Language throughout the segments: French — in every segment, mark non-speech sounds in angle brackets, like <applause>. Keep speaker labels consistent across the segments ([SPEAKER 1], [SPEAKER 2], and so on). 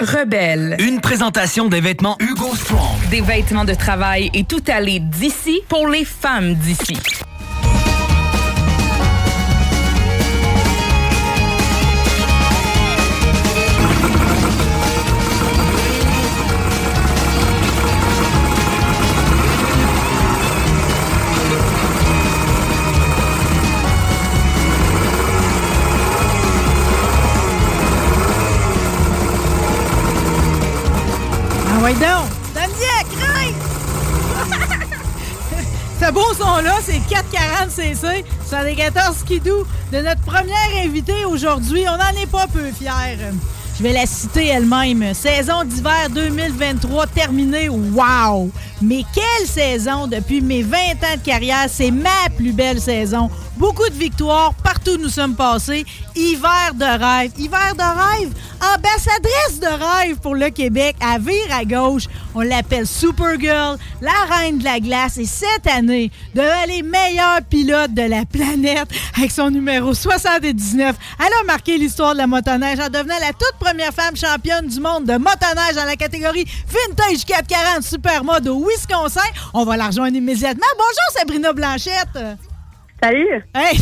[SPEAKER 1] Rebelle.
[SPEAKER 2] Une présentation des vêtements Hugo Strong.
[SPEAKER 1] Des vêtements de travail et tout aller d'ici pour les femmes d'ici.
[SPEAKER 3] Ouais donc! Crainte! <laughs> Ce beau son-là, c'est 440 cc sur les 14 skidoo de notre première invitée aujourd'hui. On n'en est pas peu fiers. Je vais la citer elle-même. Saison d'hiver 2023 terminée. Wow! Mais quelle saison depuis mes 20 ans de carrière. C'est ma plus belle saison. Beaucoup de victoires partout où nous sommes passés. Hiver de rêve. Hiver de rêve? Ambassadrice de rêve pour le Québec. À vire à gauche. On l'appelle Supergirl, la reine de la glace. Et cette année, devant les meilleurs pilotes de la planète, avec son numéro 79, elle a marqué l'histoire de la motoneige en devenant la toute première femme championne du monde de motoneige dans la catégorie Vintage 440 Supermode Wisconsin. On va la rejoindre immédiatement. Bonjour Sabrina Blanchette.
[SPEAKER 4] Salut!
[SPEAKER 3] Hey!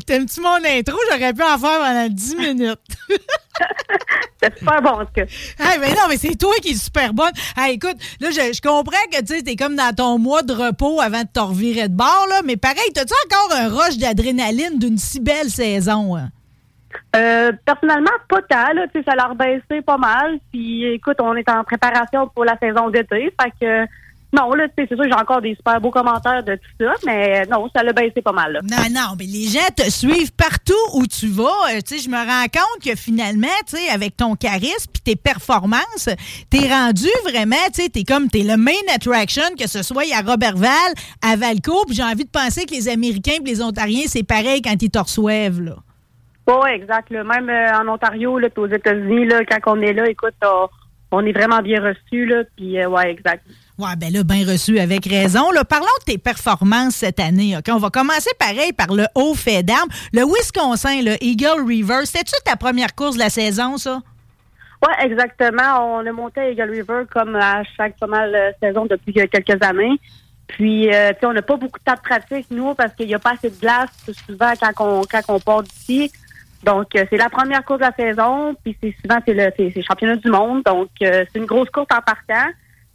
[SPEAKER 3] <laughs> T'aimes-tu mon intro? J'aurais pu en faire pendant 10 minutes. <laughs>
[SPEAKER 4] C'est super bon, en tout cas.
[SPEAKER 3] Hey, mais non, mais c'est toi qui es super bonne. Hey, écoute, là, je, je comprends que tu es comme dans ton mois de repos avant de te revirer de bord, là, mais pareil, t'as-tu encore un rush d'adrénaline d'une si belle saison? hein?
[SPEAKER 4] Euh, personnellement, pas tant, là, ça l'a rebaissé pas mal. Puis écoute, on est en préparation pour la saison d'été. Fait que non, là, c'est sûr j'ai encore des super beaux commentaires de tout ça, mais non, ça l'a baissé pas mal.
[SPEAKER 3] Non, non, mais les gens te suivent partout où tu vas. Euh, tu je me rends compte que finalement, avec ton charisme puis tes performances, t'es rendu vraiment, tu sais, t'es comme, t'es le main attraction, que ce soit à Robertval, à Valco, puis j'ai envie de penser que les Américains et les Ontariens, c'est pareil quand ils te reçoivent, là.
[SPEAKER 4] Oui, exact. là. Même euh, en Ontario, là, aux États-Unis, là, quand on est là, écoute, on est vraiment bien reçus, là, puis euh, ouais, exact.
[SPEAKER 3] Ouais, ben là, bien reçu, avec raison. Là, parlons de tes performances cette année. OK? On va commencer pareil par le haut fait d'armes. Le Wisconsin, le Eagle River, c'était-tu ta première course de la saison, ça?
[SPEAKER 4] Oui, exactement. On a monté à Eagle River comme à chaque pas mal euh, saison depuis quelques années. Puis, euh, tu sais, on n'a pas beaucoup de temps de pratique, nous, parce qu'il n'y a pas assez de glace souvent quand on, quand on part d'ici. Donc, euh, c'est la première course de la saison, puis c'est souvent, c'est le, c'est, championnat du monde. Donc, euh, c'est une grosse course en partant.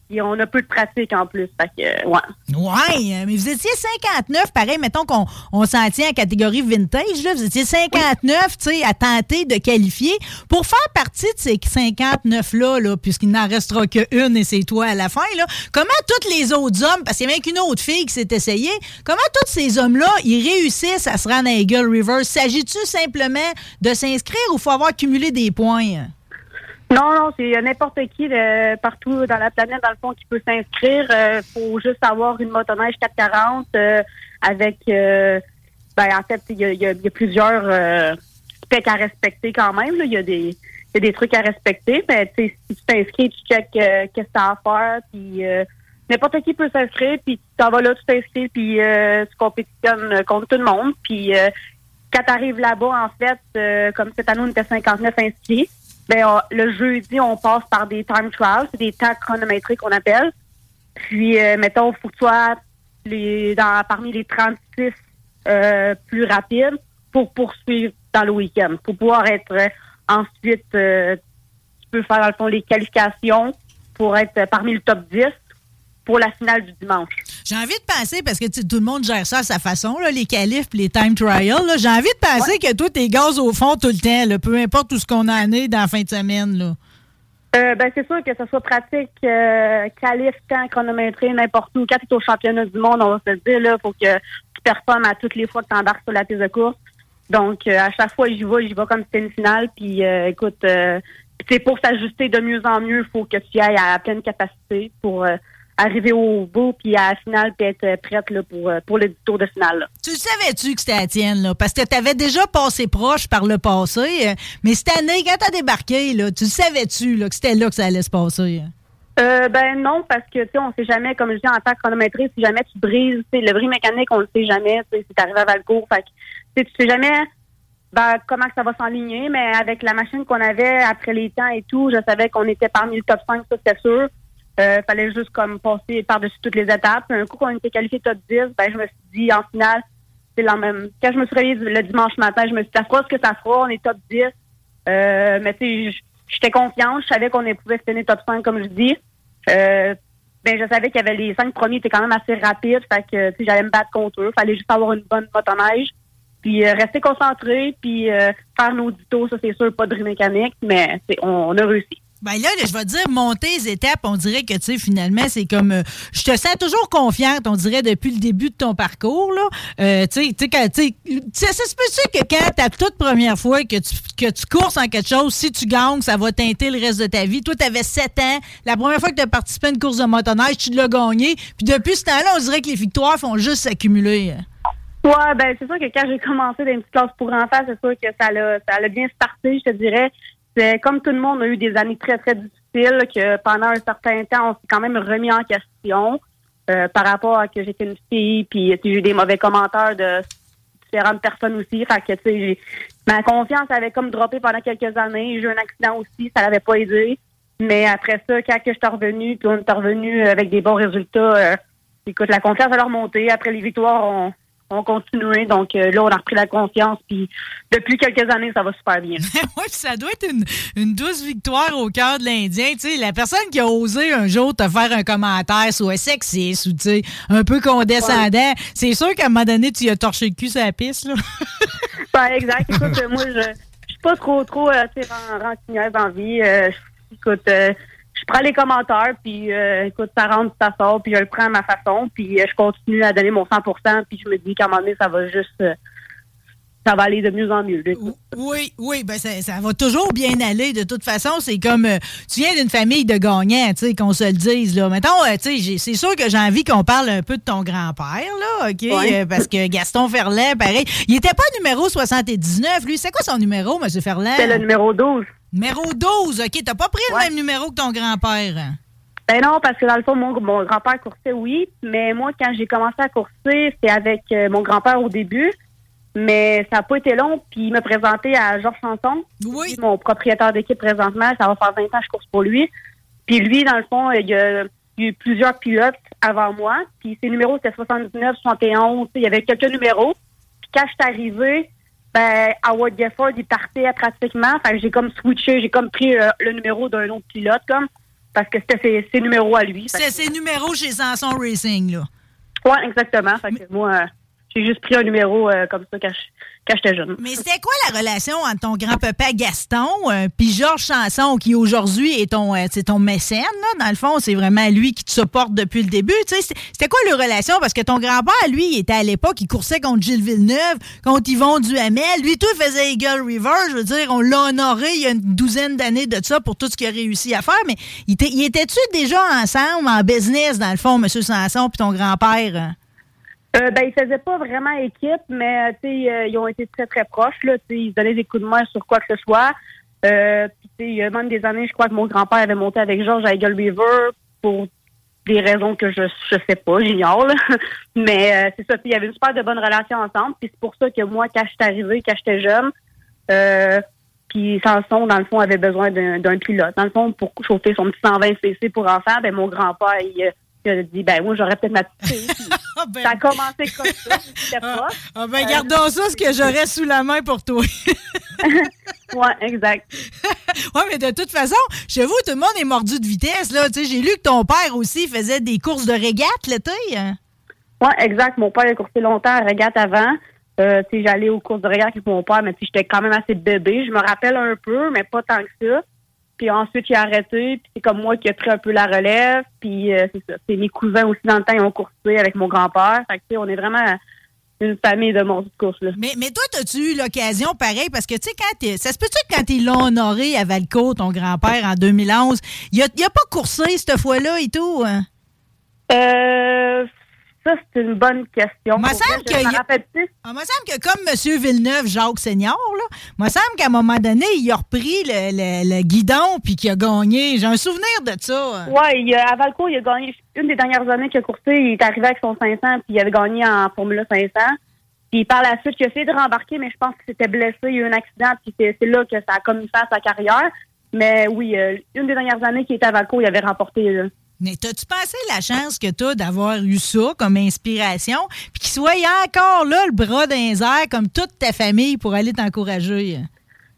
[SPEAKER 4] Puis, on a peu de pratique en plus. Fait que, ouais.
[SPEAKER 3] Ouais, euh, mais vous étiez 59, pareil, mettons qu'on on s'en tient à catégorie vintage, là, vous étiez 59, tu sais, à tenter de qualifier. Pour faire partie de ces 59-là, là, puisqu'il n'en restera qu'une et c'est toi à la fin, là, comment tous les autres hommes, parce qu'il y a même qu'une autre fille qui s'est essayée, comment tous ces hommes-là, ils réussissent à se rendre à Eagle River? S'agit-tu simplement de s'inscrire ou faut avoir cumulé des points?
[SPEAKER 4] Non, non, c'est euh, n'importe qui euh, partout dans la planète, dans le fond, qui peut s'inscrire. Il faut juste avoir une motoneige 440 euh, avec... euh, ben, en fait, il y y y a plusieurs euh, specs à respecter quand même. Il y, a des- y a des trucs à respecter. Mais si tu t'inscris, tu checkes euh, qu'est-ce que tu as à faire. Puis euh, n'importe qui peut s'inscrire. Puis tu t'en vas là, tu t'inscris, puis euh, tu compétitionnes contre tout le monde. Puis euh, quand tu arrives là-bas, en fait, euh, comme cette année, on était 59 inscrits. Ben, le jeudi, on passe par des time trials, c'est des temps chronométriques qu'on appelle. Puis, euh, mettons, faut que tu sois les, dans, parmi les 36 euh, plus rapides pour poursuivre dans le week-end. Pour pouvoir être euh, ensuite, euh, tu peux faire, dans le fond, les qualifications pour être parmi le top 10 pour la finale du dimanche.
[SPEAKER 3] J'ai envie de penser, parce que tout le monde gère ça à sa façon, là, les qualifs les time trials, j'ai envie de penser que toi, t'es gaz au fond tout le temps, là, peu importe tout ce qu'on en est dans la fin de semaine. Là.
[SPEAKER 4] Euh, ben, c'est sûr que ce soit pratique, euh, qualif, temps, chronométré, n'importe où. Quand tu es au championnat du monde, on va se le dire, il faut que tu performes à toutes les fois que tu embarques sur la piste de course. Donc, euh, à chaque fois, j'y vais, j'y vais comme si c'était une finale. Puis, euh, écoute, c'est pour s'ajuster de mieux en mieux, il faut que tu ailles à pleine capacité pour arriver au bout, puis à la finale, puis être prête là, pour, pour le tour de finale.
[SPEAKER 3] Tu savais-tu que c'était la tienne, là? Parce que tu avais déjà passé proche par le passé, euh, mais cette année, quand tu as débarqué, là, tu savais-tu là, que c'était là que ça allait se passer?
[SPEAKER 4] Euh, ben non, parce que tu sais, on sait jamais, comme je dis en tant que chronométriste, si jamais tu brises, le bris mécanique, on le sait jamais, si t'arrives à Valcourt. Fait que tu sais jamais ben, comment ça va s'enligner, mais avec la machine qu'on avait après les temps et tout, je savais qu'on était parmi le top 5, ça c'était sûr. Euh, fallait juste comme passer par-dessus toutes les étapes. un coup qu'on était qualifié top 10, ben je me suis dit en finale, c'est la même. Quand je me suis réveillée le dimanche matin, je me suis dit ça fera ce que ça fera, on est top 10. Euh, mais tu sais, j'étais confiante, je savais qu'on pouvait finir top 5 comme je dis. Euh, ben je savais qu'il y avait les cinq premiers étaient quand même assez rapides, fait que tu j'allais me battre contre eux. Fallait juste avoir une bonne motoneige. Puis euh, rester concentré, puis faire nos ditos, ça c'est sûr, pas de mécanique, mais on a réussi.
[SPEAKER 3] Ben là, je vais dire, monter les étapes, on dirait que, tu sais, finalement, c'est comme. Euh, je te sens toujours confiante, on dirait, depuis le début de ton parcours, là. Euh, tu sais, ça se peut que quand ta toute première fois que tu, que tu courses en quelque chose, si tu gagnes, ça va teinter le reste de ta vie? Toi, tu avais 7 ans. La première fois que tu as participé à une course de motoneige, tu l'as gagné. Puis depuis ce temps-là, on dirait que les victoires font juste s'accumuler.
[SPEAKER 4] Ouais, ben c'est sûr que quand j'ai commencé dans une petite classe pour enfants, c'est sûr que ça l'a ça a bien starté, je te dirais comme tout le monde a eu des années très, très difficiles, que pendant un certain temps, on s'est quand même remis en question euh, par rapport à que j'étais une fille, puis j'ai eu des mauvais commentaires de différentes personnes aussi. Que, tu sais, ma confiance avait comme droppé pendant quelques années. J'ai eu un accident aussi, ça l'avait pas aidé. Mais après ça, quand que je suis revenue, puis on est revenu avec des bons résultats, euh, écoute, la confiance a remonté. Après les victoires, on, on continué. Donc euh, là, on a repris la confiance. Puis depuis quelques années, ça va super bien. <laughs>
[SPEAKER 3] oui, ça doit être une, douce victoire au cœur de l'Indien. Tu sais, la personne qui a osé un jour te faire un commentaire soit sexiste ou tu sais, un peu condescendant, c'est sûr qu'à un moment donné, tu as torché le cul sur la piste. Là. <laughs>
[SPEAKER 4] ben, exact. Écoute, moi, je, suis pas trop, trop euh, rancunière dans la vie. Euh, écoute, je prends les commentaires, puis euh, écoute, ça rentre, ça sort, puis je le prends à ma façon, puis euh, je continue à donner mon 100% puis je me dis qu'à un moment donné, ça va juste... Euh, ça va aller de mieux en mieux.
[SPEAKER 3] Oui, oui, ben ça, ça, va toujours bien aller. De toute façon, c'est comme tu viens d'une famille de gagnants, tu sais, qu'on se le dise là. Mettons, tu sais, c'est sûr que j'ai envie qu'on parle un peu de ton grand-père là, ok, parce que Gaston Ferland, pareil, il était pas numéro 79, lui. C'est quoi son numéro, M. Ferland?
[SPEAKER 4] C'est le numéro 12.
[SPEAKER 3] Numéro 12, OK. T'as pas pris le même numéro que ton grand-père?
[SPEAKER 4] Ben non, parce que dans le fond, mon, grand-père coursait, oui. Mais moi, quand j'ai commencé à courser, c'était avec euh, mon grand-père au début. Mais ça n'a pas été long. Puis il m'a présenté à Georges Sanson,
[SPEAKER 3] oui.
[SPEAKER 4] mon propriétaire d'équipe présentement. Ça va faire 20 ans que je course pour lui. Puis lui, dans le fond, il y a, eu plusieurs pilotes avant moi. Puis ses numéros, c'était 79, 71. Il y avait quelques numéros. Puis quand je suis arrivée, ben, Howard Gefford, il partait pratiquement. Fait j'ai comme switché, j'ai comme pris euh, le numéro d'un autre pilote, comme, parce que c'était ses, numéros à lui.
[SPEAKER 3] C'est ses numéros chez Samson Racing, là.
[SPEAKER 4] Oui, exactement. Fait que moi, euh, j'ai juste pris un numéro euh, comme ça quand j'étais jeune.
[SPEAKER 3] Mais c'était quoi la relation entre ton grand-papa Gaston euh, puis Georges Chanson, qui aujourd'hui est ton, euh, ton mécène, là, dans le fond, c'est vraiment lui qui te supporte depuis le début. C'était quoi la relation? Parce que ton grand-père, lui, il était à l'époque, il coursait contre Gilles Villeneuve, contre Yvon Duhamel. Lui, tout faisait Eagle River. Je veux dire, on l'a honoré il y a une douzaine d'années de ça pour tout ce qu'il a réussi à faire. Mais il, était-tu déjà ensemble en business, dans le fond, M. Sanson puis ton grand-père?
[SPEAKER 4] Euh, ben, ils faisaient pas vraiment équipe, mais sais, euh, ils ont été très très proches là. ils donnaient des coups de main sur quoi que ce soit. Euh, puis il y a même des années, je crois que mon grand-père avait monté avec Georges à Eagle River pour des raisons que je je sais pas, j'ignore. <laughs> Mais euh, c'est ça. Il y avait une super de bonne relation ensemble. Puis c'est pour ça que moi, quand je suis arrivée, quand j'étais jeune, euh, puis Samson, dans le fond, avait besoin d'un pilote. Dans le fond, pour chauffer son petit 120 cc pour enfants, ben mon grand-père, il qui a dit, ben moi, j'aurais peut-être ma petite <laughs>
[SPEAKER 3] Ah, ben,
[SPEAKER 4] ça a commencé comme ça. C'était
[SPEAKER 3] ah,
[SPEAKER 4] pas.
[SPEAKER 3] ah, ben, gardons ça, ce que j'aurais sous la main pour toi. <laughs>
[SPEAKER 4] Ouais, exact. <laughs>
[SPEAKER 3] ouais, mais de toute façon, chez vous, tout le monde est mordu de vitesse, là. J'ai lu que ton père aussi faisait des courses de régate l'été. hein?
[SPEAKER 4] Ouais, exact. Mon père a coursé longtemps à régate avant. Euh, j'allais aux courses de régate avec mon père, mais j'étais quand même assez bébé. Je me rappelle un peu, mais pas tant que ça. Puis ensuite, il a arrêté. Puis c'est comme moi qui a pris un peu la relève. Puis euh, c'est ça. C'est mes cousins aussi dans le temps, ils ont coursé avec mon grand-père. Fait que tu sais, on est vraiment une famille de mordus de course, là.
[SPEAKER 3] Mais, mais toi, as-tu eu l'occasion, pareil, parce que, tu sais, quand t'es- ça se peut-tu que quand ils l'ont honoré à Valco, ton grand-père, en 2011, il a, il a pas coursé cette fois-là et tout? hein?
[SPEAKER 4] Euh, ça, c'est une bonne question. Pour
[SPEAKER 3] semble
[SPEAKER 4] vrai, je
[SPEAKER 3] a-. Ah, me semble que comme M. Villeneuve, Jacques Senior, là, me semble qu'à un moment donné, il a repris le, le- le guidon puis qu'il a gagné. J'ai un souvenir de ça.
[SPEAKER 4] a- à Valcourt, il a gagné une des dernières années qu'il a coursé. Il est arrivé avec son 500, puis il avait gagné en Formule 500. Puis par la suite, il a essayé de rembarquer, mais je pense qu'il s'était blessé. Il y a eu un accident, puis c'est là que ça a comme mis fin à sa carrière. Mais oui, euh, une des dernières années qu'il était à Valcourt, il avait remporté. là.
[SPEAKER 3] Mais t'as-tu pensé la chance que t'as d'avoir eu ça comme inspiration, puis qu'il soit encore là, le bras les airs, comme toute ta famille, pour aller t'encourager?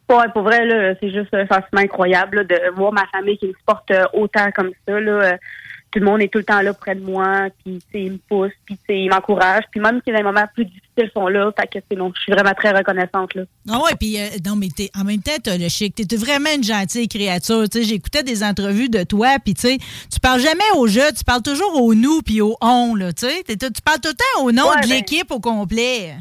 [SPEAKER 4] Pour vrai, là, c'est juste un sentiment incroyable de voir ma famille qui me supporte euh, autant comme ça. Là. Euh, Tout le monde est tout le temps là près de moi, puis tu sais, ils me poussent, puis tu sais, ils m'encouragent. Puis même si les moments plus difficiles sont là, fait que, je suis vraiment très reconnaissante. Là.
[SPEAKER 3] Ah ouais, puis euh, non, mais t'es, en même temps, t'as le chic. T'es vraiment une gentille créature. Tu sais, j'écoutais des entrevues de toi, puis tu sais, tu parles jamais au jeu, tu parles toujours au nous puis au on, là, tu sais. Tu parles tout le temps au nom
[SPEAKER 4] Ouais,
[SPEAKER 3] de
[SPEAKER 4] ben-
[SPEAKER 3] l'équipe au complet.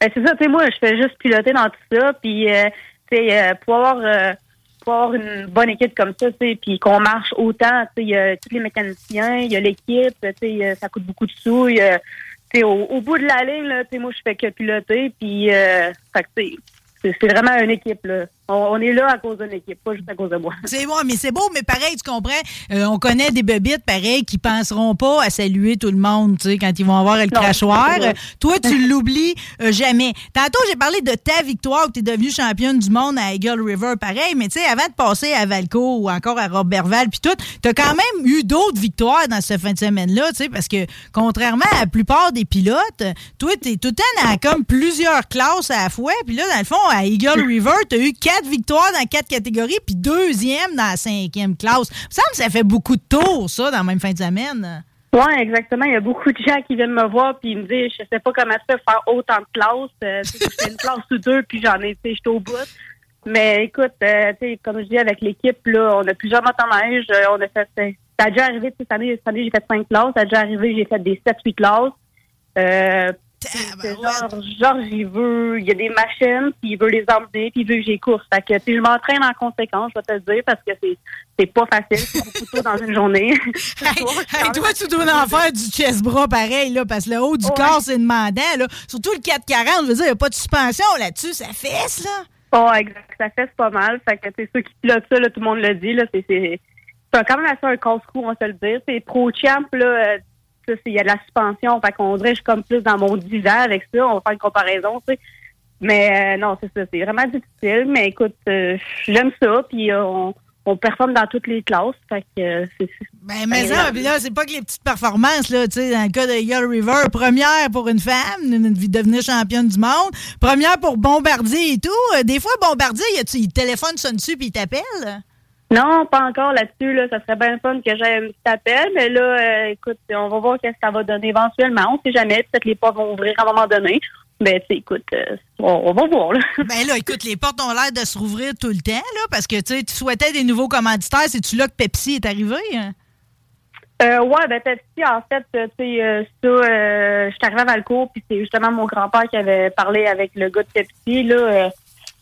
[SPEAKER 4] Ben, c'est ça, tu sais, moi, je fais juste piloter dans tout ça, puis, euh, tu sais, euh, pour une bonne équipe comme ça, puis qu'on marche autant, il y a tous les mécaniciens, il y a l'équipe, euh, ça coûte beaucoup de sous, y a- au, au bout de la ligne, là, moi, je fais que piloter, puis, euh, c'est vraiment une équipe, là. On, est là à cause d'une équipe, pas juste à cause de moi.
[SPEAKER 3] C'est bon, mais c'est beau, mais pareil, tu comprends? Euh, on connaît des bebites, pareil, qui penseront pas à saluer tout le monde, tu sais, quand ils vont avoir le crachoir. Euh, Toi, tu <laughs> l'oublies euh, jamais. Tantôt, j'ai parlé de ta victoire où tu es devenue championne du monde à Eagle River, pareil, mais tu sais, avant de passer à Valco ou encore à Robertval, puis tout, tu as quand même eu d'autres victoires dans cette fin de semaine-là, tu sais, parce que contrairement à la plupart des pilotes, toi, tu es tout le temps dans comme plusieurs classes à la fois, puis là, dans le fond, à Eagle River, tu as eu quatre victoires dans quatre catégories, puis deuxième dans la cinquième classe. Il me ça fait beaucoup de tours, ça, dans la même fin de semaine.
[SPEAKER 4] Ouais, exactement. Il y a beaucoup de gens qui viennent me voir puis ils me disent, je sais pas comment ça fait faire autant de classes. Euh, une classe ou deux puis j'en ai, j'étais au bout. Mais écoute, euh, comme je dis avec l'équipe, là, on a plusieurs motoneiges. Euh, on a fait, euh, ça a déjà arrivé, cette année, cette année, j'ai fait cinq classes. Ça a déjà arrivé, j'ai fait des sept, huit classes. C'est genre, genre, j'y veux, il y a des machines, puis il veut les emmener, puis il veut que j'y course. Fait que, puis je m'entraîne en conséquence, je vais te le dire, parce que c'est, c'est pas facile, c'est beaucoup tôt dans une journée. <laughs>
[SPEAKER 3] Hey, hey, toi, tu dois en faire du chest-bras pareil, là, parce que le haut du
[SPEAKER 4] Ouais.
[SPEAKER 3] corps, c'est demandant, là. Surtout le 440, je veux dire, il n'y a pas de suspension là-dessus, ça fesse, là.
[SPEAKER 4] Oh, exact. Ça fait pas mal. Fait que, c'est ceux qui pilotent ça, là, tout le monde le dit, là, c'est, quand même assez un casse-cou, on va se le dire. C'est pro champ, là, il y a de la suspension. Fait qu'on dirait, que je suis comme plus dans mon divan avec ça. On va faire une comparaison, tu sais. Mais, euh, non, c'est ça. C'est vraiment difficile. Mais écoute, euh, j'aime ça. Puis, euh, on, on performe dans toutes les classes. Fait que, c'est, c'est-
[SPEAKER 3] Ben, mais ça, puis là, c'est pas que les petites performances, là, tu sais, dans le cas de Eagle River, première pour une femme, une- devenir championne du monde, première pour Bombardier et tout. Des fois, Bombardier, il téléphone, sonne dessus, puis il t'appelle?
[SPEAKER 4] Non, pas encore là-dessus. Là. Ça serait bien fun que j'aie un petit appel. Mais là, euh, écoute, on va voir qu'est-ce que ça va donner éventuellement. On sait jamais. Peut-être les portes vont ouvrir à un moment donné. Mais tu écoute, euh, on, va voir. Là. <laughs>
[SPEAKER 3] Ben là, écoute, les portes ont l'air de se rouvrir tout le temps, là, parce que, tu souhaitais des nouveaux commanditaires. C'est-tu là que Pepsi est arrivé? hein?
[SPEAKER 4] Euh, ouais, ben Pepsi, en fait, euh, tu sais, euh, ça, euh, je suis arrivée à Valcourt, puis c'est justement mon grand-père qui avait parlé avec le gars de Pepsi, là,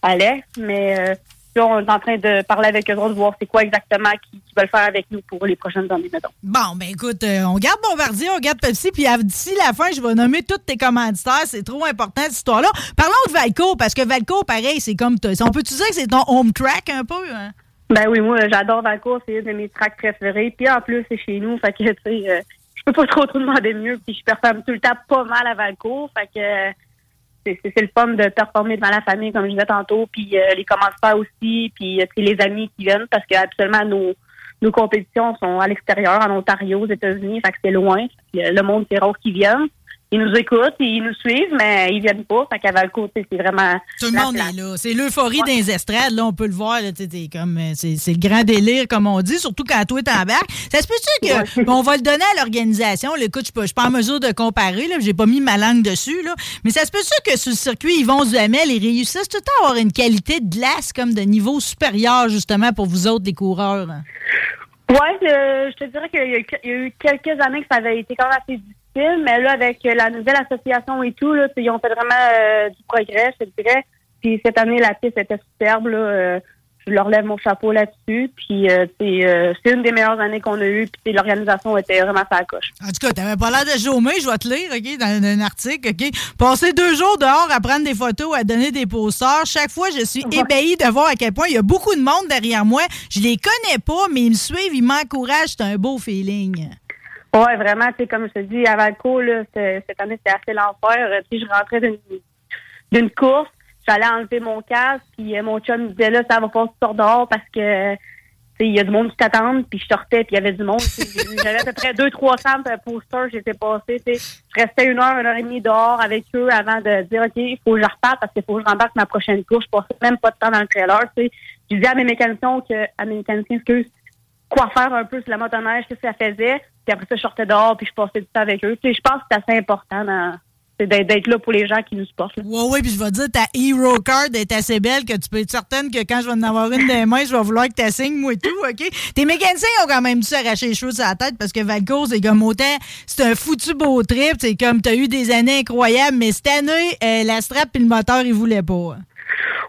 [SPEAKER 4] Alex. Mais euh, là, on est en train de parler avec eux autres, voir c'est quoi exactement qu'ils veulent faire avec nous pour les prochaines années, mettons.
[SPEAKER 3] Bon, ben écoute, euh, on garde Bombardier, on garde Pepsi, puis d'ici la fin, je vais nommer tous tes commanditaires. C'est trop important, cette histoire-là. Parlons de Valco, parce que Valco, pareil, c'est comme... On peut-tu dire que c'est ton home track, un peu? hein?
[SPEAKER 4] Ben oui, moi, j'adore Valcourt, c'est une de mes tracks préférées. Puis en plus, c'est chez nous, fait que, tu sais, euh, je peux pas trop trop demander mieux. Puis je performe tout le temps pas mal à Valcourt, fait que euh, c'est le fun de performer devant la famille, comme je disais tantôt, puis euh, les commentateurs aussi, puis euh, les amis qui viennent, parce que habituellement, nos, nos compétitions sont à l'extérieur, en Ontario, aux États-Unis, fait que c'est loin. Le monde, c'est rare qu'ils viennent ils nous écoutent, ils nous suivent, mais ils viennent pas. Fait qu'à Valco, c'est vraiment.
[SPEAKER 3] Tout le monde est là. C'est l'euphorie des estrades, là, on peut le voir. euh, c'est, le grand délire, comme on dit, surtout quand toi t'embarques. Ça se peut-tu que. on va le donner à l'organisation. Écoute, je ne suis pas en mesure de comparer, là, j'ai pas mis ma langue dessus, là. Mais ça se peut-tu que sur le circuit, ils vont Duhamel, ils réussissent tout le temps à avoir une qualité de glace comme de niveau supérieur, justement, pour vous autres, les coureurs?
[SPEAKER 4] Oui, je te dirais qu'il y, a eu quelques années que ça avait été quand même assez difficile mais là, avec la nouvelle association et tout, là, ils ont fait vraiment euh, du progrès, je dirais. Puis cette année, la piste était superbe. Là, euh, je leur lève mon chapeau là-dessus. Puis euh, c'est une des meilleures années qu'on a eues. Puis l'organisation était vraiment à la coche.
[SPEAKER 3] En tout cas, t'avais pas l'air de chômer, je vais te lire, OK, dans un article, OK? Passer deux jours dehors à prendre des photos, à donner des posters. Chaque fois, je suis ébahie de voir à quel point il y a beaucoup de monde derrière moi. Je les connais pas, mais ils me suivent, ils m'encouragent. C'est un beau feeling.
[SPEAKER 4] Oui, vraiment, tu comme je te dis, à Valco, là, cette année, c'était assez l'enfer. Euh, puis je rentrais d'une course, j'allais enlever mon casque, puis euh, mon chum me disait là, ça va pas sortir dehors parce que il y a du monde qui t'attend, puis je sortais, puis il y avait du monde. J'avais à peu près 200-300 posters, j'étais passé. Je restais une heure, une heure et demie dehors avec eux avant de dire, OK, il faut que je reparte parce qu'il faut que je rembarque ma prochaine course. Je passais même pas de temps dans le trailer. Je disais à mes mécaniciens que, à mes mécaniciens, quoi faire un peu sur la motoneige, qu'est-ce que ça faisait. Puis après ça, je sortais dehors, puis je passais du temps avec eux. Tu je pense que c'est assez important d'être là pour les gens qui nous supportent.
[SPEAKER 3] Oui, oui, puis je vais dire, ta Hero Card est assez belle que tu peux être certaine que quand je vais en avoir une des mains, je vais vouloir que tu signes, moi et tout, OK? Tes mécaniciens ont quand même dû s'arracher les choses à la tête parce que Valcourt, c'est comme autant, c'est un foutu beau trip, c'est comme tu as eu des années incroyables, mais cette année, euh, la strap et le moteur, ils voulaient pas.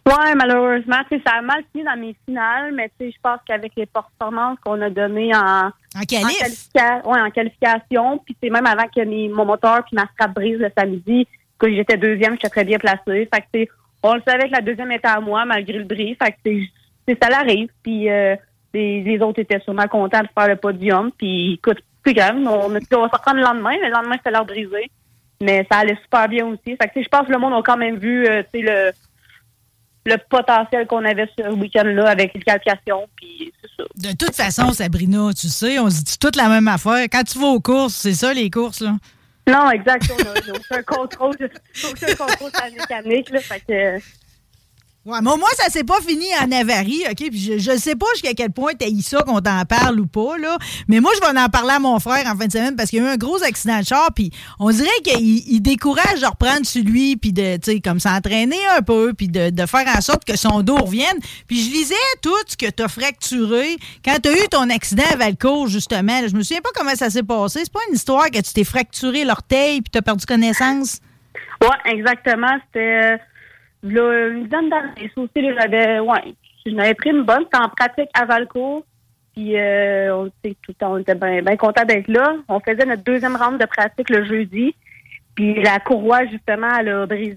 [SPEAKER 4] Ouais, malheureusement, ça a mal fini dans mes finales, mais je pense qu'avec les performances qu'on a données en,
[SPEAKER 3] en,
[SPEAKER 4] ouais, en qualification, puis c'est même avant que mon moteur puis ma strap brise le samedi, que j'étais deuxième, j'étais très bien placée. Fait que on le savait que la deuxième était à moi malgré le bris. Fait que ça l'arrive. Puis euh, les, autres étaient sûrement contents de faire le podium. Puis écoute, plus grave, on, on va se reprendre le lendemain. Le lendemain, c'était l'heure brisé. Mais ça allait super bien aussi. Fait que je pense que le monde a quand même vu euh, le le potentiel qu'on avait ce week-end-là avec l'éducation, puis c'est ça.
[SPEAKER 3] De toute façon, Sabrina, tu sais, on se dit toute la même affaire. Quand tu vas aux courses, c'est ça, les courses, là?
[SPEAKER 4] Non, exactement. <laughs> J'ai aucun contrôle, aucun contrôle mécanique, là, fait que...
[SPEAKER 3] Ouais, mais moi, ça s'est pas fini en avarie, OK? Puis je, je sais pas jusqu'à quel point t'as eu ça qu'on t'en parle ou pas, là. Mais moi, je vais en parler à mon frère en fin de semaine parce qu'il y a eu un gros accident de char, puis on dirait qu'il il décourage de reprendre sur lui, puis de, tu sais, comme s'entraîner un peu, puis de, de, faire en sorte que son dos revienne. Puis je lisais tout ce que t'as fracturé quand t'as eu ton accident à Valcourt, justement. je me souviens pas comment ça s'est passé. C'est pas une histoire que tu t'es fracturé l'orteil puis t'as perdu connaissance?
[SPEAKER 4] Ouais, exactement. C'était... Là, une dizaine d'années, aussi, j'avais, ouais, pris une bonne. C'était en pratique à Valco. Puis, euh, on, tout le temps, on était bien ben contents d'être là. On faisait notre deuxième round de pratique le jeudi. Puis, la courroie, justement, elle a brisé.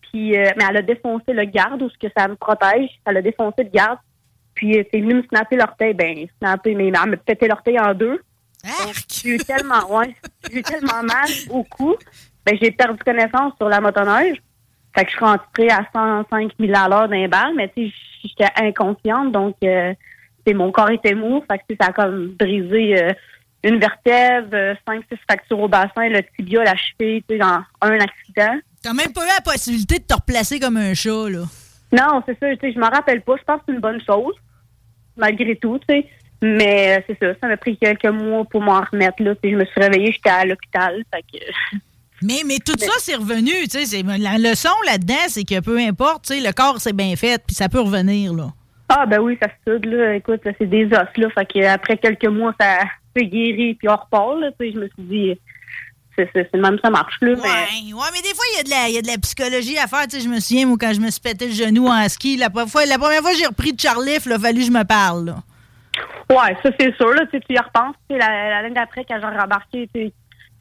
[SPEAKER 4] Puis, euh, mais elle a défoncé le garde, ou ce que ça me protège. Elle a défoncé le garde. Puis, euh, c'est venu me snapper l'orteil. Ben, snapper, mais elle m'a pété l'orteil en deux. J'ai eu tellement, ouais, <laughs> j'ai eu tellement mal au cou. Ben, j'ai perdu connaissance sur la motoneige. Fait que je suis rentrée à 105 000 à l'heure d'un bal, mais tu sais, j'étais inconsciente, donc euh, mon corps était mou, fait que ça a comme brisé euh, une vertèbre, 5-6 euh, fractures au bassin, le tibia, la cheville, tu sais, dans un accident.
[SPEAKER 3] T'as même pas eu la possibilité de te replacer comme un chat, là.
[SPEAKER 4] Non, c'est ça, tu sais, je m'en rappelle pas. Je pense que c'est une bonne chose, malgré tout, tu sais. Mais c'est ça, ça m'a pris quelques mois pour m'en remettre, là. Puis je me suis réveillée, j'étais à l'hôpital, fait que... <laughs>
[SPEAKER 3] Mais, mais tout ça, c'est revenu. La leçon là-dedans, c'est que peu importe, le corps, c'est bien fait, puis ça peut revenir. là.
[SPEAKER 4] Ah, ben oui, ça se soude. Là. Écoute, c'est des os. Là, fait qu'après quelques mois, ça s'est guéri, puis on repart. Là, je me suis dit, c'est même ça marche. Là,
[SPEAKER 3] ouais, mais... ouais, mais des fois, il y, a de la, y a de la psychologie à faire. Je me souviens, moi, quand je me suis pété le genou en ski, la première fois, la première fois j'ai repris de Charliff, il a fallu que je me parle. Là.
[SPEAKER 4] Ouais, ça, c'est sûr. Là, tu y repenses. L'année d'après, quand j'ai rembarqué,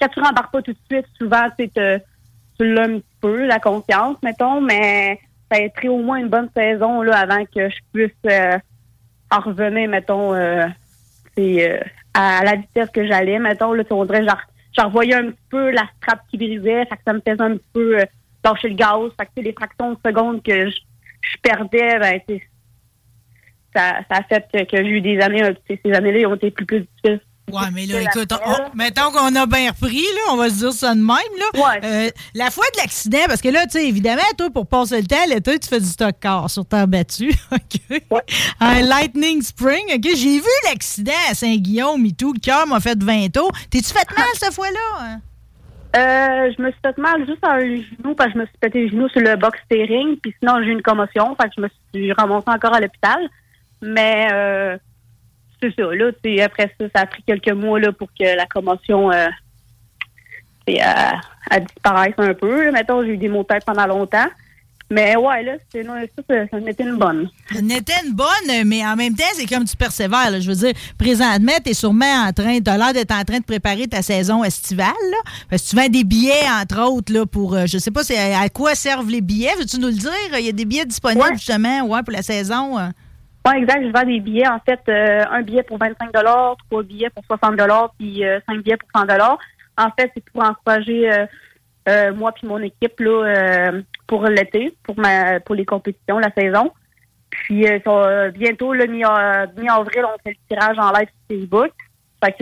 [SPEAKER 4] quand tu rembarques pas tout de suite, souvent, tu l'as un petit peu, la confiance, mettons, mais ça a pris au moins une bonne saison là, avant que je puisse euh, en revenir, mettons, euh, euh, à la vitesse que j'allais, mettons, là, on dirait, genre, revoyais un petit peu la strap qui brisait, ça me faisait un petit peu lâcher le gaz, fait que les fractions de secondes que je, perdais, ben, ça, ça a fait que, j'ai eu des années, euh, ces années-là, ont été plus, plus difficiles.
[SPEAKER 3] Ouais, mais là, écoute, on- mettons qu'on a bien repris, là, on va se dire ça de même, là.
[SPEAKER 4] Ouais.
[SPEAKER 3] Euh, la fois de l'accident, parce que là, tu sais, évidemment, toi, pour passer le temps, l'été, tu fais du stock car sur terre battue, <laughs> OK?
[SPEAKER 4] Ouais.
[SPEAKER 3] Un Lightning Spring, OK? J'ai vu l'accident à Saint-Guillaume et tout, le cœur m'a fait 20 tours. T'es-tu fait <laughs> mal cette fois-là? hein?
[SPEAKER 4] Euh, je me suis fait mal juste à un genou parce que je me suis pété le genou sur le box steering, puis sinon j'ai eu une commotion, fait que je me suis remontée encore à l'hôpital. Mais euh, c'est ça, là, après ça, ça a pris quelques mois là, pour que la commotion euh, elle disparaisse un peu. Mettons, j'ai eu des maux de tête pendant longtemps. Mais ouais, là, c'est, ça, ça, ça m'était une bonne.
[SPEAKER 3] N'était une bonne, mais en même temps, c'est comme tu persévères. là. Je veux dire, présentement, tu es sûrement en train, tu as l'air d'être en train de préparer ta saison estivale. Là, parce que tu vends des billets, entre autres, là, pour, euh, je sais pas c'est à à quoi servent les billets? Veux-tu nous le dire? Il y a des billets disponibles,
[SPEAKER 4] Ouais.
[SPEAKER 3] justement, ouais, pour la saison.
[SPEAKER 4] Ouais, exact. Je vends des billets. En fait, euh, un billet pour 25 trois billets pour 60 puis euh, cinq billets pour 100 En fait, c'est pour encourager euh, euh, moi puis mon équipe là, euh, pour l'été, pour ma pour les compétitions, la saison. Puis euh, bientôt, le mi- mi-avril, on fait le tirage en live sur Facebook.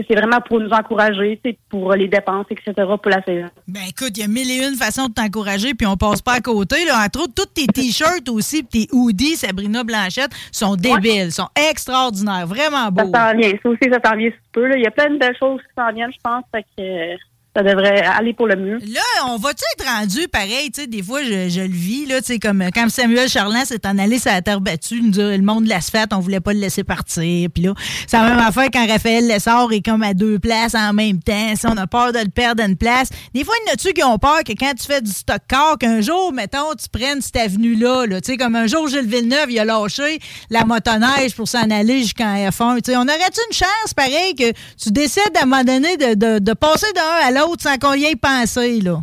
[SPEAKER 4] C'est vraiment pour nous encourager, c'est pour les dépenses, etc. pour la saison.
[SPEAKER 3] Ben écoute, il y a mille et une façons de t'encourager, puis on passe pas à côté. Là. Entre autres, tous tes t-shirts aussi, puis tes hoodies, Sabrina Blanchette, sont débiles, sont extraordinaires, vraiment
[SPEAKER 4] Ça
[SPEAKER 3] beaux.
[SPEAKER 4] s'en vient. Ça aussi, ça s'en vient sous peu. Là. Il y a plein de belles choses qui s'en viennent, je pense. Fait que euh, ça devrait aller pour le mieux.
[SPEAKER 3] Là, on va-tu être rendu pareil? Tu des fois, je, le vis, là, comme quand Samuel Charland s'est en allé sur la terre battue, nous le monde de l'asphalte, on voulait pas le laisser partir. Puis là, c'est la même affaire quand Raphaël Lessard est comme à deux places en même temps. Si on a peur de le perdre une place. Des fois, il y en a-tu qui ont peur que quand tu fais du stock car, qu'un jour, mettons, tu prennes cette avenue-là, comme un jour, Gilles Villeneuve, il a lâché la motoneige pour s'en aller jusqu'en F1. Tu on aurait-tu une chance, pareil, que tu décides à un moment donné de, de, de passer d'un à l'autre? Sans qu'on y ait pensé, là?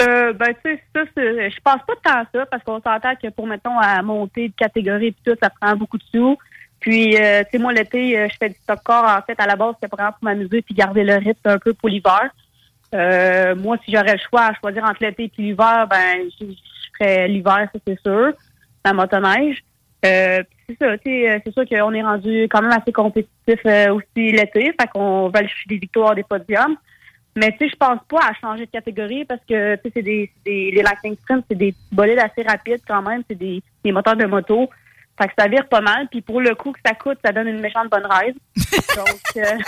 [SPEAKER 4] Euh, ben, tu sais, ça, c'est- je pense pas tant à ça parce qu'on s'entend que pour, mettons, à monter de catégorie et tout, ça prend beaucoup de sous. Puis, euh, tu sais, moi, l'été, euh, je fais du stock car. En fait, à la base, vraiment pour m'amuser puis garder le rythme un peu pour l'hiver. Moi, si j'aurais le choix à choisir entre l'été et l'hiver, ben, je, ferais l'hiver, ça, c'est sûr. La motoneige. Euh, c'est ça, tu sais, c'est sûr qu'on est rendu quand même assez compétitif aussi l'été. Fait qu'on aller chercher des victoires, des podiums. Mais tu sais, je pense pas à changer de catégorie parce que tu sais, c'est des, des les Lightning Sprint, c'est des bolides assez rapides quand même, c'est des, des moteurs de moto. Fait que ça vire pas mal. Puis pour le coût que ça coûte, ça donne une méchante bonne ride. <laughs> donc, euh,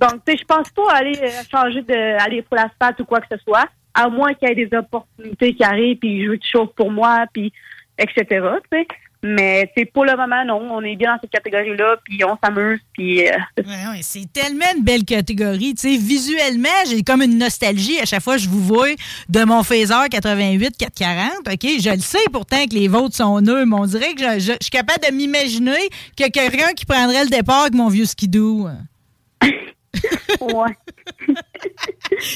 [SPEAKER 4] donc tu sais, je pense pas aller euh, changer de aller pour l'asphalte ou quoi que ce soit, à moins qu'il y ait des opportunités qui arrivent, puis je veux que tu chauffes pour moi, puis etc. Tu sais. Mais sais, pour le moment, non, on est bien dans cette catégorie-là, puis on s'amuse, puis euh,
[SPEAKER 3] Ouais, ouais, c'est tellement une belle catégorie. Tu sais, visuellement, j'ai comme une nostalgie à chaque fois que je vous vois de mon Phaser 88 440. OK? Je le sais pourtant que les vôtres sont nœuds, mais on dirait que je, je- je suis capable de m'imaginer qu'il y a quelqu'un qui prendrait le départ avec mon vieux skidoo. <laughs>
[SPEAKER 4] ouais. <laughs>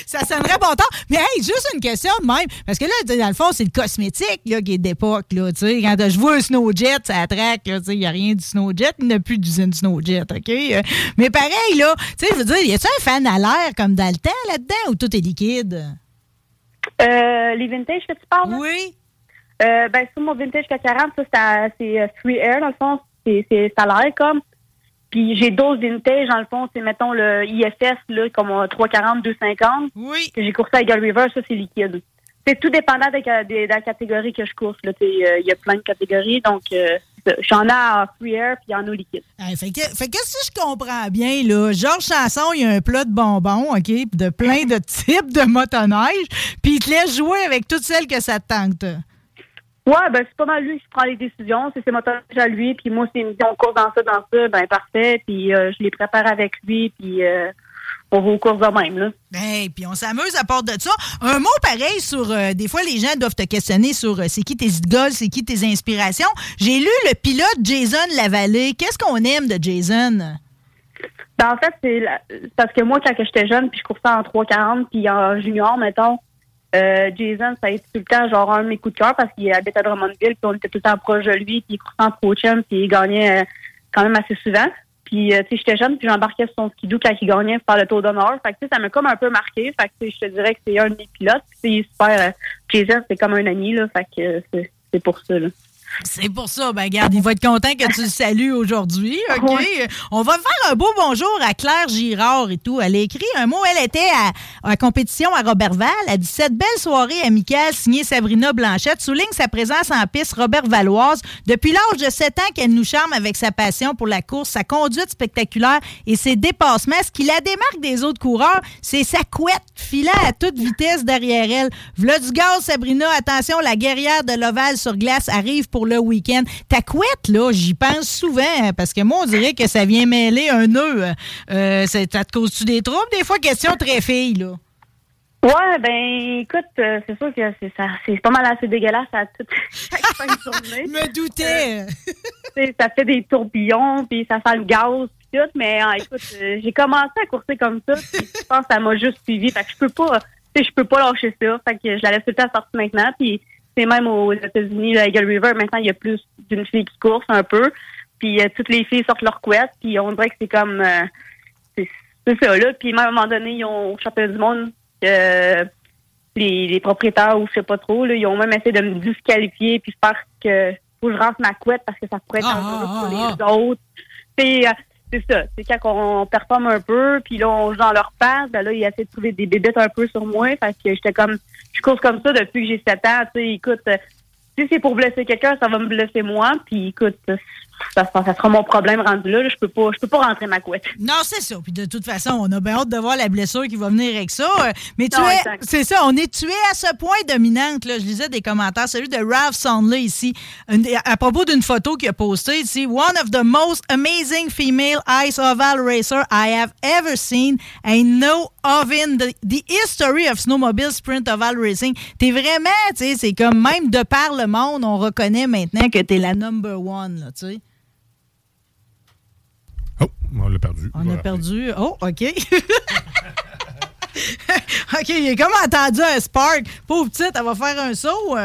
[SPEAKER 3] Ça sonnerait bon temps. Mais hey, juste une question de même. Parce que là, dans le fond, c'est le cosmétique là, qui est d'époque. Là. Quand je vois un Snowjet, ça traque. Il n'y a rien du Snowjet. Il n'y a plus d'usine Snowjet. OK? Euh, Mais pareil, là, tu sais, je veux dire, y a-tu un fan à l'air comme dans le temps là-dedans ou tout est liquide?
[SPEAKER 4] Euh, les vintage que tu parles? là?
[SPEAKER 3] Oui.
[SPEAKER 4] Euh, ben, sur mon vintage 440, ça, c'est c'est euh, Free Air, dans le fond. C'est c'est- ça a l'air comme. Puis j'ai d'autres vintage, dans le fond, c'est, mettons, le IFS, là, comme euh, 340, 250.
[SPEAKER 3] Oui.
[SPEAKER 4] Que j'ai coursé à Eagle River, ça, c'est liquide. C'est tout dépendant de la catégorie que je course. euh, Il y a plein de catégories, donc euh, j'en ai à Free Air, puis en a au liquide.
[SPEAKER 3] Hey, fait, que, fait que si je comprends bien, là, Georges Chanson, il y a un plat de bonbons, OK, de plein de <laughs> types de motoneige, puis il te laisse jouer avec toutes celles que ça te tente.
[SPEAKER 4] Ouais, ben c'est pas mal lui qui prend les décisions. C'est ses moteurs à lui. Puis moi, s'il me dit on court dans ça, dans ça, ben parfait. Puis euh, je les prépare avec lui. Puis euh, on va aux courses de même. Là.
[SPEAKER 3] Hey, puis on s'amuse à part de ça. Un mot pareil sur. euh, des fois, les gens doivent te questionner sur euh, c'est qui tes idoles, c'est qui tes inspirations. J'ai lu le pilote Jason Lavallée. Qu'est-ce qu'on aime de Jason?
[SPEAKER 4] Ben, en fait, c'est la- parce que moi, quand j'étais jeune, puis je coursais en 340, puis en junior, mettons, euh, Jason, ça a été tout le temps genre un de mes coups de cœur parce qu'il habite à Drummondville, puis on était tout le temps proche de lui, puis il coursait en pro chum, puis il gagnait euh, quand même assez souvent. Puis, euh, tu sais, j'étais jeune, puis j'embarquais sur son skidoo quand il gagnait faire le tour d'honneur. Fait que, tu sais, ça m'a comme un peu marqué. Fait que, je te dirais que c'est un de mes pilotes. Puis, c'est super. euh, Jason, c'est comme un ami, là. Fait que euh, c'est pour ça, là.
[SPEAKER 3] C'est pour ça. Ben, garde, il va être content que tu le salues aujourd'hui. <laughs> OK? On va faire un beau bonjour à Claire Girard et tout. Elle a écrit un mot. Elle était à, à compétition à Robertval. Elle dit Cette belle soirée amicale signée Sabrina Blanchette souligne sa présence en piste Robert Valoise. Depuis l'âge de 7 ans qu'elle nous charme avec sa passion pour la course, sa conduite spectaculaire et ses dépassements. Ce qui la démarque des autres coureurs, c'est sa couette filant à toute vitesse derrière elle. V'là du gaz, Sabrina. Attention, la guerrière de l'Oval sur glace arrive pour le week-end. Ta couette, là, j'y pense souvent, hein, parce que moi, on dirait que ça vient mêler un nœud. Euh, ça te cause-tu des troubles? Des fois, question très fille, là.
[SPEAKER 4] Ouais, ben écoute, euh, c'est sûr que c'est ça, c'est pas mal assez dégueulasse à toute chaque <laughs> fin de journée. <laughs>
[SPEAKER 3] Me doutais.
[SPEAKER 4] Sais, ça fait des tourbillons, puis ça sent le gaz, puis tout. Mais euh, écoute, euh, j'ai commencé à courser comme ça, puis je pense que ça m'a juste suivi. Fait que je peux pas, tu sais, je peux pas lâcher ça. Fait que je la laisse tout le temps sortir maintenant. Puis c'est même aux États-Unis, la Eagle River, maintenant il y a plus d'une fille qui course un peu. Puis euh, toutes les filles sortent leur couette, puis on dirait que c'est comme, euh, c'est ça là. Puis même à un moment donné, ils ont au championnat du monde euh, les, les propriétaires ou je sais pas trop, là, ils ont même essayé de me disqualifier puis faire que faut que je rentre ma couette parce que ça pourrait être
[SPEAKER 3] Ah,
[SPEAKER 4] dangereux
[SPEAKER 3] ah,
[SPEAKER 4] pour
[SPEAKER 3] ah,
[SPEAKER 4] les autres. C'est, euh, c'est ça. C'est quand on performe un peu, puis là, on joue dans leur passe, ben là, ils essaient de trouver des bébêtes un peu sur moi parce que j'étais comme, je course comme ça depuis que j'ai 7 ans. Tu sais, écoute, euh, si c'est pour blesser quelqu'un, ça va me blesser moi. Puis écoute, ça, ça, ça sera mon problème rendu là. Je peux pas, je peux pas rentrer ma couette.
[SPEAKER 3] Non, c'est ça. Puis de toute façon, on a bien hâte de voir la blessure qui va venir avec ça. Euh, Mais tu
[SPEAKER 4] Non,
[SPEAKER 3] es, c'est ça, on est tué à ce point dominante. Là. Je lisais des commentaires, celui de Ralph Sondley ici, Une- à propos d'une photo qu'il a postée ici. One of the most amazing female ice oval racer I have ever seen. I know of in the, the history of snowmobile sprint oval racing. T'es vraiment, tu sais, c'est comme même de par le monde, on reconnaît maintenant que t'es la number one, là, tu sais.
[SPEAKER 5] Oh, on l'a perdu.
[SPEAKER 3] On a
[SPEAKER 5] Voilà.
[SPEAKER 3] perdu. Oh, OK. <laughs> OK, il est comme entendu un spark. Pauvre petite, elle va faire un saut.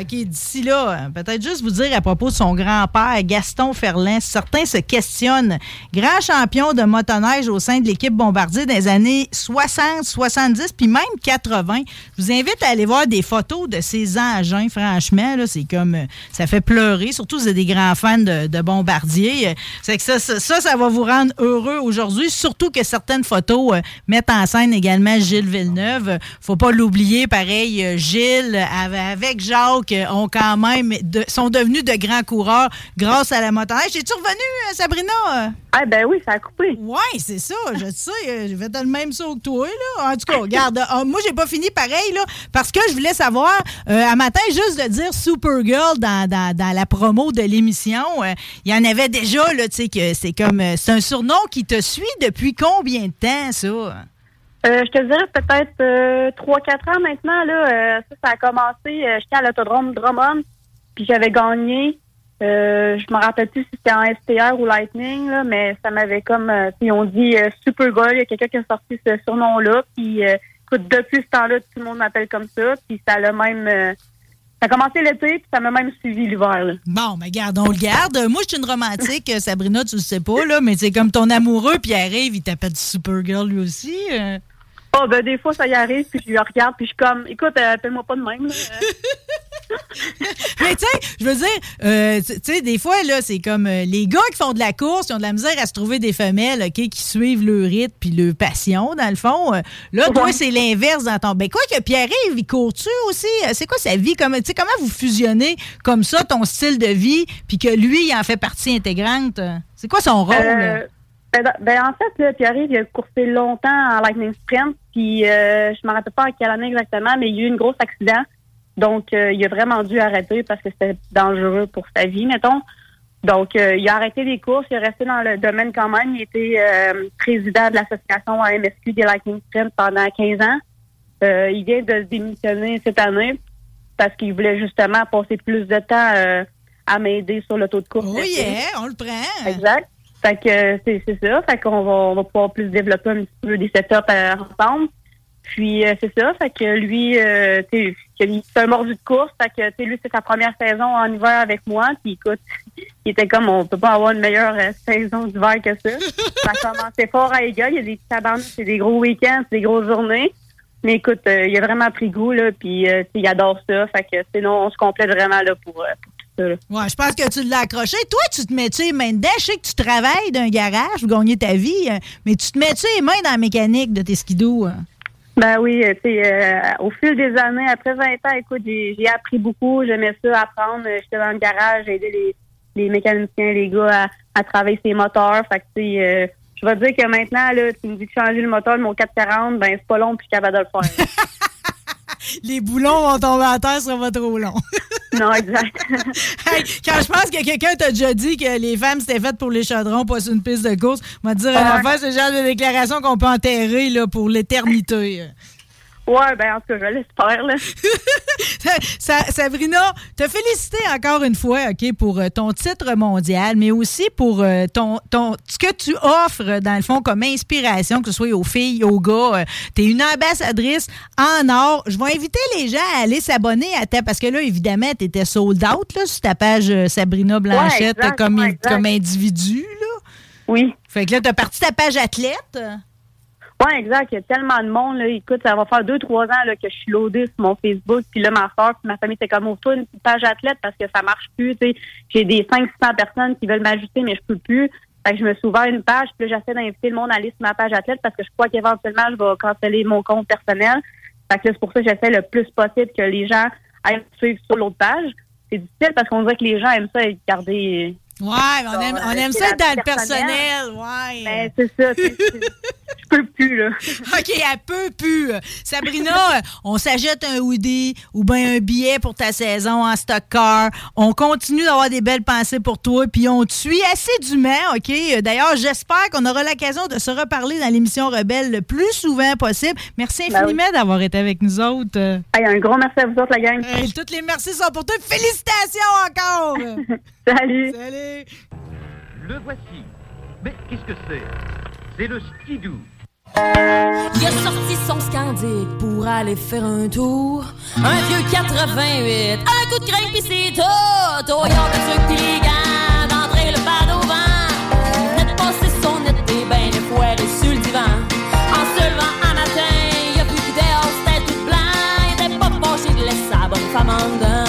[SPEAKER 3] OK, d'ici là, peut-être juste vous dire à propos de son grand-père, Gaston Ferlin. Certains se questionnent. Grand champion de motoneige au sein de l'équipe Bombardier des années 60, 70, puis même 80. Je vous invite à aller voir des photos de ces engins, franchement. C'est comme... euh, Ça fait pleurer, surtout si vous êtes des grands fans de, de Bombardier. Euh, C'est que ça, ça, ça, va vous rendre heureux aujourd'hui, surtout que certaines photos euh, mettent en scène également Gilles Villeneuve. Faut pas l'oublier, pareil, Gilles ave- avec Jacques euh, ont quand même de- sont devenus de grands coureurs grâce à la motoneige. Es-tu revenu, euh, Sabrina?
[SPEAKER 4] Ah ben oui, ça a coupé.
[SPEAKER 3] Oui, c'est ça, je sais. euh, J'ai fait le même saut que toi, là. En tout cas, regarde, euh, moi, j'ai pas fini pareil, là, parce que je voulais savoir, euh, à matin, juste de dire Supergirl dans, dans, dans la promo de l'émission, euh, il y en avait déjà, là, tu sais, que c'est comme, c'est un surnom qui te suit depuis combien de temps, ça?
[SPEAKER 4] Euh, je te dirais peut-être euh, 3-4 ans maintenant. Là, euh, ça, ça a commencé. euh, J'étais à l'autodrome Drummond, puis j'avais gagné. Euh, je me rappelle plus si c'était en STR ou Lightning, là, mais ça m'avait comme... Euh, ils ont dit euh, Super Goal. Il y a quelqu'un qui a sorti ce surnom-là. Puis, euh, depuis ce temps-là, tout le monde m'appelle comme ça. Puis ça l'a même... euh, ça a commencé l'été, puis ça m'a même suivi l'hiver.
[SPEAKER 3] Bon, mais garde, on le garde. Moi, je suis une romantique, euh, Sabrina, tu le sais pas, là, mais c'est comme ton amoureux, puis arrive, il t'appelle Supergirl lui aussi.
[SPEAKER 4] Ah, ben, des fois, ça y arrive, puis je le regarde, puis je suis comme, écoute, euh, appelle-moi pas de même. Là. <laughs>
[SPEAKER 3] Mais tu sais, je veux dire, euh, tu sais, des fois, là, c'est comme euh, les gars qui font de la course, ils ont de la misère à se trouver des femelles, OK, qui suivent le rythme puis le passion, dans le fond. Euh, là, toi, c'est l'inverse dans ton... Ben quoi que Pierre-Yves, il court-tu aussi? C'est quoi sa vie? Comme, tu sais, comment vous fusionnez comme ça ton style de vie puis que lui, il en fait partie intégrante? C'est quoi son rôle?
[SPEAKER 4] Ben, dans- ben, en fait, là, Pierre-Yves, il a coursé longtemps en Lightning Sprint, puis euh, je me rappelle pas en quelle année exactement, mais il y a eu un gros accident. Donc, euh, il a vraiment dû arrêter parce que c'était dangereux pour sa vie, mettons. Donc, euh, il a arrêté les courses, il est resté dans le domaine quand même. Il était euh, président de l'association AMSQ des Lightning Sprint pendant 15 ans. Euh, il vient de démissionner cette année parce qu'il voulait justement passer plus de temps euh, à m'aider sur le taux de course.
[SPEAKER 3] oh yeah, on le prend.
[SPEAKER 4] Exact. Fait que c'est c'est ça. Fait qu'on va, on va pouvoir plus développer un petit peu des setups euh, ensemble. Puis euh, c'est ça. Fait que lui, euh, c'est un mordu de course. Fait que tu sais, lui, c'est sa première saison en hiver avec moi. Puis écoute, il était comme on peut pas avoir une meilleure euh, saison d'hiver que ça. <laughs> ça a commencé fort à égal. Il y a des tabarnes, c'est des gros week-ends, c'est des grosses journées. Mais écoute, euh, il a vraiment pris goût, là, puis euh, il adore ça. Fait que sinon, on se complète vraiment là pour, pour.
[SPEAKER 3] Ouais, je pense que tu l'as accroché. Toi, tu te mets-tu mains dedans? Je sais que tu travailles d'un garage pour gagner ta vie, euh, mais tu te mets-tu les mains dans la mécanique de tes skidoo? hein?
[SPEAKER 4] Ben oui, euh, tu sais, euh, au fil des années, après 20 ans, écoute, j'ai appris beaucoup. J'aimais ça, apprendre. Euh, J'étais dans le garage, j'ai aidé les, les mécaniciens, les gars à, à travailler ses moteurs. Fait que, tu sais, euh, je vais te dire que maintenant, là, tu me dis de changer le moteur de mon 440, ben c'est pas long, puis je suis capable de le faire. <laughs>
[SPEAKER 3] Les boulons vont tomber à terre, ça va trop long. <laughs>
[SPEAKER 4] non, exact. <laughs>
[SPEAKER 3] Hey, quand je pense que quelqu'un t'a déjà dit que les femmes c'était faites pour les chaudrons, pas sur une piste de course, on va dire,
[SPEAKER 4] Ouais.
[SPEAKER 3] en fait, c'est le genre de déclaration qu'on peut enterrer là, pour l'éternité.
[SPEAKER 4] Ouais, ben en tout cas, je l'espère, là. <laughs>
[SPEAKER 3] Sa- Sabrina, te féliciter encore une fois, OK, pour euh, ton titre mondial, mais aussi pour euh, ton, ton ce que tu offres, dans le fond, comme inspiration, que ce soit aux filles, aux gars. tu es une ambassadrice en or. Je vais inviter les gens à aller s'abonner à ta... Parce que là, évidemment, tu étais sold out là, sur ta page euh, Sabrina Blanchette
[SPEAKER 4] exact,
[SPEAKER 3] comme,
[SPEAKER 4] ouais,
[SPEAKER 3] comme individu. Là.
[SPEAKER 4] Oui.
[SPEAKER 3] Fait que là, tu as parti ta page athlète.
[SPEAKER 4] Ouais, exact. Il y a tellement de monde. Là. Écoute, ça va faire deux, trois ans là, que je suis loadée sur mon Facebook. Puis là, ma soeur puis ma famille, c'est comme, ouvre-toi une page athlète parce que ça marche plus. J'ai des 500 personnes qui veulent m'ajouter, mais je peux plus. Fait que je me suis ouvert une page. Puis là, j'essaie d'inviter le monde à aller sur ma page athlète parce que je crois qu'éventuellement, je vais canceller mon compte personnel. Fait que là, c'est pour ça que j'essaie le plus possible que les gens aillent me suivre sur l'autre page. C'est difficile parce qu'on dirait que les gens aiment ça garder.
[SPEAKER 3] Ouais, on aime, on aime
[SPEAKER 4] c'est
[SPEAKER 3] ça être dans le personnel. Ouais.
[SPEAKER 4] Ben, c'est ça. c'est- Je peux plus, là. <laughs>
[SPEAKER 3] OK, elle peut plus. Sabrina, on s'achète un hoodie ou bien un billet pour ta saison en stock car. On continue d'avoir des belles pensées pour toi, puis on te suit assidûment, OK? D'ailleurs, j'espère qu'on aura l'occasion de se reparler dans l'émission Rebelle le plus souvent possible. Merci
[SPEAKER 4] Ben oui.
[SPEAKER 3] infiniment d'avoir été avec nous autres.
[SPEAKER 4] Hey, un gros merci à vous autres, la gang.
[SPEAKER 3] hey, toutes les merci sont pour toi. Félicitations encore! <laughs>
[SPEAKER 4] Salut.
[SPEAKER 3] Salut!
[SPEAKER 5] Le voici. Mais qu'est-ce que c'est? C'est le skidoo.
[SPEAKER 6] Il a sorti son scandic pour aller faire un tour. Un vieux 88, un coup de crainte pis c'est tout. Y'a des trucs pis les gants, d'entrer le pad au vent. De passer son été, ben le foiré sur le divan. En se levant un matin, il a que dehors c'était tout blanc. Il était pas fâché de laisser sa bonne femme en dedans.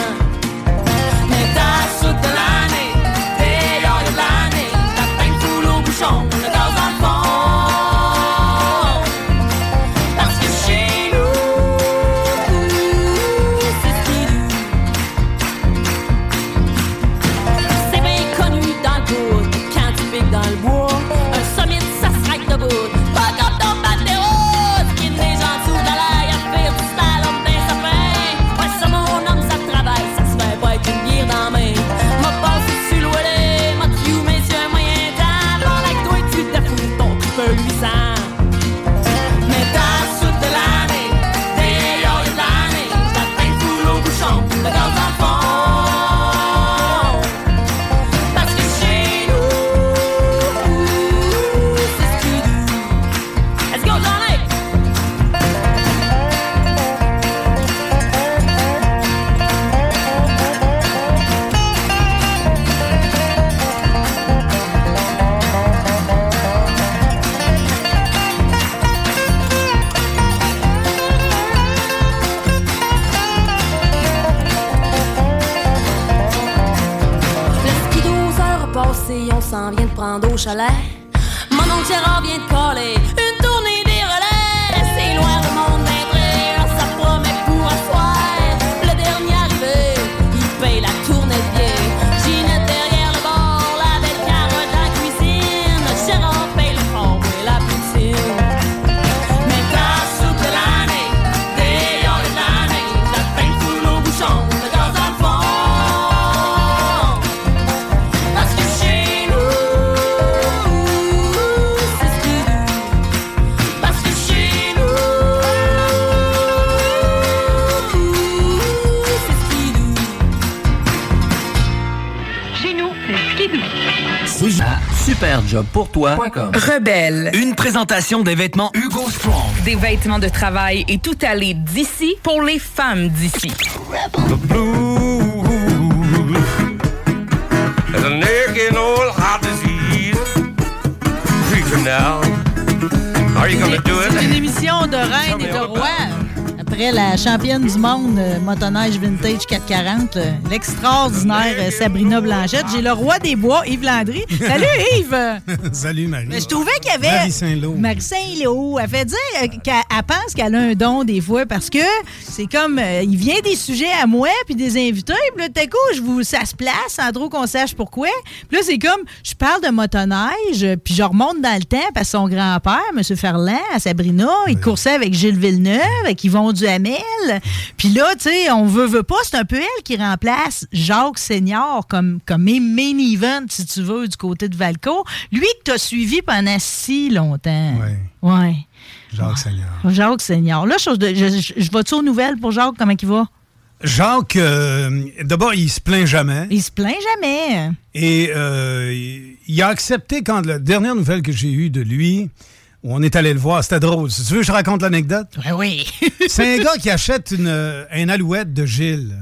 [SPEAKER 6] Prendre au chalet. Mon oncle Gérard de coller
[SPEAKER 2] Superjobpourtoi.com
[SPEAKER 1] Rebelle.
[SPEAKER 2] Une présentation des vêtements Hugo Strong.
[SPEAKER 1] Des vêtements de travail et tout aller d'ici pour les femmes d'ici.
[SPEAKER 3] C'est une émission de reine et de roi. Après la championne du monde euh, motoneige vintage 440, là, l'extraordinaire euh, Sabrina Blanchette. J'ai le roi des bois, Yves Landry. <laughs> Salut Yves!
[SPEAKER 7] Salut Marie.
[SPEAKER 3] Mais je trouvais qu'il y avait.
[SPEAKER 7] Marie Saint-Lô.
[SPEAKER 3] Marie Saint-Lô. Elle fait dire euh, qu'elle elle pense qu'elle a un don des fois parce que c'est comme. euh, il vient des sujets à moi puis des invités. Puis là, tout à coup, je vous, ça se place sans trop qu'on sache pourquoi. Puis là, c'est comme. Je parle de motoneige puis je remonte dans le temps parce que son grand-père, M. Ferland, à Sabrina, il coursait avec Gilles Villeneuve, avec Yvon Duhamel. Puis là, tu sais, on veut, veut pas. C'est un peu elle qui remplace Jacques Senior comme, comme main event, si tu veux, du côté de Valco. Lui que t'as suivi pendant si longtemps.
[SPEAKER 7] Ouais.
[SPEAKER 3] Ouais.
[SPEAKER 7] Jacques Seigneur.
[SPEAKER 3] Jacques Senior. Là, je, je, je, vais-tu aux nouvelles pour Jacques? Comment il va?
[SPEAKER 7] Jacques, euh, d'abord, il se plaint jamais.
[SPEAKER 3] Il se plaint jamais.
[SPEAKER 7] Et euh, il a accepté quand la dernière nouvelle que j'ai eue de lui, on est allé le voir, c'était drôle. Si tu veux, que je raconte l'anecdote.
[SPEAKER 3] Oui, oui. <laughs>
[SPEAKER 7] C'est un gars qui achète une, euh, un alouette de Gilles.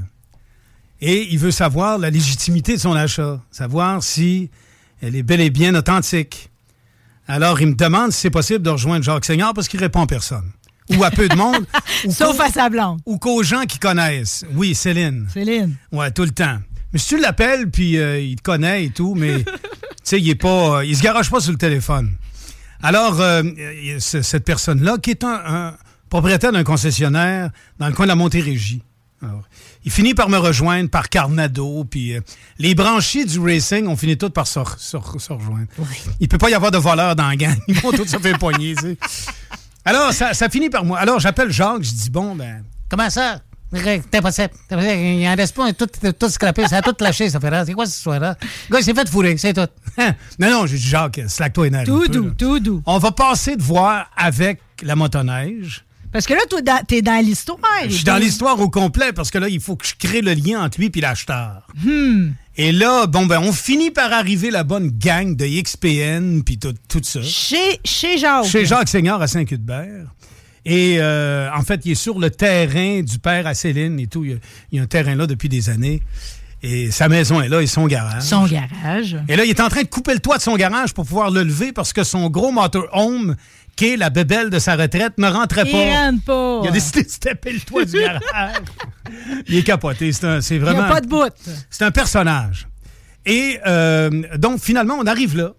[SPEAKER 7] Et il veut savoir la légitimité de son achat, savoir si elle est bel et bien authentique. Alors, il me demande si c'est possible de rejoindre Jacques Seigneur parce qu'il répond à personne. Ou à peu de monde. <laughs> ou
[SPEAKER 3] Sauf à sa blonde.
[SPEAKER 7] Ou qu'aux gens qui connaissent. Oui, Céline.
[SPEAKER 3] Céline.
[SPEAKER 7] Ouais, tout le temps. Mais si tu l'appelles, puis euh, il te connaît et tout, mais <laughs> tu sais, il est pas. euh, il se garoche pas sur le téléphone. Alors, euh, ce- cette personne-là, qui est un, un propriétaire d'un concessionnaire dans le coin de la Montérégie. Alors, il finit par me rejoindre par Carnado, puis euh, les branchies du racing ont fini toutes par se, re- se re- se rejoindre. Il peut pas y avoir de voleurs dans la gang. Ils vont tous se faire poigner, tu sais. <laughs> Alors, ça, ça finit par moi. Alors, j'appelle Jacques, je dis, bon, ben,
[SPEAKER 8] Comment ça? T'es pas c'est Il en reste pas, tout, tout scrappé, ça a tout lâché, ça fait rare. C'est quoi cette histoire-là? Le gars, il s'est fait fourrer, c'est tout. <laughs>
[SPEAKER 7] non, non, j'ai dit, Jacques, slack-toi une
[SPEAKER 3] Tout doux, tout doux.
[SPEAKER 7] On va passer de voir avec la motoneige.
[SPEAKER 3] Parce que là, toi, t'es dans l'histoire.
[SPEAKER 7] Je suis dans l'histoire au complet parce que là, il faut que je crée le lien entre lui et l'acheteur.
[SPEAKER 3] Hmm.
[SPEAKER 7] Et là, bon, ben, on finit par arriver la bonne gang de XPN puis tout, tout ça.
[SPEAKER 3] Chez, chez Jacques.
[SPEAKER 7] Chez Jacques Seigneur à Saint-Cuthbert. Et euh, en fait, il est sur le terrain du père à Céline et tout. Il y a, il y a un terrain là depuis des années. Et sa maison est là et son garage.
[SPEAKER 3] Son garage.
[SPEAKER 7] Et là, il est en train de couper le toit de son garage pour pouvoir le lever parce que son gros motorhome, qui est la bébelle de sa retraite, ne rentrait
[SPEAKER 3] Il
[SPEAKER 7] pas.
[SPEAKER 3] rentre pas.
[SPEAKER 7] Il a décidé de se taper le toit du <laughs> garage. il est capoté. C'est un- c'est
[SPEAKER 3] Il
[SPEAKER 7] vraiment.
[SPEAKER 3] n'y a pas de bout.
[SPEAKER 7] C'est un personnage. Et euh, donc, finalement, on arrive là,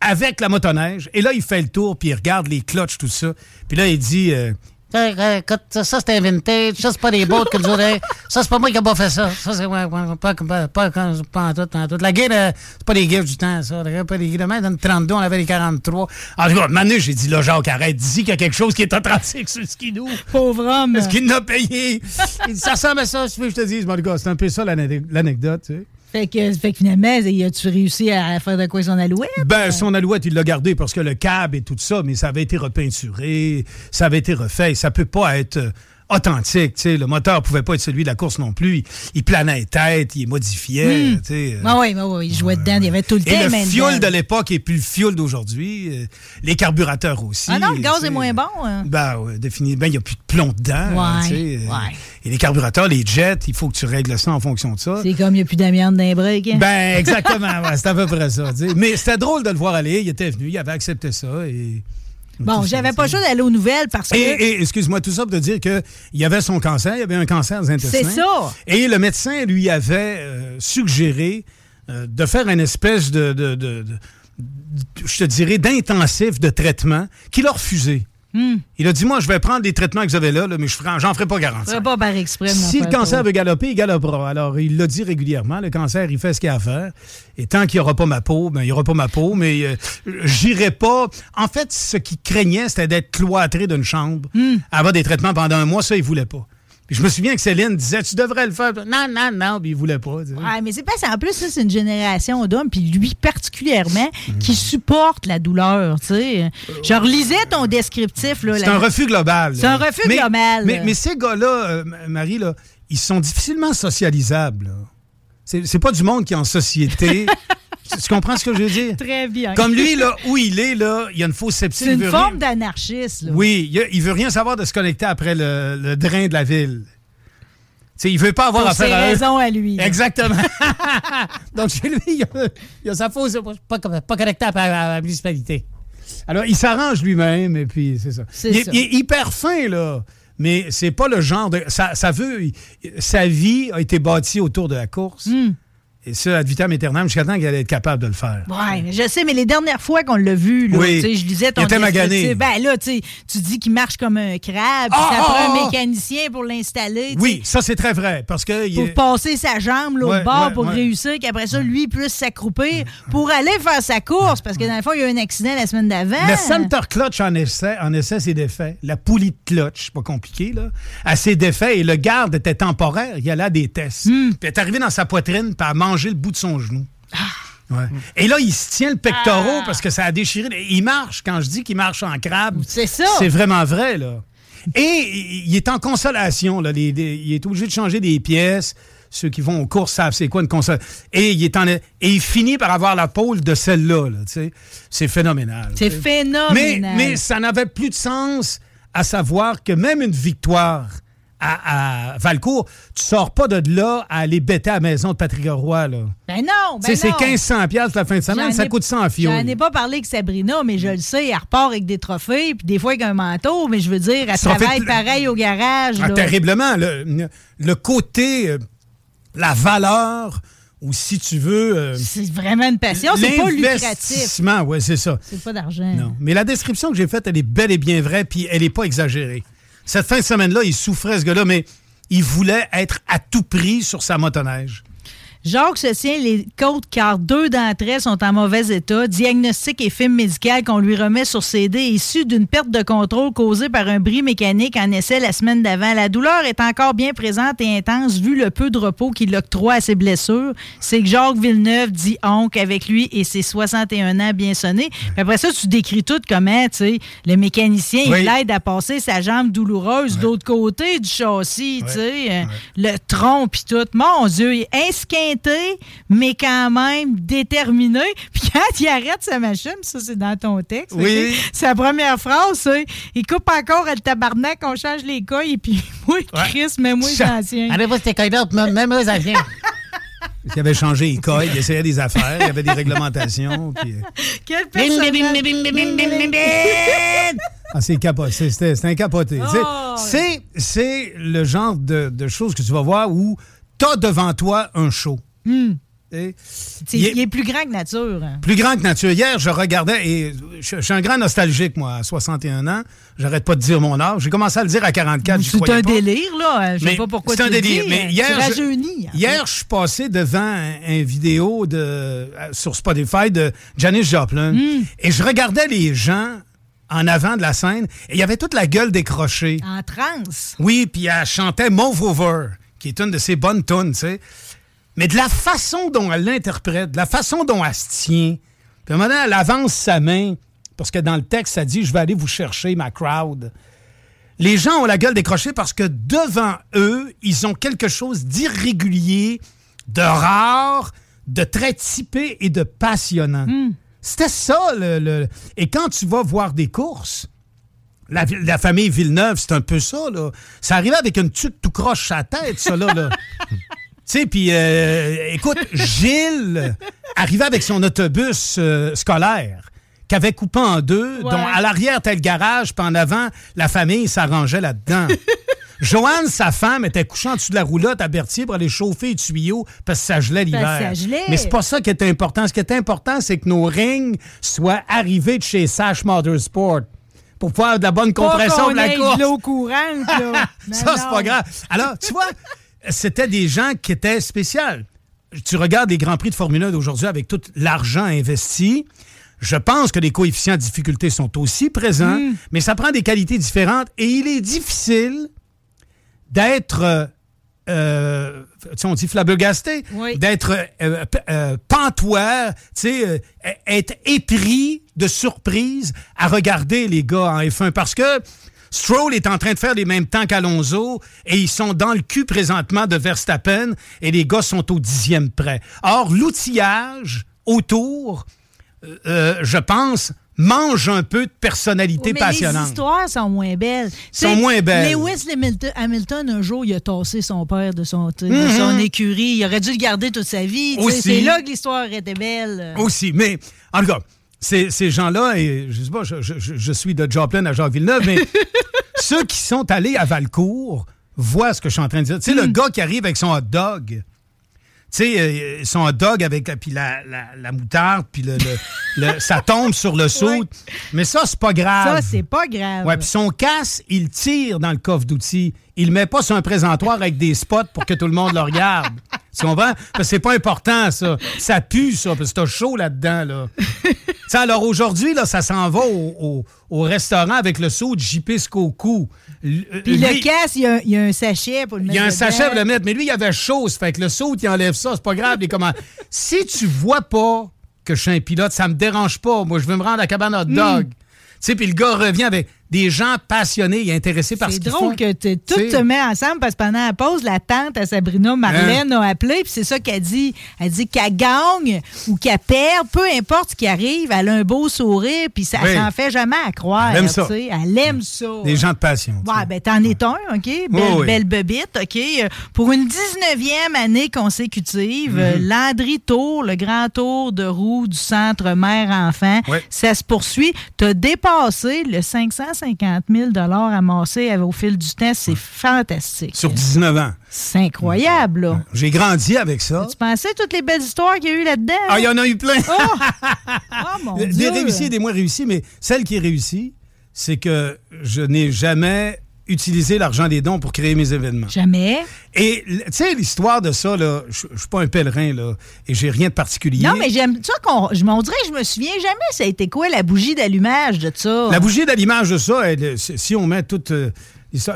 [SPEAKER 7] avec la motoneige. Et là, il fait le tour, puis il regarde les clutches, tout ça. Puis là, il dit... euh,
[SPEAKER 8] Ça, euh, écoute, ça, ça, c'est un vintage. Ça, c'est pas des bottes que nous <laughs> aurais. Ça, c'est pas moi qui ai pas fait ça. Ça, c'est ouais, ouais, pas, pas, pas, pas, pas en tout, en tout. La guerre, euh, c'est pas des guerres du temps, ça. La guerre, pas des guerres. Dans le 32, on avait les 43.
[SPEAKER 7] En tout cas, maintenant, j'ai dit, là, Jacques, arrête, dis qu'il y a quelque chose qui est authentique sur le skidoo.
[SPEAKER 3] Pauvre homme.
[SPEAKER 7] Est-ce qu'il n'a <laughs> payé? Il dit, ça ressemble à ça, si tu veux que je te dise. Mon gars, c'est un peu ça l'ane- l'anecdote, tu sais.
[SPEAKER 3] Fait que, fait que finalement, as-tu réussi à faire de quoi son alouette?
[SPEAKER 7] Ben, son alouette, il l'a gardé parce que le câble et tout ça, mais ça avait été repeinturé, ça avait été refait. Ça peut pas être euh, authentique, tu sais. Le moteur pouvait pas être celui de la course non plus. Il, il planait tête, il modifiait,
[SPEAKER 3] Hmm.
[SPEAKER 7] tu sais. euh.
[SPEAKER 3] Ah oui, oui, oui, il jouait dedans. Il y avait tout le temps.
[SPEAKER 7] Et le fioul de l'époque est plus le fioul d'aujourd'hui. euh, les carburateurs aussi.
[SPEAKER 3] Ah non, le
[SPEAKER 7] tu
[SPEAKER 3] gaz est moins bon. hein.
[SPEAKER 7] Ben, ouais, définitivement, il n'y a plus de plomb dedans.
[SPEAKER 3] Ouais,
[SPEAKER 7] tu
[SPEAKER 3] ouais.
[SPEAKER 7] Et les carburateurs, les jets, il faut que tu règles ça en fonction de ça.
[SPEAKER 3] C'est comme il n'y a plus d'amiante dans les breaks. hein?
[SPEAKER 7] Ben, <laughs> exactement. ouais, c'est à peu près ça. Mais c'était drôle de le voir aller. Il était venu, il avait accepté ça. Et...
[SPEAKER 3] bon, j'avais pas choix d'aller aux nouvelles parce que.
[SPEAKER 7] Et, et, excuse-moi, tout ça pour te dire qu'il y avait son cancer, il y avait un cancer des intestins.
[SPEAKER 3] C'est ça.
[SPEAKER 7] Et le médecin lui avait euh, suggéré euh, de faire une espèce de- de- de- je te dirais, d'intensif de traitement qu'il a refusé.
[SPEAKER 3] Hmm.
[SPEAKER 7] Il a dit, moi, je vais prendre les traitements que vous avez là, là, mais je j'en ferai pas
[SPEAKER 3] Je
[SPEAKER 7] garantie.
[SPEAKER 3] ferais pas par exprès.
[SPEAKER 7] Si le cancer veut galoper, il galopera. Alors, il l'a dit régulièrement, le cancer, il fait ce qu'il a à faire. Et tant qu'il n'y aura pas ma peau, ben, il n'y aura pas ma peau, mais euh, j'irai pas. En fait, ce qu'il craignait, c'était d'être cloîtré d'une chambre,
[SPEAKER 3] Hmm.
[SPEAKER 7] avoir des traitements pendant un mois, ça, il voulait pas. Puis je me souviens que Céline disait, tu devrais le faire. Non, non, non, puis il voulait pas. tu sais.
[SPEAKER 3] Ouais, mais c'est pas ça. En plus, c'est une génération d'hommes, puis lui particulièrement, qui supporte la douleur. Tu sais, je relisais ton descriptif là.
[SPEAKER 7] C'est
[SPEAKER 3] la-
[SPEAKER 7] un refus global.
[SPEAKER 3] C'est un refus
[SPEAKER 7] Mais-
[SPEAKER 3] global.
[SPEAKER 7] Mais, mais ces gars-là, euh, Marie, là, ils sont difficilement socialisables. c'est pas du monde qui est en société. <laughs> tu comprends ce que je veux dire? <laughs>
[SPEAKER 3] Très bien.
[SPEAKER 7] Comme lui, là, où il est, là, il y a une fausse septique.
[SPEAKER 3] c'est
[SPEAKER 7] il
[SPEAKER 3] une forme
[SPEAKER 7] rien-
[SPEAKER 3] d'anarchiste. là.
[SPEAKER 7] Oui, il, a- il veut rien savoir de se connecter après le, le drain de la ville. sais, il veut pas avoir
[SPEAKER 3] Pour
[SPEAKER 7] affaire
[SPEAKER 3] ses
[SPEAKER 7] à
[SPEAKER 3] raisons à lui.
[SPEAKER 7] Exactement. <laughs> <laughs> Donc, chez lui, il a, il a sa fausse. Pas, pas connecté à, à la municipalité. Alors, il s'arrange lui-même, et puis c'est ça.
[SPEAKER 3] C'est
[SPEAKER 7] Il,
[SPEAKER 3] ça.
[SPEAKER 7] il est hyper fin, là. mais c'est pas le genre de. Ça, ça veut. Sa vie a été bâtie autour de la course.
[SPEAKER 3] Hmm.
[SPEAKER 7] Et ça, ad vitam aeternam, jusqu'à temps qu'elle allait être capable de le faire.
[SPEAKER 3] Mais je sais, mais les dernières fois qu'on l'a vu, là,
[SPEAKER 7] Oui.
[SPEAKER 3] je lisais ton
[SPEAKER 7] Il était magané.
[SPEAKER 3] Ben là, tu dis qu'il marche comme un crabe, puis
[SPEAKER 7] Ah,
[SPEAKER 3] ça
[SPEAKER 7] ah,
[SPEAKER 3] prend
[SPEAKER 7] ah.
[SPEAKER 3] un mécanicien pour l'installer.
[SPEAKER 7] Oui, ça, c'est très vrai. Parce que.
[SPEAKER 3] Pour
[SPEAKER 7] est-
[SPEAKER 3] passer sa jambe l'autre
[SPEAKER 7] Ouais,
[SPEAKER 3] bord
[SPEAKER 7] ouais,
[SPEAKER 3] pour
[SPEAKER 7] ouais.
[SPEAKER 3] réussir, qu'après ça, lui puisse s'accroupir pour aller faire sa course. Parce que dans le fond, il y a eu un accident la semaine d'avant.
[SPEAKER 7] Le center clutch en essai, en essai c'est défait. La poulie de clutch, c'est pas compliqué, là, elle s'est défait et le garde était temporaire. Il allait à des tests.
[SPEAKER 3] Hmm.
[SPEAKER 7] Puis elle est arrivée dans sa poitrine puis elle a le bout de son genou.
[SPEAKER 3] Ah.
[SPEAKER 7] Ouais. Et là, il se tient le pectoral parce que ça a déchiré. Il marche. Quand je dis qu'il marche en crabe,
[SPEAKER 3] C'est ça.
[SPEAKER 7] c'est vraiment vrai, là. Et il est en consolation, là. Les- les- il est obligé de changer des pièces. Ceux qui vont aux courses savent c'est quoi une console. Et il, est en, et il finit par avoir la pôle de celle-là, là. C'est phénoménal.
[SPEAKER 3] C'est phénoménal.
[SPEAKER 7] Mais, mais ça n'avait plus de sens à savoir que même une victoire à, à Valcourt, tu sors pas de là à aller bêter à la maison de Patrick Roy. Là.
[SPEAKER 3] Ben non, ben
[SPEAKER 7] c'est
[SPEAKER 3] non.
[SPEAKER 7] 1500 pièces la fin de semaine, ça
[SPEAKER 3] ai-
[SPEAKER 7] coûte 100 fioul.
[SPEAKER 3] J'en ai pas parlé avec Sabrina, mais je le sais, elle repart avec des trophées, puis des fois avec un manteau, mais je veux dire, elle
[SPEAKER 7] Ça
[SPEAKER 3] travaille pareil au garage.
[SPEAKER 7] Ah,
[SPEAKER 3] là.
[SPEAKER 7] terriblement. Le, le côté, euh, la valeur, ou si tu veux... euh,
[SPEAKER 3] C'est vraiment une passion, c'est pas lucratif.
[SPEAKER 7] ouais, c'est ça.
[SPEAKER 3] C'est pas d'argent.
[SPEAKER 7] Non. Mais la description que j'ai faite, elle est bel et bien vraie, puis elle n'est pas exagérée. Cette fin de semaine-là, il souffrait, ce gars-là, mais il voulait être à tout prix sur sa motoneige.
[SPEAKER 3] Jacques se tient les côtes car deux d'entre elles sont en mauvais état. Diagnostic et film médical qu'on lui remet sur CD issu d'une perte de contrôle causée par un bris mécanique en essai la semaine d'avant. La douleur est encore bien présente et intense vu le peu de repos qu'il octroie à ses blessures. C'est que Jacques Villeneuve dit oncle avec lui et ses 61 ans bien sonnés. Puis après ça, tu décris tout comment, tu sais, le mécanicien,
[SPEAKER 7] Oui.
[SPEAKER 3] il l'aide à passer sa jambe douloureuse de l'autre côté du châssis, tu sais, le tronc puis tout. Mon Dieu, il est mais quand même déterminé. <laughs> Puis quand il arrête sa machine, ça c'est dans ton texte,
[SPEAKER 7] Oui.
[SPEAKER 3] Sa première phrase, c'est il coupe encore le tabarnak, on change les couilles et puis <laughs> moi, Chris, mets-moi les anciens.
[SPEAKER 8] Allez-vous, c'était caïdot, même ça vient.
[SPEAKER 7] Il avait changé les coils, il essayait des affaires, il y avait des réglementations. puis,
[SPEAKER 3] Quel
[SPEAKER 8] Bim, bim,
[SPEAKER 3] personnage.
[SPEAKER 8] bim, bim, bim, bim, bim, bim.
[SPEAKER 7] Ah, c'est capoté. C'est- un capoté.
[SPEAKER 3] Oh,
[SPEAKER 7] C'est- C'est c'est le genre de, de choses que tu vas voir où tu as devant toi un show.
[SPEAKER 3] Hmm.
[SPEAKER 7] Et il est-
[SPEAKER 3] Il est plus grand que nature. hein.
[SPEAKER 7] Plus grand que nature. Hier, je regardais, et je, je suis un grand nostalgique, moi, à 61 ans. J'arrête pas de dire mon âge. J'ai commencé à le dire à 44. j'y
[SPEAKER 3] C'est un
[SPEAKER 7] pas.
[SPEAKER 3] délire, là. Je sais
[SPEAKER 7] Mais
[SPEAKER 3] pas pourquoi
[SPEAKER 7] c'est
[SPEAKER 3] tu
[SPEAKER 7] un délire.
[SPEAKER 3] dis.
[SPEAKER 7] Mais hier,
[SPEAKER 3] tu
[SPEAKER 7] je-
[SPEAKER 3] rajeunis, en
[SPEAKER 7] Hier, je suis passé devant un, un vidéo de, euh, sur Spotify de Janis Joplin
[SPEAKER 3] Hmm.
[SPEAKER 7] et je regardais les gens en avant de la scène et il y avait toute la gueule décrochée.
[SPEAKER 3] En transe.
[SPEAKER 7] Oui, puis elle chantait Move Over, qui est une de ses bonnes tunes, tu sais. Mais de la façon dont elle l'interprète, de la façon dont elle se tient, puis à un moment donné, elle avance sa main, parce que dans le texte, ça dit « Je vais aller vous chercher, ma crowd ». Les gens ont la gueule décrochée parce que devant eux, ils ont quelque chose d'irrégulier, de rare, de très typé et de passionnant. C'était ça, le, le- Et quand tu vas voir des courses, la, la famille Villeneuve, c'est un peu ça, là. Ça arrivait avec une tuque tout croche à la tête, ça, là. là. <laughs> Tu sais, puis euh, écoute, Gilles arrivait avec son autobus euh, scolaire qu'avait coupé en deux,
[SPEAKER 3] Ouais.
[SPEAKER 7] dont à l'arrière était le garage, puis en avant, la famille s'arrangeait là-dedans. <laughs> Joanne, sa femme, était couchée en dessous de la roulotte à Berthier pour aller chauffer les tuyaux parce que ça gelait l'hiver. Mais c'est pas ça qui était important. Ce qui était important, c'est que nos rings soient arrivés de chez Sash Motorsport pour pouvoir avoir de la bonne compression de la course.
[SPEAKER 3] de l'eau courante, là. <laughs>
[SPEAKER 7] Ça, c'est pas grave. Alors, tu vois, c'était des gens qui étaient spéciaux. Tu regardes les Grands Prix de Formule 1 d'aujourd'hui avec tout l'argent investi. Je pense que les coefficients de difficulté sont aussi présents,
[SPEAKER 3] Mm.
[SPEAKER 7] mais ça prend des qualités différentes et il est difficile d'être, euh, euh, tu sais, on dit flabbergasté,
[SPEAKER 3] Oui.
[SPEAKER 7] d'être euh, p- euh, pantois, tu sais, euh, être épris de surprise à regarder les gars en F1 parce que Stroll est en train de faire les mêmes temps qu'Alonso et ils sont dans le cul présentement de Verstappen et les gars sont au dixième près. Or, l'outillage autour, euh, euh, je pense, mange un peu de personnalité
[SPEAKER 3] Oui, mais
[SPEAKER 7] passionnante.
[SPEAKER 3] Les histoires sont moins belles.
[SPEAKER 7] Sont
[SPEAKER 3] T'sais,
[SPEAKER 7] moins belles.
[SPEAKER 3] Lewis Hamilton, Hamilton, un jour, il a tassé son père de son, de
[SPEAKER 7] Mhm.
[SPEAKER 3] son écurie. Il aurait dû le garder toute sa vie. C'est là que l'histoire était belle.
[SPEAKER 7] Aussi, mais en tout cas, ces, ces gens-là, et je sais pas, je, je- je- je suis de Joplin à Jacques Villeneuve, mais <laughs> ceux qui sont allés à Valcourt voient ce que je suis en train de dire. Tu sais, le gars qui arrive avec son hot dog. Tu sais, euh, son hot dog avec la, puis la, la, la moutarde, puis le, le- <laughs> le- ça tombe sur le saut. Mais ça, c'est pas grave.
[SPEAKER 3] Ça, c'est pas grave.
[SPEAKER 7] Ouais, puis son casse, il tire dans le coffre d'outils. Il le met pas sur un présentoir avec des spots pour que tout le monde le regarde. Tu comprends? Parce que c'est pas important, ça. Ça pue, ça, parce que t'as chaud là-dedans, là. Sais, alors aujourd'hui, là, ça s'en va au, au- au restaurant avec le saut de JP Scocou. L- euh,
[SPEAKER 3] Puis le casse, il y, a, il y a un sachet pour le
[SPEAKER 7] il
[SPEAKER 3] mettre
[SPEAKER 7] y a un
[SPEAKER 3] dedans.
[SPEAKER 7] sachet pour le mettre, mais lui, il avait chaud. ça Fait que le saut, il enlève ça, c'est pas grave. les comment... si tu vois pas que je suis un pilote, ça me dérange pas. Moi, je veux me rendre à la cabane hot dog.
[SPEAKER 3] Mm.
[SPEAKER 7] Tu sais, puis le gars revient avec des gens passionnés et intéressés par ce
[SPEAKER 3] C'est
[SPEAKER 7] qu'ils
[SPEAKER 3] drôle
[SPEAKER 7] font.
[SPEAKER 3] que t'es- tout
[SPEAKER 7] T'sais.
[SPEAKER 3] te met ensemble parce que pendant la pause, la tante à Sabrina Marlène
[SPEAKER 7] Hein?
[SPEAKER 3] a appelé, puis c'est ça qu'elle dit. Elle dit qu'elle gagne ou qu'elle perd, peu importe ce qui arrive, elle a un beau sourire, puis ça
[SPEAKER 7] Oui.
[SPEAKER 3] s'en fait jamais à croire.
[SPEAKER 7] Elle aime ça.
[SPEAKER 3] t'sais. Elle aime ça.
[SPEAKER 7] Des gens de passion.
[SPEAKER 3] Ouais, ben t'en es un, OK? Belle,
[SPEAKER 7] Oui, oui.
[SPEAKER 3] belle bebite, OK? Pour une 19e année consécutive,
[SPEAKER 7] Mhm.
[SPEAKER 3] euh, Landry Tour, le grand tour de roue du centre mère-enfant, ça se poursuit. T'as dépassé le 550 000 amassé au fil du temps. C'est fantastique.
[SPEAKER 7] Sur 19 ans.
[SPEAKER 3] C'est incroyable, là.
[SPEAKER 7] J'ai grandi avec ça.
[SPEAKER 3] Tu pensais toutes les belles histoires qu'il y a eu là-dedans?
[SPEAKER 7] Ah, il y en a eu plein.
[SPEAKER 3] Oh, <laughs> mon
[SPEAKER 7] des
[SPEAKER 3] Dieu!
[SPEAKER 7] réussis et des moins réussis, mais celle qui est réussie, c'est que je n'ai jamais utilisé l'argent des dons pour créer mes événements.
[SPEAKER 3] Jamais.
[SPEAKER 7] Et tu sais, l'histoire de ça, là, je suis pas un pèlerin, là, et j'ai rien de particulier.
[SPEAKER 3] Non, mais j'aime ça qu'on. Je m'en dirait que je me souviens jamais, ça a été quoi la bougie d'allumage de ça?
[SPEAKER 7] La bougie d'allumage de ça, elle, si on met toute. euh,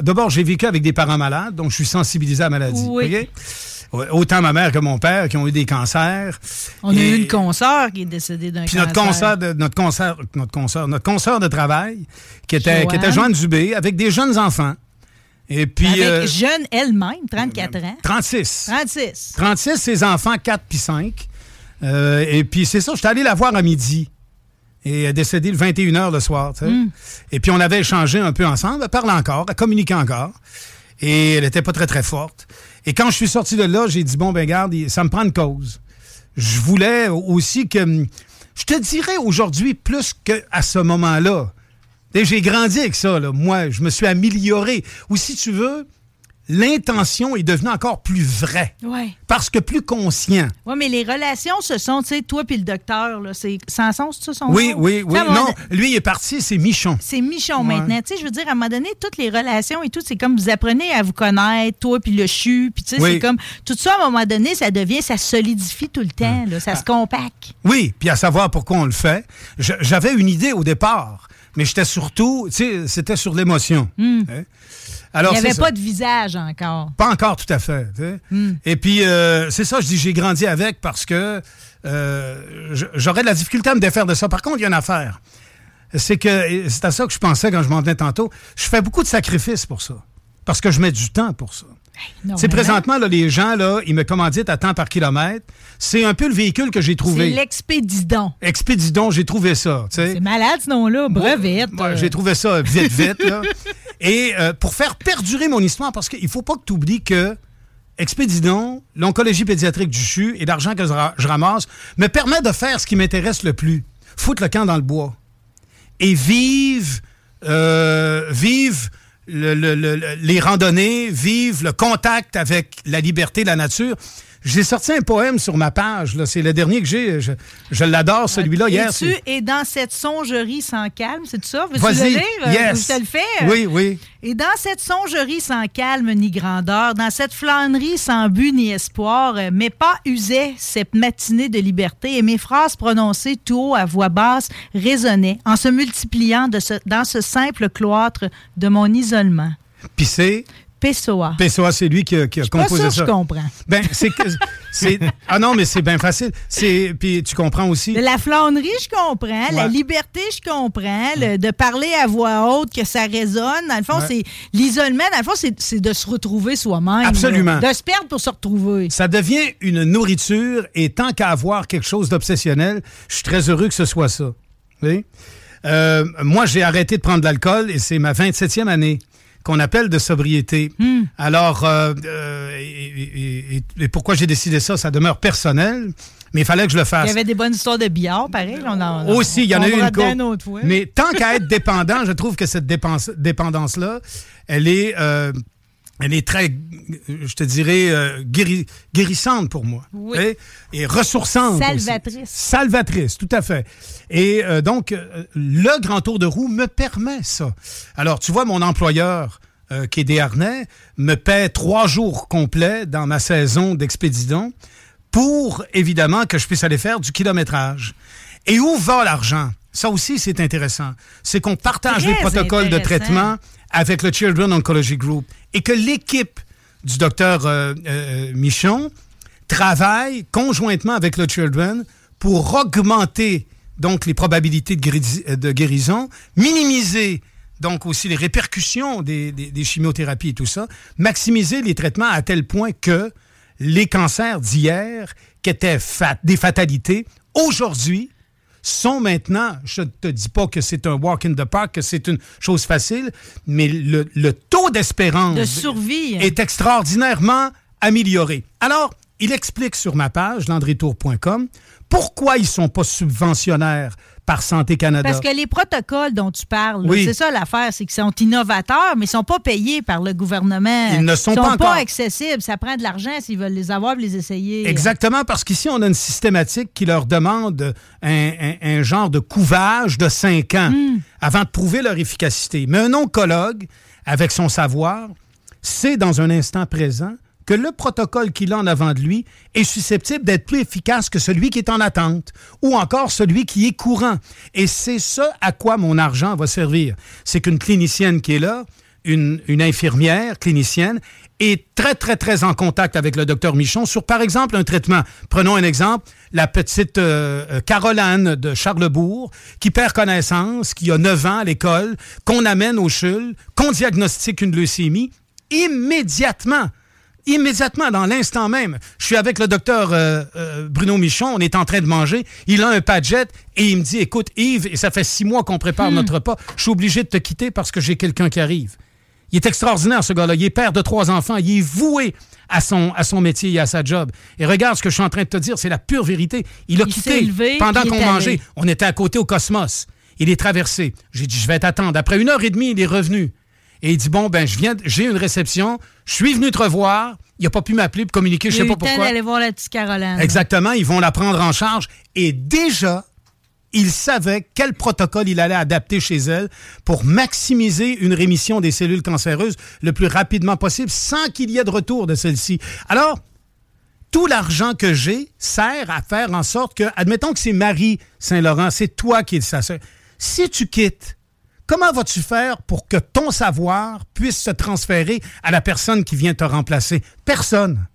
[SPEAKER 7] D'abord, j'ai vécu avec des parents malades, donc je suis sensibilisé à la maladie.
[SPEAKER 3] Oui.
[SPEAKER 7] Autant ma mère que mon père qui ont eu des cancers.
[SPEAKER 3] On a eu une consoeur qui est décédée d'un
[SPEAKER 7] Puis
[SPEAKER 3] cancer.
[SPEAKER 7] notre de, notre concert, notre concert de travail, qui était, qui était
[SPEAKER 3] Joanne.
[SPEAKER 7] Joanne Dubé, avec des jeunes enfants. Et puis.
[SPEAKER 3] Avec
[SPEAKER 7] euh,
[SPEAKER 3] jeune elle-même, 34 ans.
[SPEAKER 7] 36.
[SPEAKER 3] 36.
[SPEAKER 7] 36, ses enfants, 4 puis 5. Euh, et puis c'est ça, j'étais allé la voir à midi. Et elle est décédée le 21h le soir. tu sais.
[SPEAKER 3] Mm.
[SPEAKER 7] Et puis on avait échangé un peu ensemble. Elle parle encore, elle communique encore. Et elle était pas très, très forte. Et quand je suis sorti de là, j'ai dit, bon, ben garde, ça me prend une cause. Je voulais aussi que... hum, Je te dirais aujourd'hui plus qu'à ce moment-là. J'ai grandi avec ça. Moi, je me suis amélioré. Ou si tu veux, l'intention est devenue encore plus vraie.
[SPEAKER 3] Ouais.
[SPEAKER 7] Parce que plus conscient.
[SPEAKER 3] Oui, mais les relations, ce sont, tu sais, toi puis le docteur, là, c'est Sanson, c'est ça son
[SPEAKER 7] Oui,
[SPEAKER 3] nom?
[SPEAKER 7] oui, oui. Non, lui, il est parti, c'est Michon.
[SPEAKER 3] C'est Michon
[SPEAKER 7] Ouais.
[SPEAKER 3] maintenant. Tu sais, je veux dire, à un moment donné, toutes les relations et tout, c'est comme vous apprenez à vous connaître, toi puis le chu, puis tu sais,
[SPEAKER 7] Oui.
[SPEAKER 3] c'est comme tout ça, à un moment donné, ça devient, ça solidifie tout le temps, là, ça se compacte.
[SPEAKER 7] Oui, puis à savoir pourquoi on le fait. J'avais une idée au départ, mais j'étais surtout, tu sais, c'était sur l'émotion.
[SPEAKER 3] Hmm.
[SPEAKER 7] Hein? Alors,
[SPEAKER 3] Il n'y avait pas de visage encore.
[SPEAKER 7] Pas encore tout à fait. tu sais.
[SPEAKER 3] Hmm.
[SPEAKER 7] Et puis, euh, c'est ça, je dis, j'ai grandi avec parce que euh, j'aurais de la difficulté à me défaire de ça. Par contre, il y a une affaire. C'est que, c'est à ça que je pensais quand je m'en venais tantôt, je fais beaucoup de sacrifices pour ça. Parce que je mets du temps pour ça. C'est présentement, là, les gens, là, ils me commanditent à temps par kilomètre. C'est un peu le véhicule que j'ai
[SPEAKER 3] C'est
[SPEAKER 7] trouvé.
[SPEAKER 3] l'expédidon.
[SPEAKER 7] Expédidon, j'ai trouvé ça.
[SPEAKER 3] C'est malade, ce nom-là. Brevette.
[SPEAKER 7] Ouais, J'ai trouvé ça vite, vite. là. <laughs> Et euh, pour faire perdurer mon histoire, parce qu'il faut pas que tu oublies que Expédidon, l'oncologie pédiatrique du CHU et l'argent que je ramasse me permet de faire ce qui m'intéresse le plus. Foutre le camp dans le bois. Et vivre, euh, vivre le- le- le- le- les randonnées, vivre le contact avec la liberté, la nature. J'ai sorti un poème sur ma page. C'est le dernier que j'ai. Je, je l'adore, celui-là, hier.
[SPEAKER 3] Et tu dans cette songerie sans calme, c'est ça? Veux-tu
[SPEAKER 7] Vas-y.
[SPEAKER 3] le lire? Euh,
[SPEAKER 7] Yes.
[SPEAKER 3] Je te le fais?
[SPEAKER 7] Oui, oui.
[SPEAKER 3] Et dans cette songerie sans calme ni grandeur, dans cette flânerie sans but ni espoir, euh, mes pas usaient cette matinée de liberté et mes phrases prononcées tout haut à voix basse résonnaient en se multipliant de ce- dans ce simple cloître de mon isolement.
[SPEAKER 7] Puis c'est?
[SPEAKER 3] Pessoa.
[SPEAKER 7] Pessoa, c'est lui qui a, qui a
[SPEAKER 3] Pas
[SPEAKER 7] composé
[SPEAKER 3] sûr,
[SPEAKER 7] ça.
[SPEAKER 3] je comprends.
[SPEAKER 7] Ben, c'est Ah non, mais c'est bien facile. C'est Puis tu comprends aussi.
[SPEAKER 3] La flânerie, je comprends. La liberté, je comprends. Le- de parler à voix haute, que ça résonne. Dans le fond,
[SPEAKER 7] Ouais.
[SPEAKER 3] c'est l'isolement. Dans le fond, c'est c'est de se retrouver soi-même.
[SPEAKER 7] Absolument.
[SPEAKER 3] là. De se perdre pour se retrouver.
[SPEAKER 7] Ça devient une nourriture et tant qu'à avoir quelque chose d'obsessionnel, je suis très heureux que ce soit ça. Oui? Euh, moi, j'ai arrêté de prendre de l'alcool et c'est ma 27e année. Qu'on appelle de sobriété.
[SPEAKER 3] Hmm.
[SPEAKER 7] Alors, euh, euh, et, et- et- et pourquoi j'ai décidé ça, ça demeure personnel, mais il fallait que je le
[SPEAKER 3] Il
[SPEAKER 7] fasse.
[SPEAKER 3] y avait des bonnes histoires de billard, pareil. là, On en,
[SPEAKER 7] Aussi, il y en a eu une couple.
[SPEAKER 3] autre fois.
[SPEAKER 7] Mais tant qu'à être dépendant, je trouve que cette dépendance-là, elle est, euh, elle est très, je te dirais, euh, guéri- guérissante pour moi.
[SPEAKER 3] Oui.
[SPEAKER 7] Et, et ressourçante. aussi.
[SPEAKER 3] Salvatrice.
[SPEAKER 7] Salvatrice, tout à fait. Et euh, donc, euh, le grand tour de roue me permet ça. Alors, tu vois, mon employeur, euh, qui est des harnais, me paie trois jours complets dans ma saison d'expédition pour, évidemment, que je puisse aller faire du kilométrage. Et où va l'argent? Ça aussi, c'est intéressant. C'est qu'on partage
[SPEAKER 3] Très
[SPEAKER 7] les protocoles de traitement avec le Children Oncology Group et que l'équipe du docteur euh, euh, Michon travaille conjointement avec le Children pour augmenter donc les probabilités de, guéri- de guérison, minimiser donc aussi les répercussions des, chimiothérapies et tout ça, maximiser les traitements à tel point que les cancers d'hier, qui étaient des fatalités, aujourd'hui sont maintenant, je ne te dis pas que c'est un walk in the park, que c'est une chose facile, mais le, le taux d'espérance
[SPEAKER 3] De survie.
[SPEAKER 7] est extraordinairement amélioré. Alors, il explique sur ma page, landrytour.com, pourquoi ils sont pas subventionnaires par Santé Canada.
[SPEAKER 3] Parce que les protocoles dont tu parles,
[SPEAKER 7] Oui.
[SPEAKER 3] c'est ça l'affaire, c'est qu'ils sont innovateurs, mais ils sont pas payés par le gouvernement.
[SPEAKER 7] Ils ne sont
[SPEAKER 3] Ils
[SPEAKER 7] pas encore.
[SPEAKER 3] accessibles. Ça prend de l'argent s'ils veulent les avoir et les essayer.
[SPEAKER 7] Exactement, parce qu'ici, on a une systématique qui leur demande un, un- un genre de couvage de cinq ans avant de prouver leur efficacité. Mais un oncologue, avec son savoir, sait dans un instant présent que le protocole qu'il a en avant de lui est susceptible d'être plus efficace que celui qui est en attente ou encore celui qui est courant. Et c'est ça à quoi mon argent va servir. C'est qu'une clinicienne qui est là, une, une infirmière clinicienne, est très, très, très en contact avec le docteur Michon sur, par exemple, un traitement. Prenons un exemple, la petite euh, euh, Caroline de Charlebourg, qui perd connaissance, qui a 9 ans à l'école, qu'on amène au CHUL, qu'on diagnostique une leucémie, immédiatement immédiatement, dans l'instant même. Je suis avec le docteur euh, euh, Bruno Michon, on est en train de manger, il a un padjet et il me dit, écoute Yves, et ça fait six mois qu'on prépare notre repas, je suis obligé de te quitter parce que j'ai quelqu'un qui arrive. Il est extraordinaire, ce gars-là. Il est père de trois enfants. Il est voué à son, à son métier et à sa job. Et regarde ce que je suis en train de te dire, c'est la pure vérité. Il a
[SPEAKER 3] Il
[SPEAKER 7] quitté pendant qu'on mangeait. On était à côté au Cosmos. Il est traversé. J'ai dit, je vais t'attendre. Après une heure et demie, il est revenu. Et il dit, bon, ben, je viens, j'ai une réception. Je suis venu te revoir. Il n'a pas pu m'appeler pour communiquer, je sais pas pourquoi.
[SPEAKER 3] d'aller voir la petite Caroline.
[SPEAKER 7] Exactement, ils vont la prendre en charge. Et déjà, il savait quel protocole il allait adapter chez elle pour maximiser une rémission des cellules cancéreuses le plus rapidement possible sans qu'il y ait de retour de celle-ci. Alors, tout l'argent que j'ai sert à faire en sorte que, admettons que c'est Marie Saint-Laurent, c'est toi qui es sa sœur. Si tu quittes, comment vas-tu faire pour que ton savoir puisse se transférer à la personne qui vient te remplacer? Personne.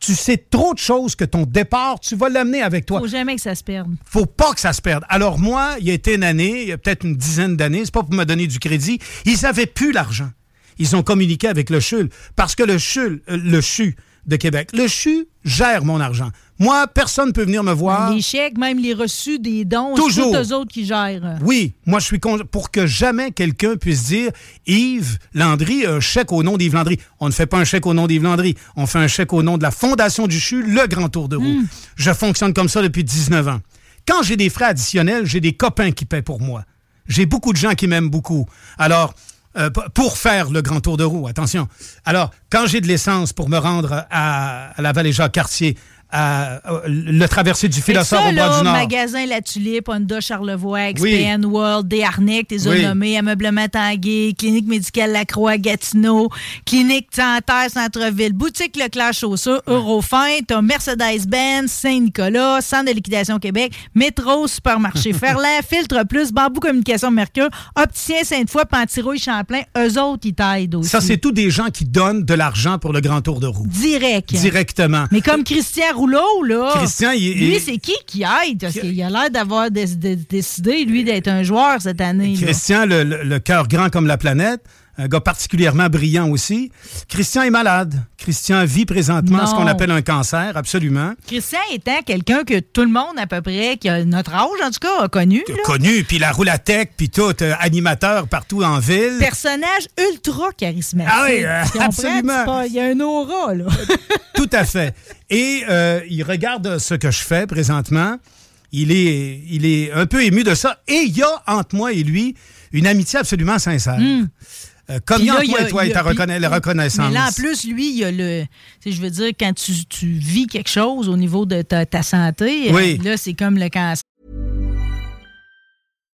[SPEAKER 7] Tu sais trop de choses que ton départ, tu vas l'amener avec toi
[SPEAKER 3] Faut jamais que ça se perde.
[SPEAKER 7] faut pas que ça se perde. Alors moi, il y a été une année, il y a peut-être une dizaine d'années, c'est pas pour me donner du crédit, ils avaient plus l'argent. Ils ont communiqué avec le CHUL parce que le CHUL, euh, le CHU de Québec, le CHU gère mon argent. Moi, personne ne peut venir me voir.
[SPEAKER 3] Les chèques, même les reçus des dons,
[SPEAKER 7] Toujours.
[SPEAKER 3] c'est tous eux autres qui gèrent.
[SPEAKER 7] Oui, moi je suis con- pour que jamais quelqu'un puisse dire Yves Landry, un chèque au nom d'Yves Landry. On ne fait pas un chèque au nom d'Yves Landry, on fait un chèque au nom de la Fondation du CHU, le Grand Tour de roue. Je fonctionne comme ça depuis 19 ans. Quand j'ai des frais additionnels, j'ai des copains qui paient pour moi. J'ai beaucoup de gens qui m'aiment beaucoup. Alors, euh, pour faire le grand tour de roue, attention. Alors, quand j'ai de l'essence pour me rendre à, à la vallée Jacques-Cartier, à, à- le traversé du philosophe au bord du Nord.
[SPEAKER 3] magasin La Tulipe, Honda Charlevoix,
[SPEAKER 7] Oui.
[SPEAKER 3] XPN World, des Harnick, t'es
[SPEAKER 7] Oui.
[SPEAKER 3] nommés, Ameublement Tanguay, Clinique médicale Lacroix, Gatineau, Clinique Santerre, Centre-Ville, Boutique Leclerc Chaussures, Eurofin, t'as Mercedes-Benz, Saint-Nicolas, Centre de liquidation Québec, Métro, Supermarché <laughs> Ferland, Filtre Plus, Bambou Communication Mercure, Opticien Sainte-Foy, Pantirouille Champlain, eux autres, ils t'aident aussi.
[SPEAKER 7] Ça, c'est tous des gens qui donnent de l'argent pour le grand tour de roue.
[SPEAKER 3] Direct.
[SPEAKER 7] Directement.
[SPEAKER 3] Mais comme Christian Rouleau, là.
[SPEAKER 7] Christian, il-
[SPEAKER 3] Lui,
[SPEAKER 7] il-
[SPEAKER 3] c'est qui qui aide? Parce qu'il a l'air d'avoir dé- dé- décidé, lui, d'être un joueur cette année. là.
[SPEAKER 7] Christian, le, le- le cœur grand comme la planète, un gars particulièrement brillant aussi. Christian est malade. Christian vit présentement ce qu'on appelle un cancer, absolument.
[SPEAKER 3] Christian étant quelqu'un que tout le monde, à peu près, qui a notre âge, en tout cas, a connu. là.
[SPEAKER 7] Connu, puis la roulatec, puis tout, euh, animateur partout en ville.
[SPEAKER 3] Personnage ultra charismatique.
[SPEAKER 7] Ah oui, euh, absolument.
[SPEAKER 3] Il y a un aura, là. <laughs>
[SPEAKER 7] Tout à fait. Et euh, il regarde ce que je fais présentement. Il est, il est un peu ému de ça. Et il y a entre moi et lui une amitié absolument sincère. Euh, comme y a
[SPEAKER 3] là,
[SPEAKER 7] et toi
[SPEAKER 3] il
[SPEAKER 7] ta reconnaissance.
[SPEAKER 3] Mais là, en plus, lui, il y a le. tu sais, je veux dire, quand tu, tu vis quelque chose au niveau de ta, ta santé,
[SPEAKER 9] Oui.
[SPEAKER 3] euh, là, c'est comme le cancer.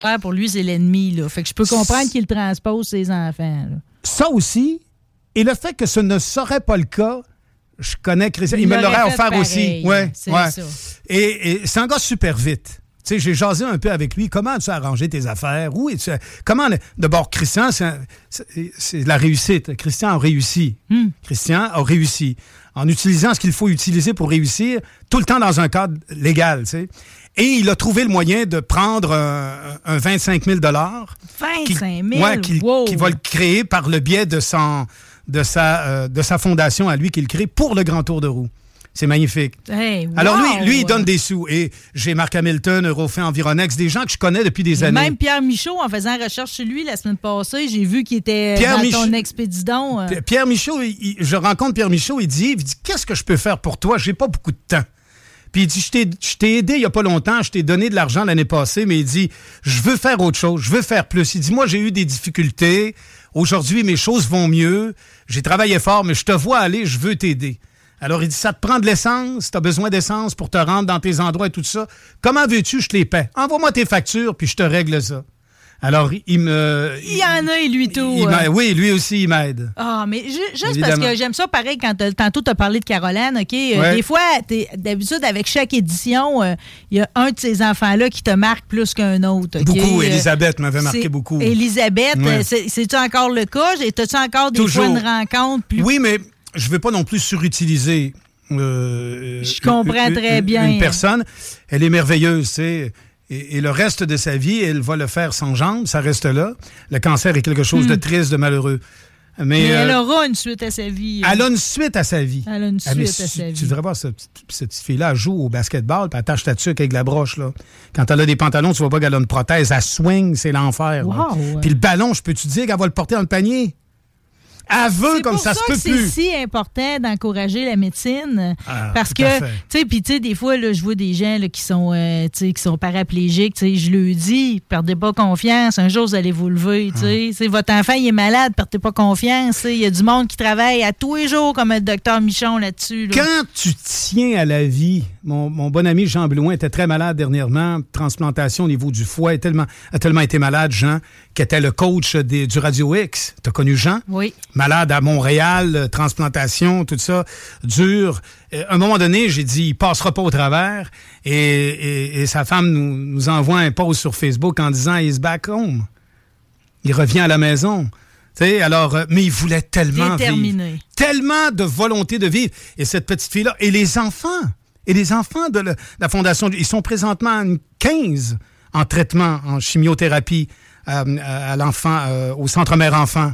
[SPEAKER 3] Frère, Pour lui, c'est l'ennemi, là. Fait que je peux comprendre qu'il transpose ses enfants, là.
[SPEAKER 7] Ça aussi, et le fait que ce ne serait pas le cas, je connais Christian. Il,
[SPEAKER 3] Il
[SPEAKER 7] me
[SPEAKER 3] l'aurait
[SPEAKER 7] offert
[SPEAKER 3] pareil,
[SPEAKER 7] aussi. Ouais,
[SPEAKER 3] c'est
[SPEAKER 7] ouais.
[SPEAKER 3] ça.
[SPEAKER 7] Et, et c'est un gars super vite. Tu sais, j'ai jasé un peu avec lui. Comment as-tu arrangé tes affaires? Où es-tu? Comment. D'abord, Christian, c'est la réussite. Christian a réussi.
[SPEAKER 3] Hmm.
[SPEAKER 7] Christian a réussi. En utilisant ce qu'il faut utiliser pour réussir, tout le temps dans un cadre légal, tu sais. Et il a trouvé le moyen de prendre un, un 25 000
[SPEAKER 3] 25 000?
[SPEAKER 7] Ouais, qu'il qu'il va le créer par le biais de, son, de, sa, euh, de sa fondation à lui qu'il crée pour le Grand Tour de roue. C'est magnifique.
[SPEAKER 3] Hey,
[SPEAKER 7] Alors
[SPEAKER 3] wow!
[SPEAKER 7] lui, lui, il donne des sous. Et j'ai Marc Hamilton, Eurofin, Environex, des gens que je connais depuis des années.
[SPEAKER 3] Même Pierre Michaud, en faisant recherche sur lui la semaine passée, j'ai vu qu'il était
[SPEAKER 7] Pierre
[SPEAKER 3] dans
[SPEAKER 7] Michaud-
[SPEAKER 3] ton expédidon. euh.
[SPEAKER 7] Pierre Michaud, il- il- je rencontre Pierre Michaud, il dit, il dit Qu'est-ce que je peux faire pour toi? J'ai pas beaucoup de temps. Puis il dit Je t'ai- aidé il y a pas longtemps, je t'ai donné de l'argent l'année passée, mais il dit Je veux faire autre chose, je veux faire plus. Il dit Moi, j'ai eu des difficultés. Aujourd'hui, mes choses vont mieux. J'ai travaillé fort, mais je te vois aller, je veux t'aider. Alors, il dit Ça te prend de l'essence, tu as besoin d'essence pour te rendre dans tes endroits et tout ça. Comment veux-tu, je te les paie? Envoie-moi tes factures, puis je te règle ça. Alors, il me.
[SPEAKER 3] Il y en a, et lui, tout.
[SPEAKER 7] il
[SPEAKER 3] euh.
[SPEAKER 7] oui, lui aussi, il m'aide.
[SPEAKER 3] Ah, mais ju- juste
[SPEAKER 7] Évidemment.
[SPEAKER 3] parce que j'aime ça, pareil, quand tantôt tu as parlé de Caroline, OK? euh,
[SPEAKER 7] Ouais.
[SPEAKER 3] Des fois, t'es- d'habitude, avec chaque édition, euh, il y a un de ces enfants-là qui te marque plus qu'un autre.
[SPEAKER 7] Beaucoup.
[SPEAKER 3] Euh,
[SPEAKER 7] Elisabeth m'avait marqué
[SPEAKER 3] c'est-
[SPEAKER 7] beaucoup.
[SPEAKER 3] Elisabeth,
[SPEAKER 7] Ouais.
[SPEAKER 3] euh, c'est- c'est-tu encore le cas? As-tu encore des
[SPEAKER 7] Toujours.
[SPEAKER 3] fois une rencontre plus.
[SPEAKER 7] Oui, mais je ne veux pas non plus surutiliser. euh,
[SPEAKER 3] Je comprends
[SPEAKER 7] une-
[SPEAKER 3] très bien.
[SPEAKER 7] Une personne, elle est merveilleuse, tu sais. Et, et le reste de sa vie, elle va le faire sans jambes, ça reste là. Le cancer est quelque chose
[SPEAKER 3] Hmm.
[SPEAKER 7] de triste, de malheureux. Mais,
[SPEAKER 3] Mais elle
[SPEAKER 7] euh,
[SPEAKER 3] aura une suite à sa vie.
[SPEAKER 7] elle a une suite à sa vie.
[SPEAKER 3] Elle a une
[SPEAKER 7] Ah, mais
[SPEAKER 3] suite à
[SPEAKER 7] tu-
[SPEAKER 3] sa vie.
[SPEAKER 7] Tu devrais voir cette, fille-là, joue au basketball, puis elle attache ta tuque avec la broche. Là. Quand elle a des pantalons, tu vois pas qu'elle a une prothèse. Elle swing, c'est l'enfer.
[SPEAKER 3] Wow.
[SPEAKER 7] Puis le ballon, je peux te dire qu'elle va le porter dans le panier?
[SPEAKER 3] C'est
[SPEAKER 7] comme
[SPEAKER 3] pour
[SPEAKER 7] ça, se peut
[SPEAKER 3] que
[SPEAKER 7] plus.
[SPEAKER 3] C'est si important d'encourager la médecine
[SPEAKER 7] Ah,
[SPEAKER 3] parce que tu sais puis tu sais des fois là, je vois des gens là, qui sont euh, tu sais, qui sont paraplégiques, tu sais je le dis, perdez pas confiance, un jour vous allez vous lever, tu sais,
[SPEAKER 7] Ah.
[SPEAKER 3] Votre enfant il est malade, perdez pas confiance, tu sais. il y a du monde qui travaille à tous les jours comme le docteur Michon là-dessus. là.
[SPEAKER 7] Quand tu tiens à la vie, mon, mon bon ami Jean Blouin était très malade dernièrement, transplantation au niveau du foie, il a tellement, a tellement été malade, Jean, qui était le coach des- du Radio X. Tu as connu Jean?
[SPEAKER 3] Oui.
[SPEAKER 7] Malade à Montréal, euh, transplantation, tout ça, dur. Euh, à un moment donné, j'ai dit, il passera pas au travers. Et, et- et sa femme nous, nous envoie un post sur Facebook en disant, he's back home. Il revient à la maison. Alors, euh, mais il voulait tellement
[SPEAKER 3] Déterminé.
[SPEAKER 7] vivre. Tellement de volonté de vivre. Et cette petite fille-là, et les enfants, et les enfants de, le- de la Fondation, ils sont présentement une 15 en traitement, en chimiothérapie euh, à l'enfant, euh, au centre mère-enfant.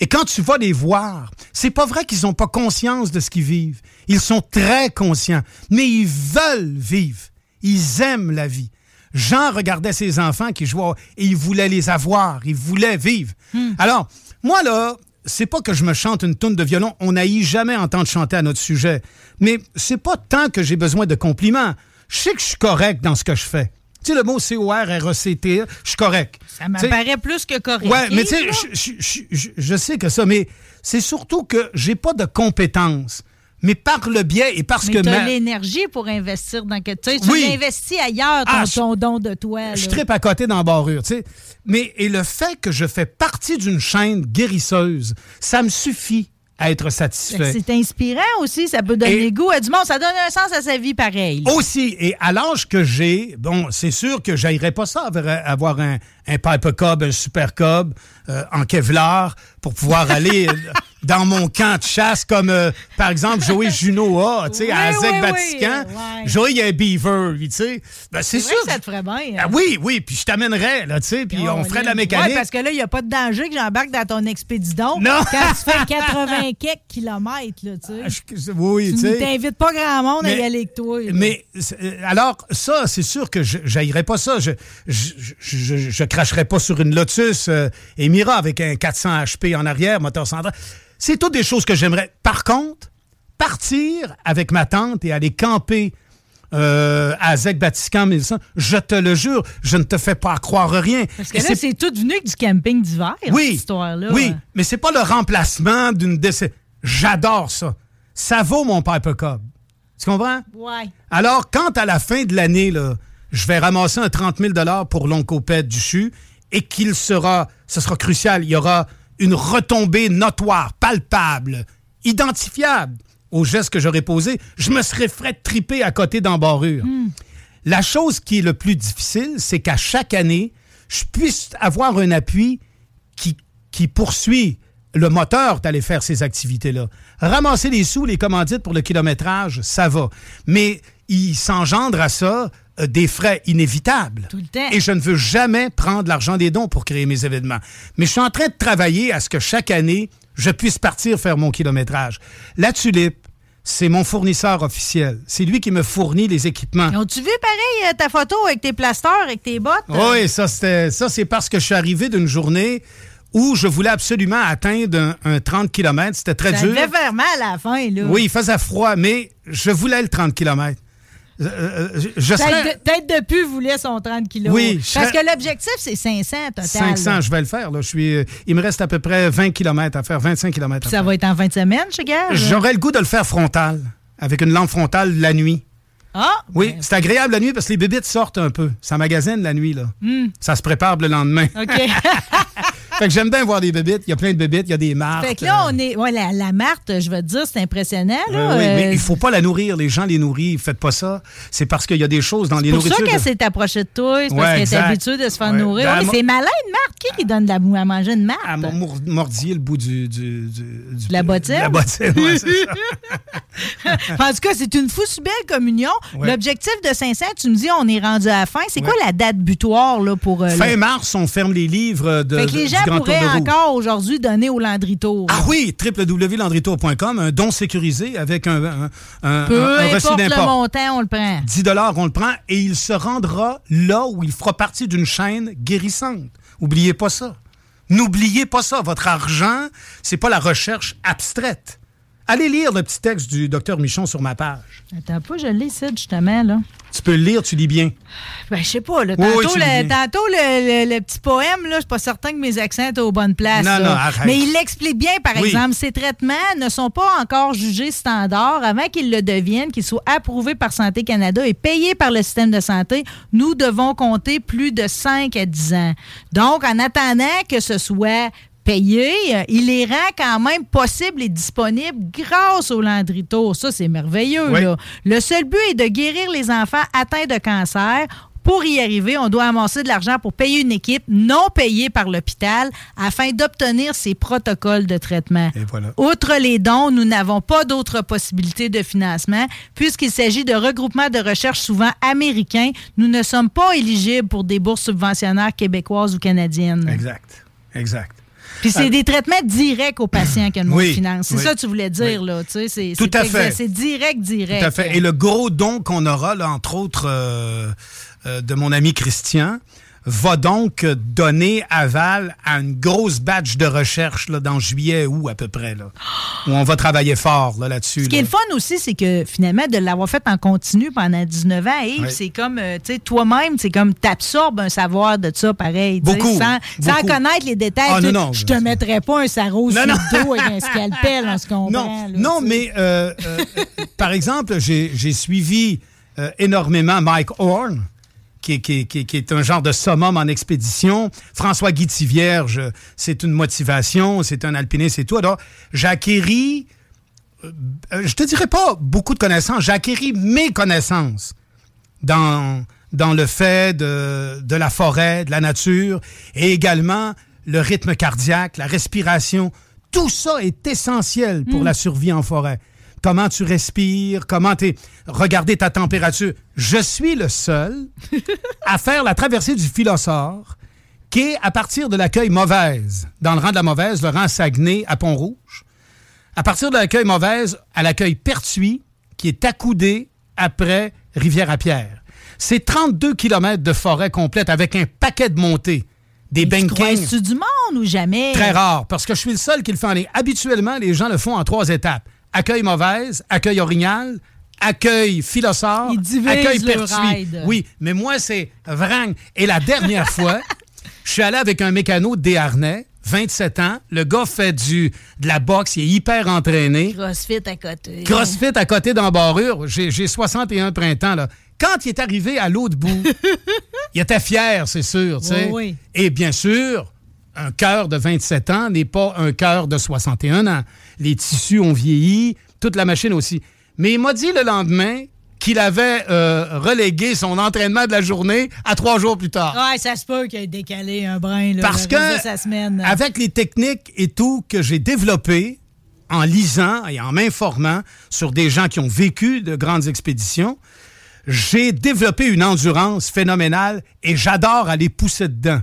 [SPEAKER 7] Et quand tu vas les voir, c'est pas vrai qu'ils n'ont pas conscience de ce qu'ils vivent. Ils sont très conscients, mais ils veulent vivre. Ils aiment la vie. Jean regardait ses enfants qui jouaient et il voulait les avoir, il voulait vivre. Alors, moi, là, c'est pas que je me chante une tonne de violon, on n'haït jamais entendre chanter à notre sujet. Mais c'est pas tant que j'ai besoin de compliments. Je sais que je suis correct dans ce que je fais. Tu sais, le mot C-O-R-R-E-C-T, je suis correct.
[SPEAKER 3] Ça m'apparaît plus que correct.
[SPEAKER 7] Ouais, mais tu sais, je- je- je- je sais que ça, mais c'est surtout que j'ai pas de compétences. Mais par le biais et parce
[SPEAKER 3] Mais
[SPEAKER 7] que
[SPEAKER 3] tu as
[SPEAKER 7] ma-
[SPEAKER 3] l'énergie pour investir dans quelque chose. Tu
[SPEAKER 7] Oui.
[SPEAKER 3] l'investis ailleurs, ton,
[SPEAKER 7] Ah, je-
[SPEAKER 3] ton don de toi.
[SPEAKER 7] je
[SPEAKER 3] là.
[SPEAKER 7] tripe à côté dans la barrure, tu sais. Mais et le fait que je fais partie d'une chaîne guérisseuse, ça me suffit à être satisfait.
[SPEAKER 3] C'est inspirant aussi, ça peut donner
[SPEAKER 7] Et-
[SPEAKER 3] goût à du monde, ça donne un sens à sa vie pareil.
[SPEAKER 7] Aussi, et à l'âge que j'ai, bon, c'est sûr que j'aillerais pas ça avoir un, un Piper Cub, un Super Cub euh, en Kevlar pour pouvoir <laughs> aller euh, dans mon camp de chasse comme, euh, par exemple, Joey <laughs> Juno a, tu sais, à
[SPEAKER 3] oui,
[SPEAKER 7] Vatican.
[SPEAKER 3] oui.
[SPEAKER 7] Joey, il y a un beaver, tu sais. Ben, c'est sûr.
[SPEAKER 3] vrai que ça te ferait bien. hein.
[SPEAKER 7] Ah oui, oui, puis je t'amènerais, là, tu sais, puis on ferait de la mécanique.
[SPEAKER 3] Oui, parce que là, il n'y a pas de danger que j'embarque dans ton expédidon.
[SPEAKER 7] Non.
[SPEAKER 3] Quand tu fais <laughs> 80 quelques kilomètres, là, tu sais.
[SPEAKER 7] Ah, Oui,
[SPEAKER 3] tu
[SPEAKER 7] sais.
[SPEAKER 3] t'invites pas grand monde à y aller avec toi. là.
[SPEAKER 7] Mais euh, alors, ça, c'est sûr que je pas ça. Je je, je, cracherais pas sur une Lotus euh, Emira avec un 400 HP en arrière, moteur central. C'est toutes des choses que j'aimerais. Par contre, partir avec ma tante et aller camper euh, à Zec Batiscan 1100, je te le jure, je ne te fais pas croire rien.
[SPEAKER 3] Parce que
[SPEAKER 7] Et
[SPEAKER 3] là,
[SPEAKER 7] c'est-
[SPEAKER 3] tout venu du camping d'hiver,
[SPEAKER 7] oui,
[SPEAKER 3] cette histoire-là.
[SPEAKER 7] Oui, mais c'est pas le remplacement d'une décès. J'adore ça. Ça vaut mon Piper Cub. Tu comprends?
[SPEAKER 3] Ouais.
[SPEAKER 7] Alors, quand à la fin de l'année, là, je vais ramasser un 30 000 pour l'oncopède du CHU et qu'il sera, ce sera crucial, il y aura une retombée notoire, palpable, identifiable au geste que j'aurais posé, je me serais fait triper à côté d'embarrure. La chose qui est le plus difficile, c'est qu'à chaque année, je puisse avoir un appui qui, qui poursuit le moteur d'aller faire ces activités-là. Ramasser les sous, les commandites pour le kilométrage, ça va. Mais il s'engendre à ça des frais inévitables.
[SPEAKER 3] Tout le temps.
[SPEAKER 7] Et je ne veux jamais prendre l'argent des dons pour créer mes événements. Mais je suis en train de travailler à ce que chaque année, je puisse partir faire mon kilométrage. La tulipe, c'est mon fournisseur officiel. C'est lui qui me fournit les équipements.
[SPEAKER 3] Ont-tu vu pareil euh, ta photo avec tes plasteurs, avec tes bottes?
[SPEAKER 7] Oui, ça, c'était, ça, c'est parce que je suis arrivé d'une journée où je voulais absolument atteindre un, un 30 km. C'était très
[SPEAKER 3] Ça
[SPEAKER 7] dur.
[SPEAKER 3] devait faire mal à la fin, là.
[SPEAKER 7] Oui, il faisait froid, mais je voulais le 30 km. Euh, euh, je- je
[SPEAKER 3] Tête
[SPEAKER 7] serais...
[SPEAKER 3] de, tête de pu voulait son 30 kilos.
[SPEAKER 7] Oui,
[SPEAKER 3] Parce
[SPEAKER 7] serais-
[SPEAKER 3] que l'objectif, c'est 500 total.
[SPEAKER 7] 500,
[SPEAKER 3] là.
[SPEAKER 7] je vais le faire. Là. Je suis, euh, il me reste à peu près 20 km à faire, 25 km à
[SPEAKER 3] Puis
[SPEAKER 7] faire.
[SPEAKER 3] ça va être en fin de semaine, je gage?
[SPEAKER 7] J'aurais le goût de le faire frontal, avec une lampe frontale la nuit.
[SPEAKER 3] Ah!
[SPEAKER 7] Oui, c'est agréable la nuit parce que les bébites sortent un peu. Ça magasine la nuit, là.
[SPEAKER 3] Hmm.
[SPEAKER 7] Ça se prépare le lendemain.
[SPEAKER 3] OK. <laughs>
[SPEAKER 7] fait que j'aime bien voir des bébites. Il y a plein de bébites, il y a des marques.
[SPEAKER 3] fait que là, on est. Ouais, la, la Marthe, je vais te dire, c'est impressionnant, là.
[SPEAKER 7] oui, mais
[SPEAKER 3] Euh,
[SPEAKER 7] il faut pas la nourrir. Les gens les nourrissent. Faites pas ça. C'est parce qu'il y a des choses dans les
[SPEAKER 3] C'est pour ça
[SPEAKER 7] nourritures.
[SPEAKER 3] qu'elle s'est approchée de toi, c'est parce qu'elle est habituée de se faire nourrir.
[SPEAKER 7] Ben,
[SPEAKER 3] c'est malin, une Marthe. Qui qui donne de la boue? À manger une Marthe?
[SPEAKER 7] Elle mordillé le bout du. du, du-
[SPEAKER 3] la bottine?
[SPEAKER 7] La bottine, ouais, <laughs>
[SPEAKER 3] en tout cas, c'est une fousse belle communion.
[SPEAKER 7] Ouais.
[SPEAKER 3] L'objectif de 500, tu me dis, on est rendu à la fin. C'est quoi la date butoir là, pour. euh,
[SPEAKER 7] Fin
[SPEAKER 3] le-
[SPEAKER 7] mars, on ferme les livres de,
[SPEAKER 3] Fait que les gens
[SPEAKER 7] Grand Tour de
[SPEAKER 3] encore aujourd'hui donner au Landry Tour.
[SPEAKER 7] Ah oui, www.landritour.com, un don sécurisé avec un, un, un-
[SPEAKER 3] Peu
[SPEAKER 7] un
[SPEAKER 3] importe le montant, on le prend.
[SPEAKER 7] 10 on le prend et il se rendra là où il fera partie d'une chaîne guérissante. Oubliez pas ça. N'oubliez pas ça. Votre argent, c'est pas la recherche abstraite. Allez lire le petit texte du docteur Michon sur ma page.
[SPEAKER 3] Attends pas, je l'ai ici, justement, là.
[SPEAKER 7] Tu peux le lire, tu lis bien.
[SPEAKER 3] Ben, je sais pas, là. Tantôt,
[SPEAKER 7] oui,
[SPEAKER 3] le,
[SPEAKER 7] le dis.
[SPEAKER 3] tantôt le, le- le petit poème, là, je suis pas certain que mes accents étaient aux bonnes places.
[SPEAKER 7] Non, non, arrête.
[SPEAKER 3] Mais il l'explique bien, par
[SPEAKER 7] Oui.
[SPEAKER 3] exemple. Ces traitements ne sont pas encore jugés standards. Avant qu'ils le deviennent, qu'ils soient approuvés par Santé Canada et payés par le système de santé, nous devons compter plus de 5 à 10 ans. Donc, en attendant que ce soit payé, euh, il les rend quand même possibles et disponibles grâce au Landry Tour. Ça, c'est merveilleux.
[SPEAKER 10] Oui.
[SPEAKER 3] là. Le seul but est de guérir les enfants atteints de cancer. Pour y arriver, on doit amasser de l'argent pour payer une équipe non payée par l'hôpital afin d'obtenir ces protocoles de traitement.
[SPEAKER 7] Et voilà.
[SPEAKER 3] Outre les dons, nous n'avons pas d'autres possibilités de financement puisqu'il s'agit de regroupements de recherche souvent américains. Nous ne sommes pas éligibles pour des bourses subventionnaires québécoises ou canadiennes.
[SPEAKER 7] Exact. Exact.
[SPEAKER 3] Puis c'est des traitements directs aux patients que le monde
[SPEAKER 7] Oui,
[SPEAKER 3] finance. C'est
[SPEAKER 7] oui.
[SPEAKER 3] ça que tu voulais dire, là. Tu sais, c'est,
[SPEAKER 7] Tout à fait.
[SPEAKER 3] C'est direct, direct.
[SPEAKER 7] Tout à fait. Et le gros don qu'on aura, là, entre autres, euh, euh, de mon ami Christian, va donc donner aval à une grosse batch de recherche là, dans juillet août à peu près, là, où on va travailler fort là, là-dessus.
[SPEAKER 3] Ce qui est le fun aussi, c'est que finalement, de l'avoir fait en continu pendant 19 ans, Yves,
[SPEAKER 7] Ouais.
[SPEAKER 3] c'est comme, euh, tu sais, toi-même, c'est comme t'absorbes un savoir de ça pareil.
[SPEAKER 7] Beaucoup,
[SPEAKER 3] Sans, sans
[SPEAKER 7] beaucoup.
[SPEAKER 3] connaître les détails.
[SPEAKER 7] Ah, non, non.
[SPEAKER 3] Je te mettrais pas un sarreau sur le dos avec un scalpel, on se <laughs> comprend.
[SPEAKER 7] Non,
[SPEAKER 3] là,
[SPEAKER 7] non mais euh, euh, par exemple, j'ai j'ai suivi euh, énormément Mike Horn, qui, est- qui est- qui est- qui est un genre de summum en expédition. François Guy Tivierge, c'est une motivation, c'est un alpiniste et tout. Alors, j'acquéris, euh, euh, je te dirais pas beaucoup de connaissances, j'acquéris mes connaissances dans, dans le fait de, de la forêt, de la nature, et également le rythme cardiaque, la respiration. Tout ça est essentiel pour la survie en forêt. Comment tu respires, comment tu Regardez ta température. Je suis le seul <laughs> à faire la traversée du Philosore, qui est à partir de l'accueil mauvaise, dans le rang de la mauvaise, le rang Saguenay à Pont-Rouge. À partir de l'accueil mauvaise à l'accueil Pertuis, qui est accoudé après Rivière-à-Pierre. C'est 32 km de forêt complète avec un paquet de montées. Des bankings.
[SPEAKER 3] du monde ou jamais?
[SPEAKER 7] Très rare, parce que je suis le seul qui le fait en ligne. Habituellement, les gens le font en trois étapes. Accueil mauvaise, accueil orignal, accueil
[SPEAKER 3] divisent
[SPEAKER 7] accueil pertuis. Oui, mais moi, c'est vrang. Et la dernière <laughs> fois, je suis allé avec un mécano de Desharnais, 27 ans. Le gars fait du, de la boxe, il est hyper entraîné.
[SPEAKER 3] Crossfit à côté.
[SPEAKER 7] CrossFit à côté d'embarrure. J'ai j'ai 61 printemps, là. Quand il est arrivé à l'autre bout, <laughs> il était fier, c'est sûr, tu sais.
[SPEAKER 3] Oui, oui.
[SPEAKER 7] Et bien sûr, un cœur de 27 ans n'est pas un cœur de 61 ans. Les tissus ont vieilli, toute la machine aussi. Mais il m'a dit le lendemain qu'il avait euh, relégué son entraînement de la journée à trois jours plus tard.
[SPEAKER 3] Ouais, ça se peut qu'il ait décalé un brin là,
[SPEAKER 7] Parce
[SPEAKER 3] le
[SPEAKER 7] que,
[SPEAKER 3] de sa semaine.
[SPEAKER 7] avec les techniques et tout que j'ai développées en lisant et en m'informant sur des gens qui ont vécu de grandes expéditions, j'ai développé une endurance phénoménale et j'adore aller pousser dedans.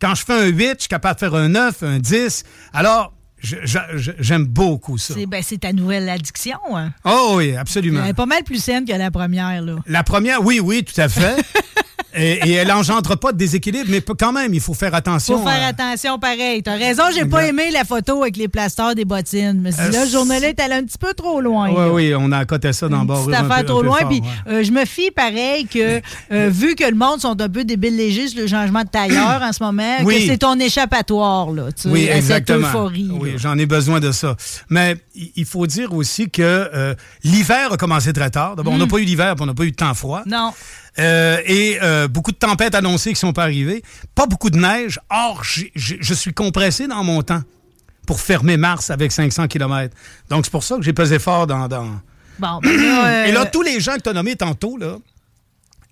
[SPEAKER 7] Quand je fais un 8, je suis capable de faire un 9, un 10. Alors, j'aime beaucoup ça.
[SPEAKER 3] C'est ben, c'est ta nouvelle addiction. Hein?
[SPEAKER 7] Oh oui, absolument.
[SPEAKER 3] Elle est pas mal plus saine que la première. Là.
[SPEAKER 7] La première, oui, oui, tout à fait. <laughs> et, et elle engendre pas de déséquilibre, mais quand même, il faut faire attention.
[SPEAKER 3] Faut faire
[SPEAKER 7] à-
[SPEAKER 3] attention pareil. T'as raison, j'ai pas aimé la photo avec les plasteurs des bottines. Suis dit, là,
[SPEAKER 7] Euh,
[SPEAKER 3] le journaliste est allé un petit peu trop loin.
[SPEAKER 7] Oui,
[SPEAKER 3] là.
[SPEAKER 7] oui, on a accoté ça dans le bord.
[SPEAKER 3] Affaire trop loin. Puis euh, je me fie pareil que, euh, <laughs> vu que le monde sont un peu débiles légers sur le changement de tailleur en ce moment,
[SPEAKER 7] Oui.
[SPEAKER 3] que c'est ton échappatoire, là, tu
[SPEAKER 7] Oui, exactement.
[SPEAKER 3] cette euphorie.
[SPEAKER 7] Oui, j'en ai besoin de ça. Mais il il faut dire aussi que euh, l'hiver a commencé très tard. D'abord, on n'a
[SPEAKER 3] Mm.
[SPEAKER 7] pas eu d'hiver, puis on n'a pas eu de temps froid.
[SPEAKER 3] Non.
[SPEAKER 7] Euh, et euh, beaucoup de tempêtes annoncées qui sont pas arrivées. Pas beaucoup de neige. Or, je suis compressé dans mon temps pour fermer Mars avec 500 km. Donc, c'est pour ça que j'ai pesé fort dans... dans-
[SPEAKER 3] Bon, ben là, euh, <clears throat>
[SPEAKER 7] Et là, tous les gens que tu as nommés tantôt, là,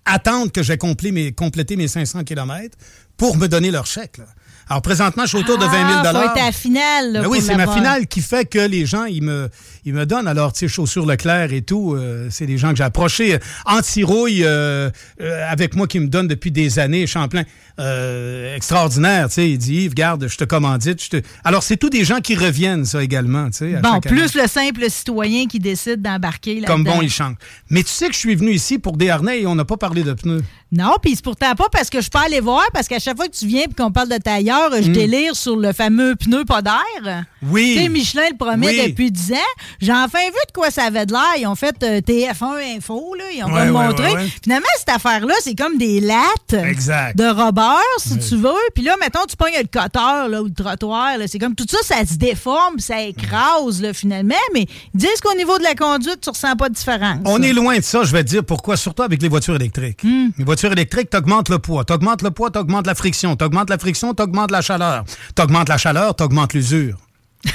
[SPEAKER 7] attendent que j'ai complété mes, complété mes 500 km pour me donner leur chèque. là. Alors, présentement, je suis autour de 20 000
[SPEAKER 3] Ah, faut être à la finale. là,
[SPEAKER 7] Ben oui, c'est ma finale qui fait que les gens, ils me, ils me donnent. Alors, tu sais, Chaussures Leclerc et tout, euh, c'est des gens que j'ai approchés. Anti-rouille, euh, euh, avec moi, qui me donne depuis des années, Champlain, euh, extraordinaire, tu sais. Il dit, Yves, garde, je te commandite. Je te... Alors, c'est tous des gens qui reviennent, ça, également, tu sais.
[SPEAKER 3] Bon,
[SPEAKER 7] année.
[SPEAKER 3] plus le simple citoyen qui décide d'embarquer là
[SPEAKER 7] Comme bon, il change. Mais tu sais que je suis venu ici pour des harnais et on n'a pas parlé de pneus.
[SPEAKER 3] Non, puis c'est pourtant pas parce que je peux aller voir, parce qu'à chaque fois que tu viens et qu'on parle de tailleur, je
[SPEAKER 7] Mm.
[SPEAKER 3] délire sur le fameux pneu pas d'air.
[SPEAKER 7] Oui.
[SPEAKER 3] Tu sais, Michelin le promet
[SPEAKER 7] Oui.
[SPEAKER 3] depuis 10 ans. J'ai enfin vu de quoi ça avait de l'air. Ils ont fait euh, TF1 Info, là. Ils ont
[SPEAKER 7] Ouais, ouais,
[SPEAKER 3] montré.
[SPEAKER 7] ouais.
[SPEAKER 3] Finalement, cette affaire-là, c'est comme des lattes
[SPEAKER 7] Exact.
[SPEAKER 3] de robeur, si tu veux. Puis là, mettons, tu pognes le coteur là, ou le trottoir. là. C'est comme tout ça, ça se déforme, ça écrase, là, finalement. Mais ils disent qu'au niveau de la conduite, tu ressens pas de différence.
[SPEAKER 7] On est loin de ça, je vais te dire pourquoi, surtout avec les voitures électriques.
[SPEAKER 3] Hmm.
[SPEAKER 7] Les voitures électriques, t'augmentes le poids. T'augmentes le poids, t'augmentes la friction. T'augmentes la friction, t'augmentes la chaleur. T'augmentes la chaleur, t'augmentes l'usure. <laughs>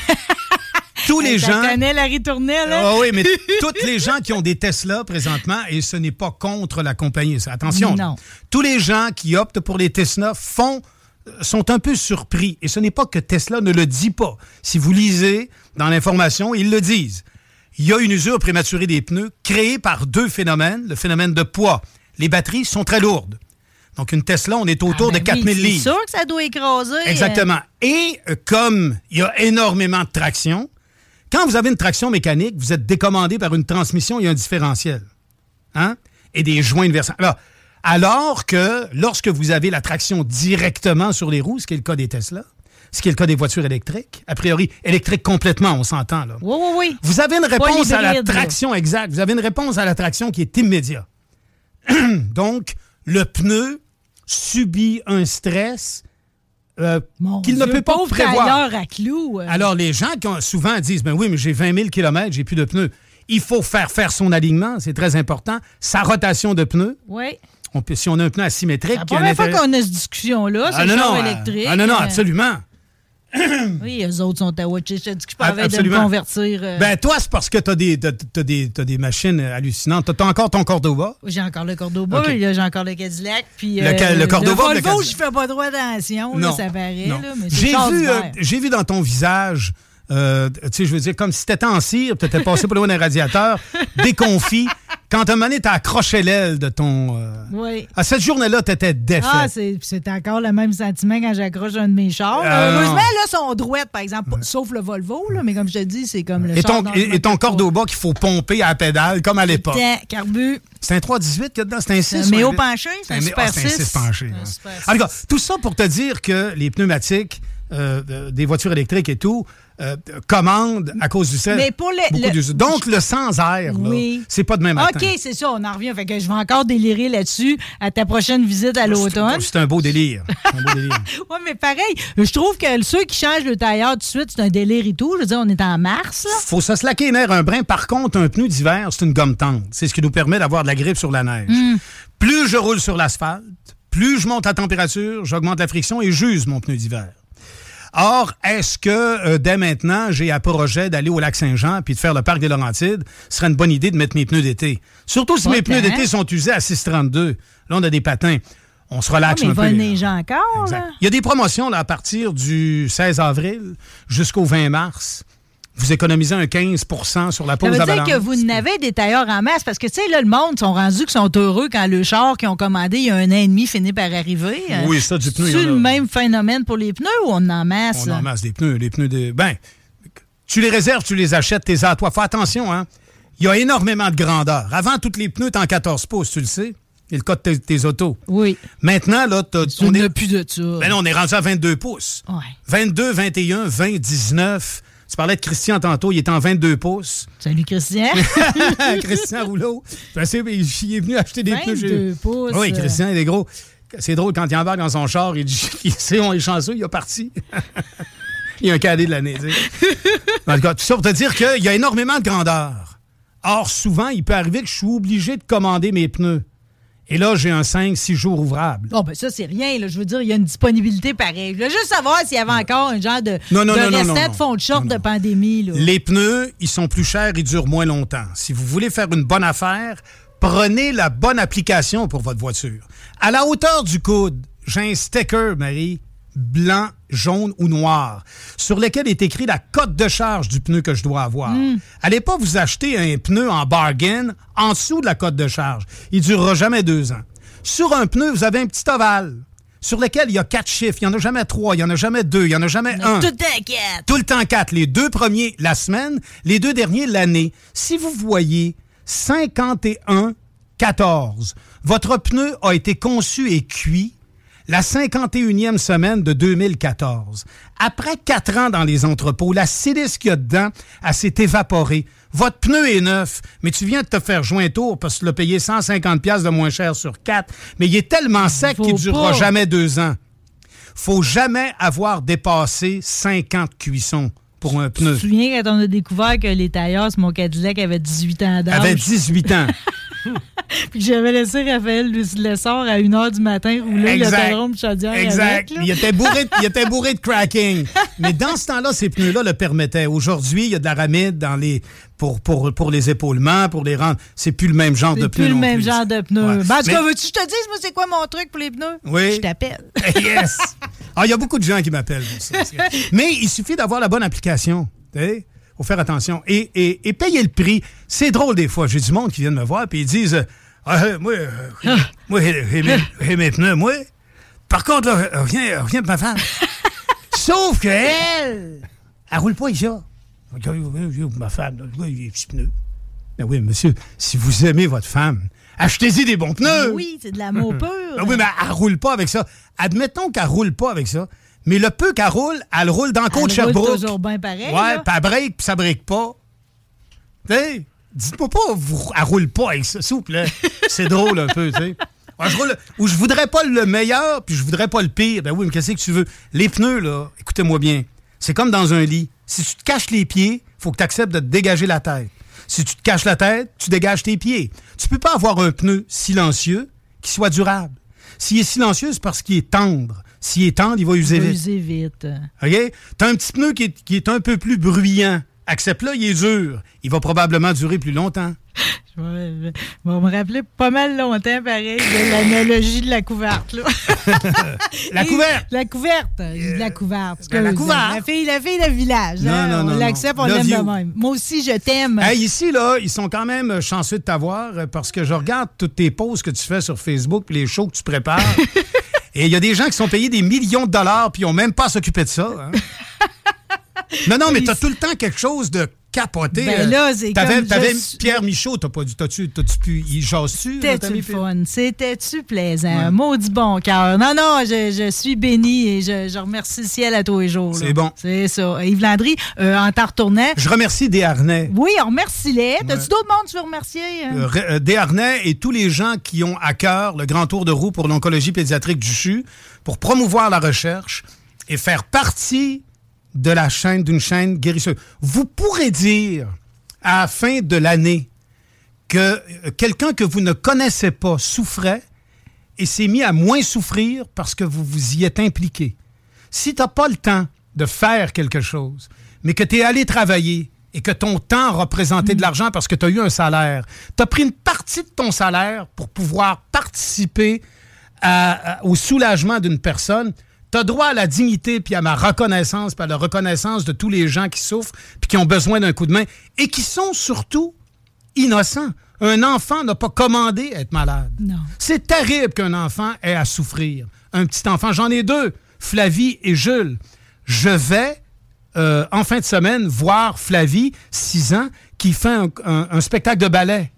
[SPEAKER 7] Tous les gens...
[SPEAKER 3] connaît la ritournelle, hein?
[SPEAKER 7] Ah oui, mais <laughs> tous les gens qui ont des Tesla présentement, et ce n'est pas contre la compagnie, attention.
[SPEAKER 3] Non.
[SPEAKER 7] Tous les gens qui optent pour les Tesla font sont un peu surpris. Et ce n'est pas que Tesla ne le dit pas. Si vous lisez dans l'information, ils le disent. Il y a une usure prématurée des pneus créée par deux phénomènes. Le phénomène de poids. Les batteries sont très lourdes. Donc, une Tesla, on est autour
[SPEAKER 3] Ah, ben
[SPEAKER 7] de 4000
[SPEAKER 3] oui,
[SPEAKER 7] livres.
[SPEAKER 3] C'est sûr que ça doit écraser. euh,
[SPEAKER 7] Exactement. Et euh, comme il y a énormément de traction, quand vous avez une traction mécanique, vous êtes décommandé par une transmission et un différentiel. Hein? Et des joints inversants. Alors, alors que lorsque vous avez la traction directement sur les roues, ce qui est le cas des Tesla, ce qui est le cas des voitures électriques, a priori, électriques complètement, on s'entend là.
[SPEAKER 3] Oui, oui, oui.
[SPEAKER 7] Vous avez une réponse à la traction exacte. Vous avez une réponse à la traction qui est immédiate. <clears throat> Donc, le pneu subit un stress euh, qu'il ne peut pas prévoir.
[SPEAKER 3] à clous. euh.
[SPEAKER 7] Alors, les gens qui ont- souvent disent, ben oui, mais j'ai 20 000 km, j'ai plus de pneus. Il faut faire faire son alignement, c'est très important. Sa rotation de pneus.
[SPEAKER 3] Oui.
[SPEAKER 7] On peut, si on a un pneu asymétrique...
[SPEAKER 3] La première fois qu'on a cette discussion-là, c'est
[SPEAKER 7] Ah,
[SPEAKER 3] le
[SPEAKER 7] non, non,
[SPEAKER 3] électrique.
[SPEAKER 7] ah, non, non,
[SPEAKER 3] Euh,
[SPEAKER 7] absolument. <coughs>
[SPEAKER 3] Oui, eux autres sont à watcher. Je dis que je parlais de me convertir. euh,
[SPEAKER 7] Ben, toi, c'est parce que tu as t'as des, t'as des machines hallucinantes. Tu as encore ton Cordoba?
[SPEAKER 3] J'ai encore le Cordoba,
[SPEAKER 7] OK.
[SPEAKER 3] là, j'ai encore le Cadillac. Puis,
[SPEAKER 7] Lequel, le Cordoba le
[SPEAKER 3] Le Volvo, je fais pas trop attention, ça paraît.
[SPEAKER 7] J'ai
[SPEAKER 3] le
[SPEAKER 7] vu, euh, vu dans ton visage, euh, tu sais, je veux dire, comme si t'étais en cire, t'étais passé pour loin d'un radiateur, déconfit. Quand à un moment donné, t'as accroché l'aile de ton... euh,
[SPEAKER 3] Oui.
[SPEAKER 7] À cette journée-là, t'étais défait.
[SPEAKER 3] Ah, c'est encore le même sentiment quand j'accroche un de mes chars.
[SPEAKER 7] Ah,
[SPEAKER 3] Heureusement,
[SPEAKER 7] non.
[SPEAKER 3] là, sont droites, par exemple, sauf le Volvo, là, mais comme je te dis, c'est comme le
[SPEAKER 7] et
[SPEAKER 3] char
[SPEAKER 7] ton, et, et ton. Cordoba qu'il faut pomper à la pédale, comme à l'époque.
[SPEAKER 3] Carbu.
[SPEAKER 7] C'est un 318 qu'il y a dedans? C'est un 6?
[SPEAKER 3] un
[SPEAKER 7] ou
[SPEAKER 3] méo
[SPEAKER 7] huit?
[SPEAKER 3] penché, c'est un Super
[SPEAKER 7] ah, c'est un
[SPEAKER 3] 6.
[SPEAKER 7] 6 penché. Tout ça pour te dire que les pneumatiques euh, euh, des voitures électriques et tout euh, commandent à cause du sel.
[SPEAKER 3] Mais pour le-
[SPEAKER 7] beaucoup
[SPEAKER 3] le-
[SPEAKER 7] d'usine. Donc, le sans-air,
[SPEAKER 3] Oui.
[SPEAKER 7] c'est pas demain matin.
[SPEAKER 3] OK, c'est ça, on en revient. Fait que je vais encore délirer là-dessus à ta prochaine visite à l'automne.
[SPEAKER 7] C'est un beau délire. <laughs>
[SPEAKER 3] Oui, mais pareil, je trouve que ceux qui changent le tailleur tout de suite, c'est un délire et tout. Je veux dire, on est en mars, là.
[SPEAKER 7] faut se slacker les un brin. Par contre, un pneu d'hiver, c'est une gomme tendre. C'est ce qui nous permet d'avoir de la grippe sur la neige.
[SPEAKER 3] Mm.
[SPEAKER 7] Plus je roule sur l'asphalte, plus je monte la température, j'augmente la friction et j'use mon pneu d'hiver. Or, est-ce que euh, dès maintenant, j'ai à projet d'aller au lac Saint-Jean puis de faire le parc des Laurentides? Ce serait une bonne idée de mettre mes pneus d'été. Surtout si mes pneus d'été sont usés à 6,32. Là, on a des patins. On se relaxe
[SPEAKER 3] Ah, mais
[SPEAKER 7] un
[SPEAKER 3] il
[SPEAKER 7] peu.
[SPEAKER 3] neiger encore, là.
[SPEAKER 7] il y a des promotions là, à partir du 16 avril jusqu'au 20 mars. Vous économisez un 15% sur la
[SPEAKER 3] Ça
[SPEAKER 7] pause
[SPEAKER 3] veut dire que vous n'avez des tailleurs en masse parce que, tu sais, là, le monde sont rendus qui sont heureux quand le char qu'ils ont commandé il y a un an et demi finit par arriver.
[SPEAKER 7] Oui, ça, du pneu,
[SPEAKER 3] C'est le même phénomène pour les pneus ou on en masse?
[SPEAKER 7] On
[SPEAKER 3] là?
[SPEAKER 7] en masse des pneus. Les pneus de. Ben, tu les réserves, tu les achètes, t'es à toi. Fais attention, hein. Il y a énormément de grandeur. Avant, tous les pneus étaient en 14 pouces, tu le sais. C'est le cas de tes, tes autos.
[SPEAKER 3] Oui.
[SPEAKER 7] Maintenant, là,
[SPEAKER 3] Tu
[SPEAKER 7] on est.
[SPEAKER 3] plus de ça.
[SPEAKER 7] Ben non, on est rendu à 22 pouces.
[SPEAKER 3] Ouais.
[SPEAKER 7] 22, 21, 20, 19. Tu parlais de Christian tantôt, il est en 22 pouces.
[SPEAKER 3] Salut, Christian. <laughs>
[SPEAKER 7] Christian Rouleau. Il est venu acheter des pneus. chez-
[SPEAKER 3] 22 pouces.
[SPEAKER 7] Oui, Christian, il est gros. C'est drôle, quand il embarque dans son char, il dit <laughs> il sait, on est chanceux, il est parti. <laughs> il a un cadet de l'année. En tout cas, tout ça pour te dire qu'il y a énormément de grandeur. Or, souvent, il peut arriver que je suis obligé de commander mes pneus. Et là, j'ai un 5-6 jours ouvrable.
[SPEAKER 3] Bon, ben ça, c'est rien. Là. Je veux dire, il y a une disponibilité pareille. Je veux juste savoir s'il y avait encore un genre de,
[SPEAKER 7] Non, non,
[SPEAKER 3] de
[SPEAKER 7] non,
[SPEAKER 3] de fond de short de pandémie. Là.
[SPEAKER 7] Les pneus, ils sont plus chers, ils durent moins longtemps. Si vous voulez faire une bonne affaire, prenez la bonne application pour votre voiture. À la hauteur du coude, j'ai un sticker, Marie, blanc, jaune ou noir, sur lequel est écrit la cote de charge du pneu que je dois avoir.
[SPEAKER 3] Hmm.
[SPEAKER 7] Allez pas vous acheter un pneu en bargain en dessous de la cote de charge. Il durera jamais deux ans. Sur un pneu, vous avez un petit ovale sur lequel il y a quatre chiffres. Il n'y en a jamais trois, il n'y en a jamais deux, il n'y en a jamais un.
[SPEAKER 3] Tout.
[SPEAKER 7] Tout le temps 4. Les deux premiers, la semaine. Les deux derniers, l'année. Si vous voyez 51, 14, votre pneu a été conçu et cuit la 51e semaine de 2014. Après quatre ans dans les entrepôts, la silice qu'il y a dedans, elle s'est évaporée. Votre pneu est neuf, mais tu viens de te faire un tour parce que tu l'as payé 150 pièces de moins cher sur quatre. Mais il est tellement sec qu'il ne durera jamais deux ans. Faut jamais avoir dépassé 50 cuissons pour un
[SPEAKER 3] Tu
[SPEAKER 7] pneu.
[SPEAKER 3] te souviens quand on a découvert que les tailleurs, mon Cadillac avait 18 ans d'âge?
[SPEAKER 7] Avait 18 ans. <laughs> <laughs>
[SPEAKER 3] Puis que j'avais laissé Raphaël Lessard à 1h du matin rouler l'autodrome de Chaudière
[SPEAKER 7] Exact.
[SPEAKER 3] avec,
[SPEAKER 7] il, était bourré, il était bourré de cracking. Mais dans ce temps-là, ces pneus-là le permettaient. Aujourd'hui, il y a de l'aramide dans les pour, pour, pour les épaulements, pour les rendre. C'est plus le même genre de
[SPEAKER 3] C'est
[SPEAKER 7] pneus.
[SPEAKER 3] plus le même
[SPEAKER 7] plus.
[SPEAKER 3] genre de pneus.
[SPEAKER 7] Ouais.
[SPEAKER 3] Ben, en tout
[SPEAKER 7] Mais-
[SPEAKER 3] cas, veux-tu que je te dise, moi, c'est quoi mon truc pour les pneus?
[SPEAKER 7] Oui.
[SPEAKER 3] Je t'appelle. <laughs>
[SPEAKER 7] yes! Ah, il y a beaucoup de gens qui m'appellent. Mais il suffit d'avoir la bonne application. Faut faire attention. Et, et, et payer le prix. C'est drôle des fois. J'ai du monde qui vient me voir et ils disent Ah, moi, euh, moi, j'ai- j'ai mes- j'ai pneus, moi. Par contre, là, reviens, reviens de ma femme. <laughs> Sauf que elle, roule pas ici. Ok, Ma femme, des petits pneus. Ben oui, monsieur, si vous aimez votre femme, achetez-y des bons pneus.
[SPEAKER 3] Oui, c'est de l'amour <laughs> pur.
[SPEAKER 7] Ah oui, mais elle roule pas avec ça. Admettons qu'elle roule pas avec ça. Mais le peu qu'elle roule, elle roule dans le côte
[SPEAKER 3] Elle roule
[SPEAKER 7] Sherbrooke.
[SPEAKER 3] toujours bien pareil.
[SPEAKER 7] Ouais, puis elle break, puis ça break pas. Tu dites-moi pas, vous, elle roule pas avec ça, s'il vous plaît. <laughs> C'est drôle un peu, tu sais. Ouais, je roule, ou je voudrais pas le meilleur, puis je voudrais pas le pire. Ben oui, mais qu'est-ce que tu veux? Les pneus, là, écoutez-moi bien. C'est comme dans un lit. Si tu te caches les pieds, faut que tu acceptes de te dégager la tête. Si tu te caches la tête, tu dégages tes pieds. Tu peux pas avoir un pneu silencieux qui soit durable. S'il est silencieux, c'est parce qu'il est tendre. S'il est tendre, il va user
[SPEAKER 3] Il va
[SPEAKER 7] vite.
[SPEAKER 3] user vite.
[SPEAKER 7] OK? T'as un petit pneu qui est, qui est un peu plus bruyant. Accepte-le, il est dur. Il va probablement durer plus longtemps. <laughs>
[SPEAKER 3] Je vais, je vais me rappeler pas mal longtemps, pareil, de l'analogie de la couverte. Là. <laughs>
[SPEAKER 7] La couverte!
[SPEAKER 3] La couverte! La couverte.
[SPEAKER 7] ben, la couverte.
[SPEAKER 3] La fille, la fille de village.
[SPEAKER 7] Non,
[SPEAKER 3] hein,
[SPEAKER 7] non,
[SPEAKER 3] on
[SPEAKER 7] non,
[SPEAKER 3] l'accepte,
[SPEAKER 7] non.
[SPEAKER 3] on l'aime de même. Moi aussi, je t'aime.
[SPEAKER 7] Hey, ici, là, ils sont quand même chanceux de t'avoir euh, parce que je regarde toutes tes posts que tu fais sur Facebook puis les shows que tu prépares. <laughs> Et il y a des gens qui sont payés des millions de dollars puis ils n'ont même pas à s'occuper de ça. hein. <laughs> non, non, mais t'as tout le temps quelque chose de capoté.
[SPEAKER 3] Ben
[SPEAKER 7] euh,
[SPEAKER 3] là, c'est
[SPEAKER 7] T'avais,
[SPEAKER 3] comme
[SPEAKER 7] t'avais Pierre Michaud, t'as pas du t'as-tu, t'as-tu pu, jase-tu? notre
[SPEAKER 3] C'était-tu fun? C'était-tu plaisant? Maudit bon cœur. Non, non, je, je suis béni et je, je remercie le ciel à tous les jours. là.
[SPEAKER 7] C'est bon.
[SPEAKER 3] C'est ça. Yves Landry, euh, en t'en retournant.
[SPEAKER 7] Je remercie Desharnais.
[SPEAKER 3] Oui, on remercie-les. T'as-tu
[SPEAKER 7] Ouais.
[SPEAKER 3] d'autres mondes que tu veux remercier? hein?
[SPEAKER 7] Euh, euh, Desharnais et tous les gens qui ont à cœur le grand tour de roue pour l'oncologie pédiatrique du CHU pour promouvoir la recherche et faire partie de la chaîne, d'une chaîne guérisseuse. Vous pourrez dire à la fin de l'année que euh, quelqu'un que vous ne connaissez pas souffrait et s'est mis à moins souffrir parce que vous vous y êtes impliqué. Si tu n'as pas le temps de faire quelque chose, mais que tu es allé travailler et que ton temps représentait de l'argent parce que tu as eu un salaire, tu as pris une partie de ton salaire pour pouvoir participer à- à- au soulagement d'une personne, tu as droit à la dignité puis à ma reconnaissance, puis à la reconnaissance de tous les gens qui souffrent puis qui ont besoin d'un coup de main et qui sont surtout innocents. Un enfant n'a pas commandé à être malade. C'est terrible qu'un enfant ait à souffrir. Un petit enfant, j'en ai deux, Flavie et Jules. Je vais, euh, en fin de semaine, voir Flavie, 6 ans, qui fait un, un- un spectacle de ballet.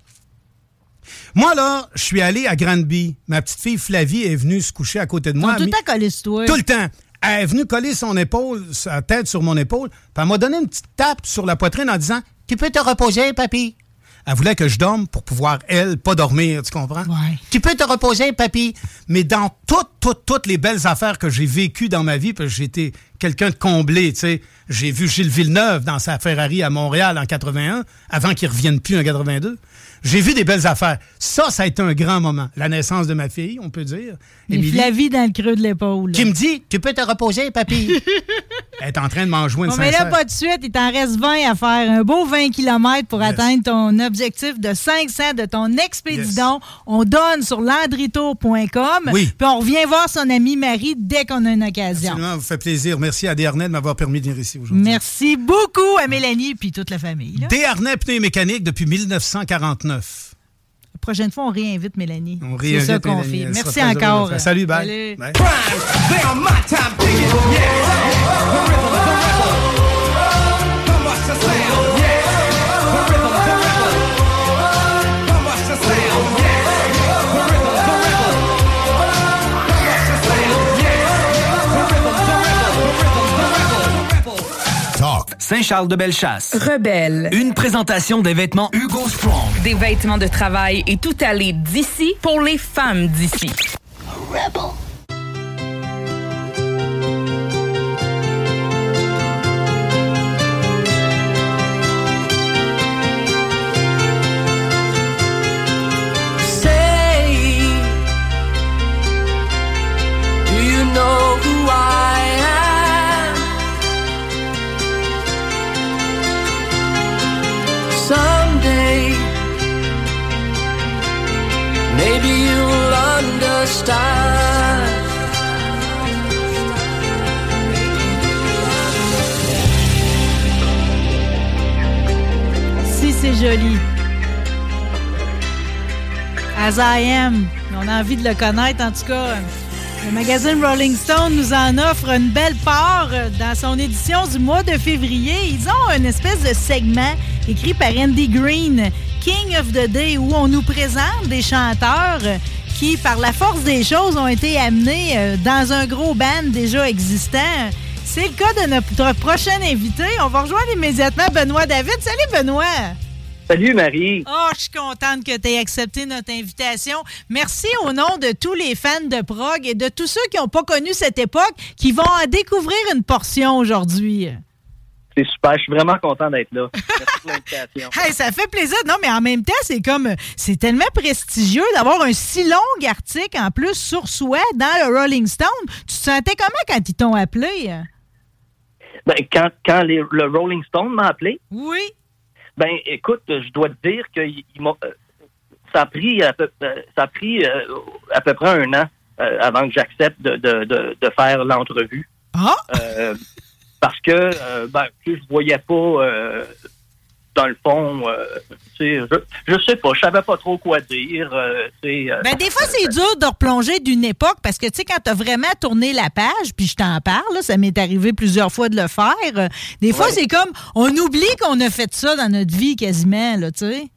[SPEAKER 7] Moi, là, je suis allé à Granby. Ma petite fille Flavie est venue se coucher à côté de moi.
[SPEAKER 3] Tout le temps collés sur toi.
[SPEAKER 7] tout le temps. Elle est venue coller son épaule, sa tête sur mon épaule, puis elle m'a donné une petite tape sur la poitrine en disant Tu peux te reposer, papy. Elle voulait que je dorme pour pouvoir, elle, pas dormir, tu comprends? Tu peux te reposer, papy. Mais dans toutes, toutes, toutes les belles affaires que j'ai vécues dans ma vie, parce que j'ai été quelqu'un de comblé, tu sais. J'ai vu Gilles Villeneuve dans sa Ferrari à Montréal en 81, avant qu'il revienne plus en 82. J'ai vu des belles affaires. Ça, ça a été un grand moment. La naissance de ma fille, on peut dire.
[SPEAKER 3] Et
[SPEAKER 7] Émilie,
[SPEAKER 3] Flavie dans le creux de l'épaule.
[SPEAKER 7] qui me dit, tu peux te reposer, papy. <laughs> Elle est en train de m'en une
[SPEAKER 3] Bon, mais là, pas de suite. Il t'en reste 20 à faire. Un beau 20 km pour atteindre ton objectif de 500 de ton expédidon. On donne sur landritour.com.
[SPEAKER 7] Oui.
[SPEAKER 3] Puis on revient voir son amie Marie dès qu'on a une occasion.
[SPEAKER 7] Absolument, vous fait plaisir. Merci à Desharnais de m'avoir permis de venir ici aujourd'hui.
[SPEAKER 3] Merci beaucoup à Mélanie puis toute la famille. là.
[SPEAKER 7] Desharnais Pneus et Mécanique depuis 1949.
[SPEAKER 3] La prochaine fois, on réinvite Mélanie.
[SPEAKER 7] On
[SPEAKER 3] C'est
[SPEAKER 7] réinvite
[SPEAKER 3] ça qu'on fait. Merci encore.
[SPEAKER 7] Salut, bye.
[SPEAKER 3] Salut.
[SPEAKER 7] Bye.
[SPEAKER 2] Talk. Saint-Charles de Bellechasse.
[SPEAKER 1] Rebelle.
[SPEAKER 2] Une présentation des vêtements Hugo Strong.
[SPEAKER 1] Des vêtements de travail et tout aller d'ici pour les femmes d'ici.
[SPEAKER 10] Say, maybe.
[SPEAKER 3] Si c'est joli. As I Am. On a envie de le connaître, en tout cas. Le magazine Rolling Stone nous en offre une belle part dans son édition du mois de février. Ils ont une espèce de segment écrit par Andy Green, King of the Day, où on nous présente des chanteurs qui, par la force des choses, ont été amenés euh, dans un gros band déjà existant. C'est le cas de notre prochain invité. On va rejoindre immédiatement Benoît David. Salut Benoît!
[SPEAKER 11] Salut Marie.
[SPEAKER 3] Oh, je suis contente que tu aies accepté notre invitation. Merci au nom de tous les fans de prog et de tous ceux qui n'ont pas connu cette époque, qui vont en découvrir une portion aujourd'hui.
[SPEAKER 11] C'est super, je suis vraiment content d'être là. Merci pour l'invitation. <laughs>
[SPEAKER 3] Hey, ça fait plaisir. Non, mais en même temps, c'est comme c'est tellement prestigieux d'avoir un si long article en plus sur soi dans le Rolling Stone. Tu te sentais comment quand ils t'ont appelé?
[SPEAKER 11] Ben, quand, quand les- le Rolling Stone m'a appelé,
[SPEAKER 3] Oui.
[SPEAKER 11] Ben écoute, je dois te dire que euh, ça a pris à peu, euh, ça a pris euh, à peu près un an avant que j'accepte de, de, de, de faire l'entrevue.
[SPEAKER 3] Ah!
[SPEAKER 11] Parce que ben, je voyais pas euh, dans le fond, euh, tu je, je sais pas, je savais pas trop quoi dire. euh, tu euh,
[SPEAKER 3] Ben, des fois, c'est dur de replonger d'une époque parce que, tu sais, quand t'as vraiment tourné la page, puis je t'en parle, là, ça m'est arrivé plusieurs fois de le faire, des fois,
[SPEAKER 11] Ouais.
[SPEAKER 3] c'est comme, on oublie qu'on a fait ça dans notre vie quasiment, là, tu sais.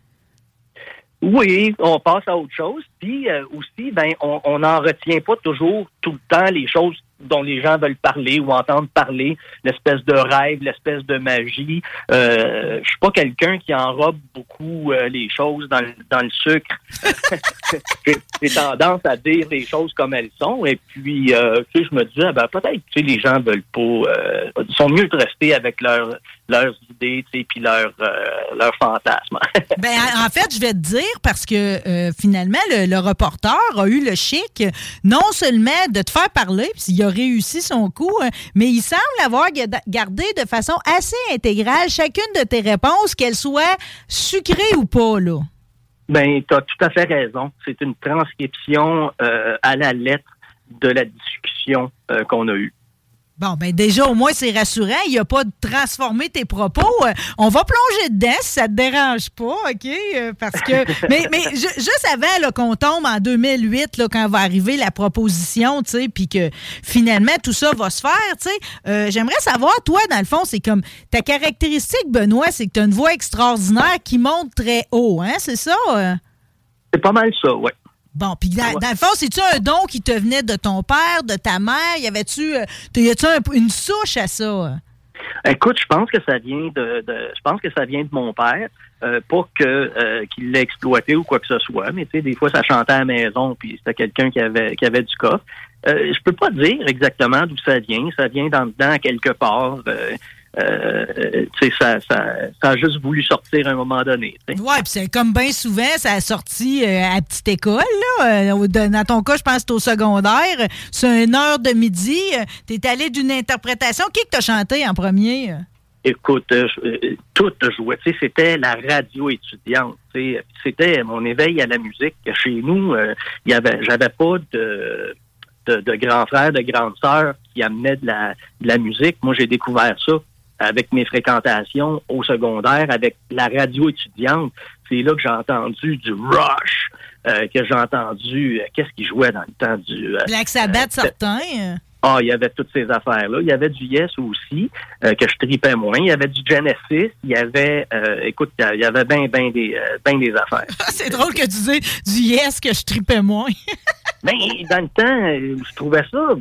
[SPEAKER 11] Oui, on passe à autre chose. Puis euh, aussi, ben, on n'en retient pas toujours tout le temps les choses dont les gens veulent parler ou entendre parler, l'espèce de rêve, l'espèce de magie. Euh, je suis pas quelqu'un qui enrobe beaucoup euh, les choses dans, le- dans le sucre. <laughs> J'ai tendance à dire les choses comme elles sont. Et puis, euh, je me disais, ben, peut-être, sais, les gens veulent pas, euh, sont mieux de rester avec leurs leurs idées, tu sais, puis leurs euh, leurs fantasmes. <laughs>
[SPEAKER 3] Ben, en fait, je vais te dire parce que euh, finalement, le, le reporter a eu le chic non seulement de te faire parler, puis il a réussi son coup, hein, mais il semble avoir ga- gardé de façon assez intégrale chacune de tes réponses, qu'elles soient sucrées ou pas, là.
[SPEAKER 11] Ben, tu as tout à fait raison. C'est une transcription euh, à la lettre de la discussion qu'on a eue.
[SPEAKER 3] Bon, ben déjà, au moins, c'est rassurant. Il n'y a pas de transformer tes propos. Euh, On va plonger dedans si ça te dérange pas, OK? Euh, Parce que. <laughs> mais mais ju- juste avant qu'on tombe en 2008, là, quand va arriver la proposition, tu sais, puis que finalement, tout ça va se faire, tu sais, euh, j'aimerais savoir, toi, dans le fond, c'est comme. Ta caractéristique, Benoît, c'est que tu as une voix extraordinaire qui monte très haut, hein? C'est ça?
[SPEAKER 11] C'est pas mal ça, ouais.
[SPEAKER 3] Bon, puis dans, dans le fond, c'est-tu un don qui te venait de ton père, de ta mère? Y avait-tu euh, un- une souche à ça?
[SPEAKER 11] Écoute, je pense que ça vient de, de- je pense que ça vient de mon père. Euh, pas que euh, qu'il l'ait exploité ou quoi que ce soit, mais tu sais, des fois ça chantait à la maison, puis c'était quelqu'un qui avait qui avait du coffre. Euh, je peux pas dire exactement d'où ça vient. Ça vient dans dedans quelque part. Euh, euh, tu ça, ça, ça a juste voulu sortir à un moment donné. tu.
[SPEAKER 3] Ouais, puis c'est comme bien souvent, ça a sorti euh, à petite école, là. euh, dans ton cas, je pense que c'est au secondaire. C'est une heure de midi. euh, T'es allé d'une interprétation. Qui que t'as chanté en premier?
[SPEAKER 11] Écoute, tout jouait. Tu c'était la radio étudiante. tu. C'était mon éveil à la musique. Chez nous, il y avait, j'avais pas de, de, de grands frères, de grandes sœurs qui amenaient de la, de la musique. Moi, j'ai découvert ça avec mes fréquentations au secondaire, avec la radio étudiante. C'est là que j'ai entendu du Rush, euh, que j'ai entendu, euh, qu'est-ce qui jouait dans le temps du... euh,
[SPEAKER 3] Black Sabbath, certain. euh.
[SPEAKER 11] ah, il y avait toutes ces affaires-là. Il y avait du Yes aussi, euh, que je tripais moins. Il y avait du Genesis. Il y avait, euh, écoute, il y avait bien, bien des, euh, ben des affaires. <laughs>
[SPEAKER 3] c'est drôle que tu dis du yes que je tripais moins.
[SPEAKER 11] Mais <laughs> dans le temps, je trouvais ça,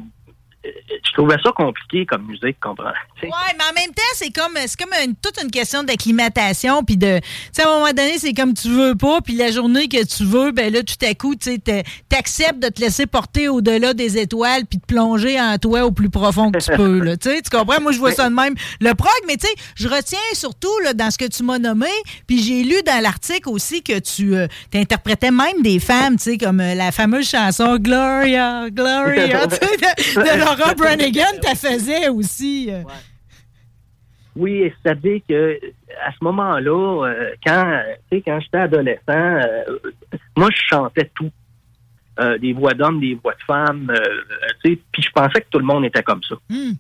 [SPEAKER 11] je trouvais ça compliqué comme musique, comprends?
[SPEAKER 3] Ouais, mais en même temps, c'est comme c'est comme une- toute une question d'acclimatation puis de tu sais à un moment donné, c'est comme tu veux pas puis la journée que tu veux, ben là tout à coup, tu sais t'es- t'acceptes de te laisser porter au-delà des étoiles puis de plonger en toi au plus profond que tu peux là, tu sais, tu comprends? Moi je vois ça de même. Le prog, mais tu sais, je retiens surtout là, dans ce que tu m'as nommé, puis j'ai lu dans l'article aussi que tu euh, interprétais même des femmes, tu sais comme euh, la fameuse chanson Gloria, Gloria, <laughs> de, de Laura Branigan, t'as faisais aussi. euh.
[SPEAKER 11] Oui, c'est-à-dire que à ce moment-là, euh, quand, quand j'étais adolescent, euh, moi, je chantais tout. Euh, des voix d'hommes, des voix de femmes, euh, tu sais, puis je pensais que tout le monde était comme ça.
[SPEAKER 3] Hmm.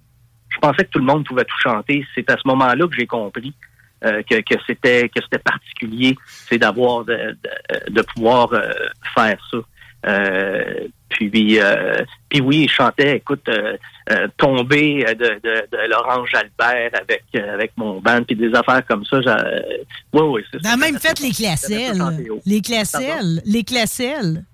[SPEAKER 11] Je pensais que tout le monde pouvait tout chanter. C'est à ce moment-là que j'ai compris euh, que, que c'était que c'était particulier, c'est d'avoir de, de, de pouvoir euh, faire ça. Euh, puis, euh, puis oui, il chantait, écoute, euh, euh, tomber de, de, de Laurent Jalbert avec avec mon band, puis des affaires comme ça. Oui, oui, c'est ça.
[SPEAKER 3] même fait, les classelles. Les classelles. Les classelles.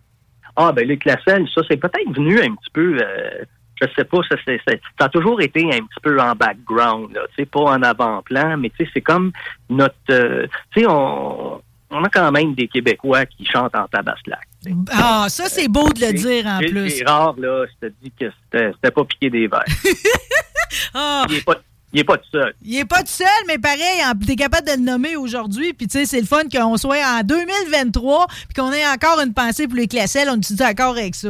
[SPEAKER 11] Ah, ben les classelles, ça, c'est peut-être venu un petit peu, euh, je sais pas, ça, c'est- ça a toujours été un petit peu en background, là, tu sais, pas en avant-plan, mais tu sais, c'est comme notre, euh, tu sais, on, on a quand même des Québécois qui chantent en tabaslac.
[SPEAKER 3] Ah, ça, c'est beau de le dire en plus.
[SPEAKER 11] C'est rare, là, je te dis que c'était c'était pas piqué des verres. <laughs>
[SPEAKER 3] Ah,
[SPEAKER 11] Il est pas, il est pas tout seul.
[SPEAKER 3] il est pas tout seul, mais pareil, en- t'es capable de le nommer aujourd'hui. Puis, tu sais, c'est le fun qu'on soit en 2023 puis qu'on ait encore une pensée pour les classelles. On est d'accord avec ça?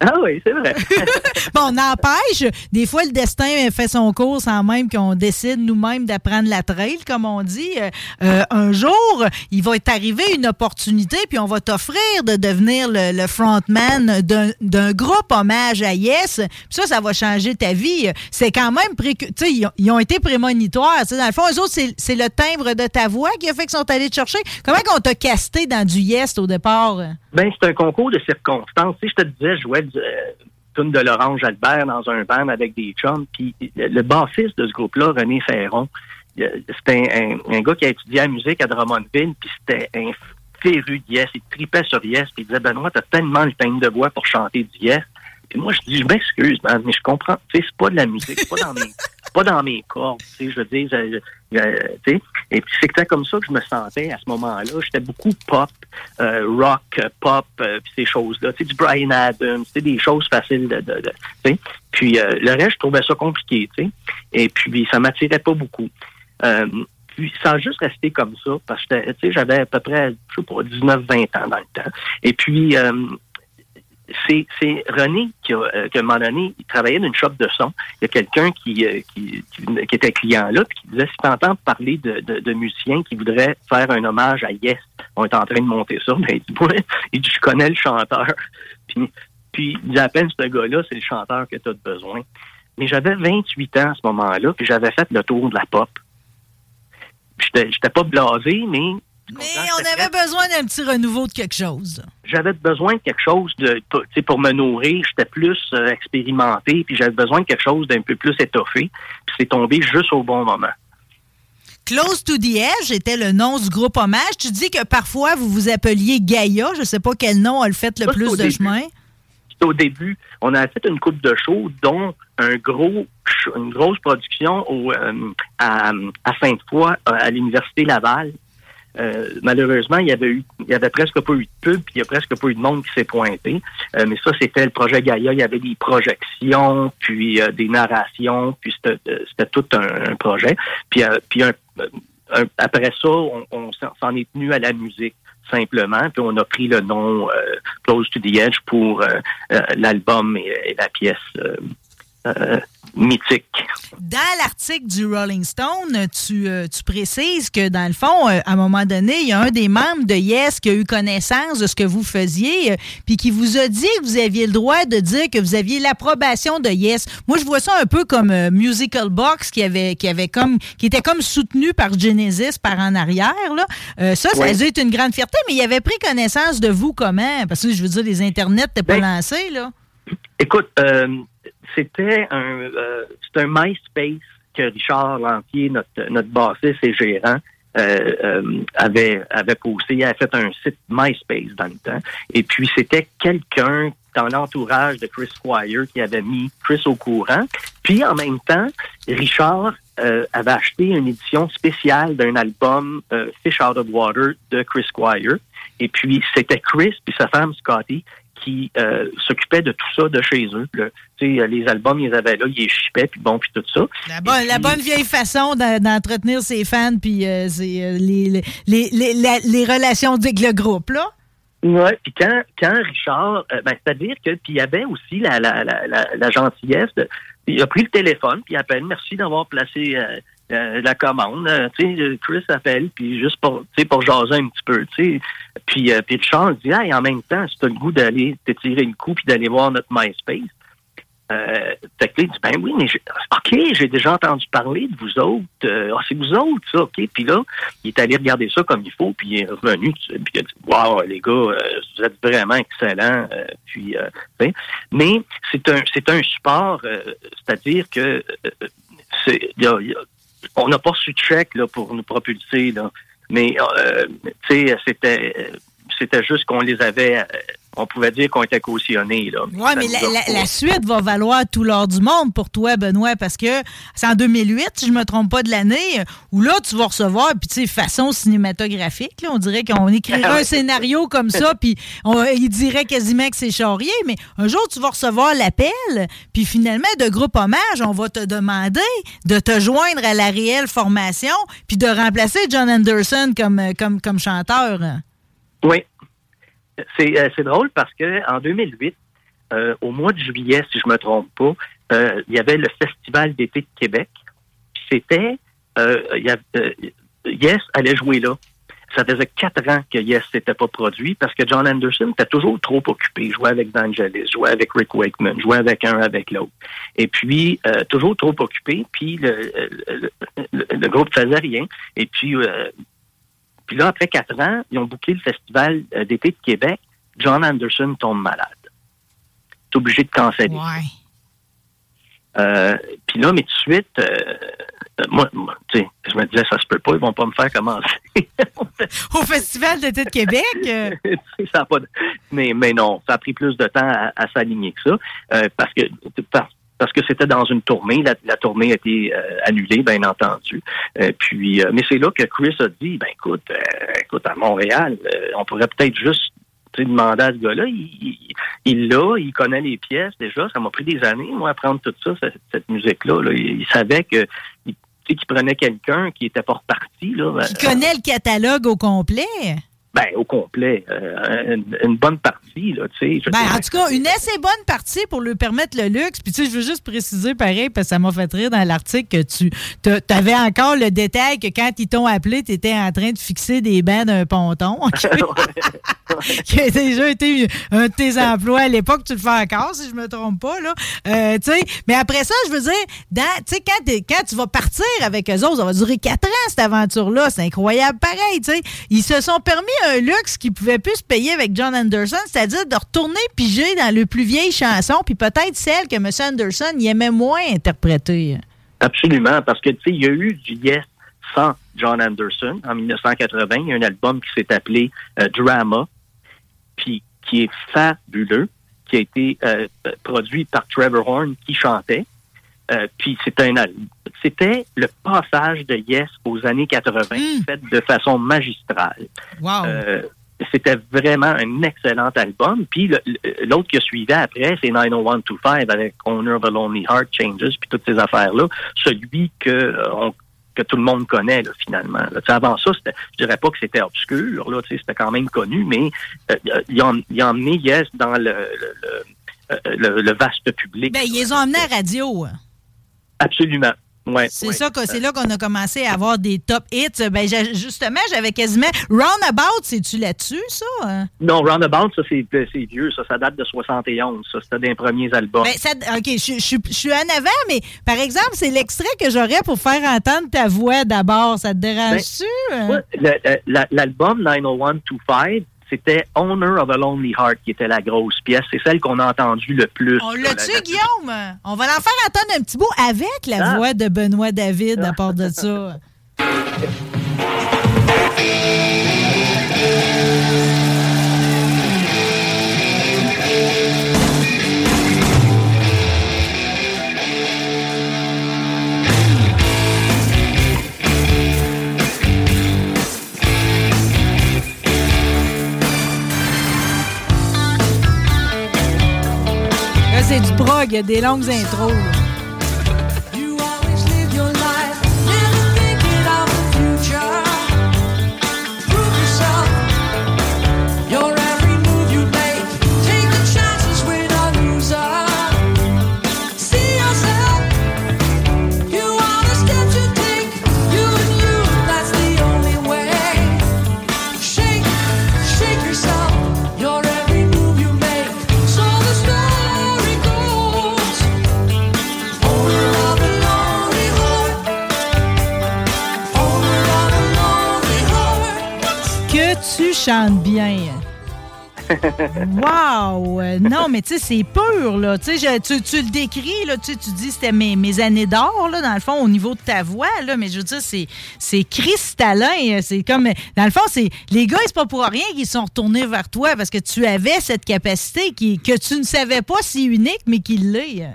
[SPEAKER 11] Ah oui, c'est vrai. <laughs>
[SPEAKER 3] Bon, n'empêche, des fois, le destin fait son cours sans même qu'on décide nous-mêmes d'apprendre la trail, comme on dit. Euh, euh, un jour, il va t'arriver une opportunité, puis on va t'offrir de devenir le, le frontman d'un- groupe hommage à Yes. Puis ça, ça va changer ta vie. C'est quand même... pré- Tu sais, ils, ont- été prémonitoires. Dans le fond, eux autres, c'est c'est le timbre de ta voix qui a fait qu'ils sont allés te chercher. Comment qu'on t'a casté dans du Yes au départ?
[SPEAKER 11] Ben, c'est un concours de circonstances. Sais, je te disais, je jouais euh, tune de Laurent Jalbert dans un band avec des chums, puis le, bassiste de ce groupe-là, René Ferron, c'était un, un- un gars qui a étudié la musique à Drummondville, puis c'était un féru de Yes. Il tripait sur Yes, puis il disait, Benoît, t'as tellement le teint de voix pour chanter du Yes. Puis moi, je dis, je m'excuse, mais je comprends. Tu sais, c'est pas de la musique, c'est pas dans mes, <laughs> pas dans mes cordes. Tu sais, je veux dire, je- tu sais. Et puis c'était comme ça que je me sentais à ce moment-là. J'étais beaucoup pop, euh, rock, euh, pop, euh, puis ces choses-là. Tu sais, du Brian Adams, c'est des choses faciles de, tu sais. Puis euh, le reste, je trouvais ça compliqué, tu sais. Et puis ça m'attirait pas beaucoup. Euh, puis a juste resté comme ça, parce que tu sais, j'avais à peu près, je sais pas, 19-20 ans dans le temps. Et puis, euh, c'est c'est René qui, a, euh, qui, un moment donné, il travaillait dans une shop de son. Il y a quelqu'un qui, euh, qui, qui, était client là, puis qui disait, si tu entends parler de, de, de musiciens qui voudraient faire un hommage à Yes, on est en train de monter ça, mais <laughs> il dit, ouais, il dit, je connais le chanteur. <laughs> Puis, puis il dit, à peine ce gars-là, c'est le chanteur que tu as besoin. Mais j'avais 28 ans à ce moment-là, puis j'avais fait le tour de la pop. J'étais j'étais pas blasé, mais
[SPEAKER 3] Mais on avait besoin d'un petit renouveau de quelque chose.
[SPEAKER 11] j'avais besoin de quelque chose de pour, me nourrir. J'étais plus euh, expérimenté, puis j'avais besoin de quelque chose d'un peu plus étoffé. Puis c'est tombé juste au bon moment.
[SPEAKER 3] Close to the Edge était le nom du groupe hommage. Tu dis que parfois vous vous appeliez Gaïa. Je sais pas quel nom a le fait le
[SPEAKER 11] Ça,
[SPEAKER 3] plus de
[SPEAKER 11] début.
[SPEAKER 3] chemin.
[SPEAKER 11] C'était au début. On a fait une coupe de shows, dont un gros une grosse production au, euh, à, à Sainte-Foy, euh, à l'Université Laval. Euh, malheureusement, il y avait eu, il y avait presque pas eu de pub, puis il y a presque pas eu de monde qui s'est pointé. Euh, mais ça, c'était le projet Gaïa. Il y avait des projections, puis euh, des narrations, puis c'était euh, tout un, projet. Puis, puis après ça, on, s'en est tenu à la musique simplement, puis on a pris le nom Close to the Edge pour l'album et la pièce euh, mythique.
[SPEAKER 3] Dans l'article du Rolling Stone, tu, euh, tu précises que, dans le fond, euh, à un moment donné, il y a un des membres de Yes qui a eu connaissance de ce que vous faisiez, euh, puis qui vous a dit que vous aviez le droit de dire que vous aviez l'approbation de Yes. Moi, je vois ça un peu comme Musical Box qui avait, qui avait comme, qui était comme soutenu par Genesis par en arrière. Là. Ça, ça a dû être une grande fierté, mais il avait pris connaissance de vous comment? Parce que je veux dire, les internets n'étaient pas lancés, là.
[SPEAKER 11] Écoute, c'était un, euh, un MySpace que Richard Lantier, notre, notre bassiste et gérant, euh, euh, avait, avait posté. Il avait fait un site MySpace dans le temps. Et puis, c'était quelqu'un dans l'entourage de Chris Squire qui avait mis Chris au courant. Puis, en même temps, Richard euh, avait acheté une édition spéciale d'un album euh, Fish Out of Water de Chris Squire. Et puis, c'était Chris puis sa femme Scotty qui euh, s'occupaient de tout ça de chez eux. Le- les albums, ils avaient là, ils les shippaient, puis bon, puis tout ça.
[SPEAKER 3] La bonne, la bonne vieille façon d'en- d'entretenir ses fans puis euh, euh, les, les, les, les- la- les relations avec le groupe, là.
[SPEAKER 11] Ouais, puis quand, quand Richard, euh, ben, c'est-à-dire que puis il y avait aussi la, la, la, la, la gentillesse. De, il a pris le téléphone, puis il appelle, merci d'avoir placé euh, la commande. Euh, tu sais, euh, Chris appelle, puis juste pour, pour jaser un petit peu, tu sais. Puis, euh, puis Richard dit, hey, en même temps, si tu as le goût d'aller te tirer le coup puis d'aller voir notre MySpace, Euh, fait il dit, ben oui, mais OK, j'ai déjà entendu parler de vous autres. Euh, Ah, c'est vous autres, ça, OK. Puis là, il est allé regarder ça comme il faut, puis il est revenu, puis il a dit, wow, les gars, euh, vous êtes vraiment excellents. Euh, puis, sais. mais c'est un, c'est un support, c'est-à-dire que c'est, y a- y a- on n'a pas de chèque là, pour nous propulser, là. mais euh, tu sais, c'était, euh, c'était juste qu'on les avait, euh, on pouvait dire qu'on était cautionnés.
[SPEAKER 3] Oui, mais la, suite va valoir tout l'or du monde pour toi, Benoît, parce que c'est en 2008, si je me trompe pas de l'année, où là, tu vas recevoir, puis tu sais, façon cinématographique, là, on dirait qu'on écrirait
[SPEAKER 11] Ah
[SPEAKER 3] un scénario comme ça, puis on- il dirait quasiment que c'est charrier, mais un jour, tu vas recevoir l'appel, puis finalement, de groupe hommage, on va te demander de te joindre à la réelle formation, puis de remplacer John Anderson comme, comme, comme chanteur.
[SPEAKER 11] Oui. C'est euh, drôle parce que en 2008, euh, au mois de juillet, si je me trompe pas, euh, il y avait le Festival d'été de Québec. C'était, euh, euh, Yes allait jouer là. Ça faisait quatre ans que Yes s'était pas produit parce que John Anderson était toujours trop occupé. Il jouait avec Vangelis, jouait avec Rick Wakeman, jouait avec un, avec l'autre. Et puis, euh, toujours trop occupé, puis le, le, le- le groupe faisait rien. Et puis, puis là, après quatre ans, ils ont booké le festival euh, d'été de Québec. John Anderson tombe malade. T'es obligé de canceller. Euh, puis là, mais tout de suite, euh, moi, moi, tu sais, je me disais, ça se peut pas, ils vont pas me faire commencer. <laughs>
[SPEAKER 3] Au Festival d'été de Québec? <laughs>
[SPEAKER 11] ça a pas de- mais, mais non, ça a pris plus de temps à, à s'aligner que ça, euh, parce que parce, parce que c'était dans une tournée, la, la tournée a été euh, annulée, bien entendu. Euh, puis, euh, mais c'est là que Chris a dit, ben écoute, euh, écoute, à Montréal, euh, on pourrait peut-être juste demander à ce gars-là, il il- il l'a, il connaît les pièces déjà. Ça m'a pris des années, moi, à apprendre tout ça, cette, musique-là. là. Il, savait que qu'il prenait quelqu'un qui était pas reparti. Là,
[SPEAKER 3] qui connaît le catalogue au complet.
[SPEAKER 11] Ben, au complet. euh, une, une bonne partie, là, tu sais.
[SPEAKER 3] Ben, en tout cas, une assez bonne partie pour lui permettre le luxe. Puis, tu sais, je veux juste préciser, pareil, parce que ça m'a fait rire dans l'article que tu avais encore le détail que quand ils t'ont appelé, tu étais en train de fixer des bancs d'un ponton. <laughs> <laughs> qui a déjà été un de tes emplois à l'époque. Tu le fais encore, si je me trompe pas, là. Euh, tu sais, mais après ça, je veux dire, dans, tu sais, quand, quand tu vas partir avec eux autres, ça va durer quatre ans, cette aventure-là. C'est incroyable pareil, tu sais. Ils se sont permis un luxe qu'ils pouvaient plus se payer avec John Anderson, c'est-à-dire de retourner piger dans le plus vieille chanson, puis peut-être celle que M. Anderson y aimait moins interpréter.
[SPEAKER 11] Absolument, parce que tu sais, il y a eu du Yes sans John Anderson en 1980. Il y a un album qui s'est appelé euh, Drama, puis qui est fabuleux, qui a été euh, produit par Trevor Horn qui chantait. Euh, puis c'était un al- c'était le passage de Yes aux années 80 fait de façon magistrale.
[SPEAKER 3] Wow.
[SPEAKER 11] Euh, c'était vraiment un excellent album. Puis l'autre qui a suivi après, c'est 90125 avec Owner of a Lonely Heart Changes, puis toutes ces affaires-là. Celui que euh, on- que tout le monde connaît, là, finalement. là. Avant ça, je dirais pas que c'était obscur, là, c'était quand même connu, mais euh, il, a, il a emmené Yes dans le, le, le- euh, le- le vaste public.
[SPEAKER 3] Ben, ils les ont emmenés à radio.
[SPEAKER 11] Absolument. Ouais,
[SPEAKER 3] C'est
[SPEAKER 11] ouais.
[SPEAKER 3] ça c'est là qu'on a commencé à avoir des top hits. Ben, justement, j'avais quasiment Roundabout, c'est-tu là-dessus, ça? hein?
[SPEAKER 11] Non, Roundabout, ça, c'est c'est vieux. Ça, ça date de 71. Ça, c'était des premiers albums.
[SPEAKER 3] Ben, ça, OK, je, je- je suis en avant, mais par exemple, c'est l'extrait que j'aurais pour faire entendre ta voix d'abord. Ça te dérange-tu? hein?
[SPEAKER 11] Ouais, euh, la- L'album 90125, c'était Owner of a Lonely Heart qui était la grosse pièce. C'est celle qu'on a entendue le plus.
[SPEAKER 3] On
[SPEAKER 11] la- la-
[SPEAKER 3] Guillaume? On va l'en faire entendre un petit bout avec la
[SPEAKER 11] Ah.
[SPEAKER 3] voix de Benoît David à part de ça. <laughs> c'est du prog, il y a des longues intros. Tu chantes bien. <laughs> Wow! Non, mais tu sais, c'est pur, là. Tu sais, je- tu, tu le décris, là. Tu tu dis que c'était mes, mes années d'or, là, dans le fond, au niveau de ta voix, là. Mais je veux dire, c'est, c'est cristallin. euh, C'est comme. Dans le fond, c'est. Les gars, c'est pas pour rien qu'ils sont retournés vers toi parce que tu avais cette capacité qui, que tu ne savais pas si unique, mais qui l'est.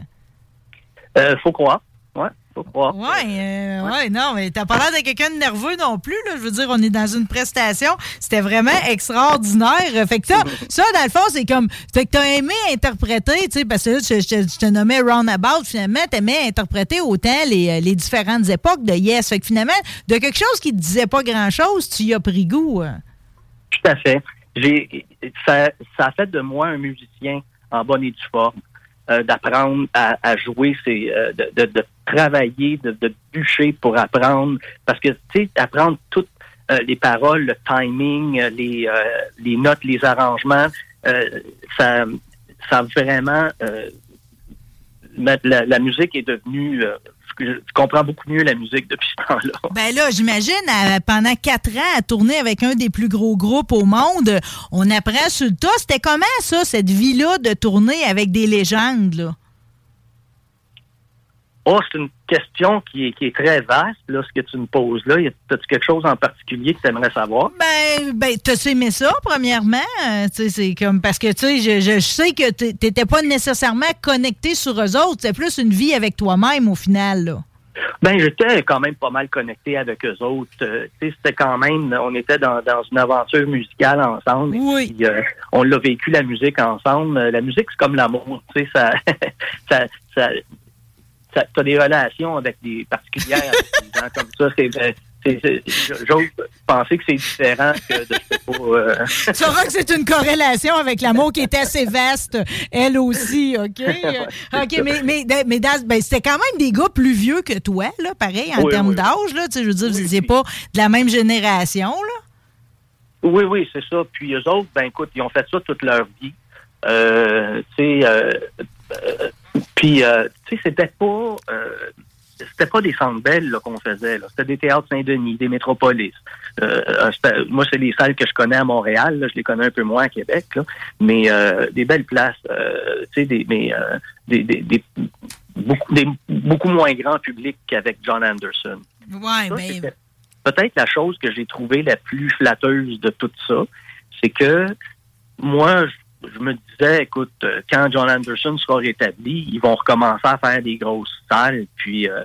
[SPEAKER 11] Euh, faut croire. Ouais, faut croire.
[SPEAKER 3] Ouais, euh, ouais, non, mais t'as pas l'air de quelqu'un de nerveux non plus, là. Je veux dire, on est dans une prestation. C'était vraiment extraordinaire. Fait que ça, <laughs> ça, dans le fond, c'est comme. Fait que t'as aimé interpréter, tu sais, parce que là, je, je- je te nommais Roundabout, finalement, t'aimais interpréter autant les, les différentes époques de Yes. Fait que finalement, de quelque chose qui te disait pas grand-chose, tu y as pris goût. hein.
[SPEAKER 11] Tout à fait. J'ai, ça, ça a fait de moi un musicien en bonne et due forme, euh, d'apprendre à, à jouer, c'est euh, de, de, de travailler, de, de bûcher pour apprendre, parce que tu sais, apprendre toutes euh, les paroles, le timing, euh, les, euh, les notes, les arrangements, ça, ça vraiment la, la musique est devenue, je, comprends beaucoup mieux la musique depuis ce temps-là.
[SPEAKER 3] Ben là, j'imagine, pendant quatre ans, à tourner avec un des plus gros groupes au monde, on apprend sur le tas. C'était comment, ça, cette vie-là de tourner avec des légendes, là?
[SPEAKER 11] Oh, c'est une question qui est, qui est très vaste, là, ce que tu me poses là. Y a-tu quelque chose en particulier que tu aimerais savoir?
[SPEAKER 3] Ben, ben t'as aimé ça, premièrement? Euh, c'est comme, parce que, tu sais, je, je sais que t'é- t'étais pas nécessairement connecté sur eux autres. C'est plus une vie avec toi-même, au final, là.
[SPEAKER 11] Ben, j'étais quand même pas mal connecté avec eux autres. Euh, tu sais, c'était quand même, on était dans, dans une aventure musicale ensemble.
[SPEAKER 3] Oui.
[SPEAKER 11] Puis, euh, on l'a vécu la musique ensemble. La musique, c'est comme l'amour. Tu sais, ça, <laughs> ça, ça, ça t'as des relations avec des particulières avec <laughs> des gens comme ça. C'est, c'est- j'ose penser que c'est différent que de, je sais pas, euh, <laughs>
[SPEAKER 3] Tu sauras que c'est une corrélation avec l'amour qui est assez vaste, elle aussi, OK? <laughs> OK, mais, mais, ben, c'était quand même des gars plus vieux que toi, là, pareil, en
[SPEAKER 11] Oui,
[SPEAKER 3] termes
[SPEAKER 11] oui.
[SPEAKER 3] d'âge, là. Tu sais, je veux dire, vous n'étiez pas de la même génération, là?
[SPEAKER 11] Oui, oui, c'est ça. Puis eux autres, ben écoute, ils ont fait ça toute leur vie. Euh, tu sais, euh, euh, puis euh, tu sais, c'était pas, euh, c'était pas des centres belles qu'on faisait. Là. C'était des théâtres Saint-Denis, des métropolis. Euh, moi, c'est les salles que je connais à Montréal. là. Je les connais un peu moins à Québec, là. mais euh, des belles places. euh, tu sais, des, mais, euh, des, des, des- beaucoup, des, beaucoup moins grand public qu'avec John Anderson
[SPEAKER 3] Ouais,
[SPEAKER 11] Ça,
[SPEAKER 3] ben,
[SPEAKER 11] peut-être la chose que j'ai trouvée la plus flatteuse de tout ça, c'est que moi, je, je me disais, écoute, euh, quand John Anderson sera rétabli, ils vont recommencer à faire des grosses salles, puis, euh,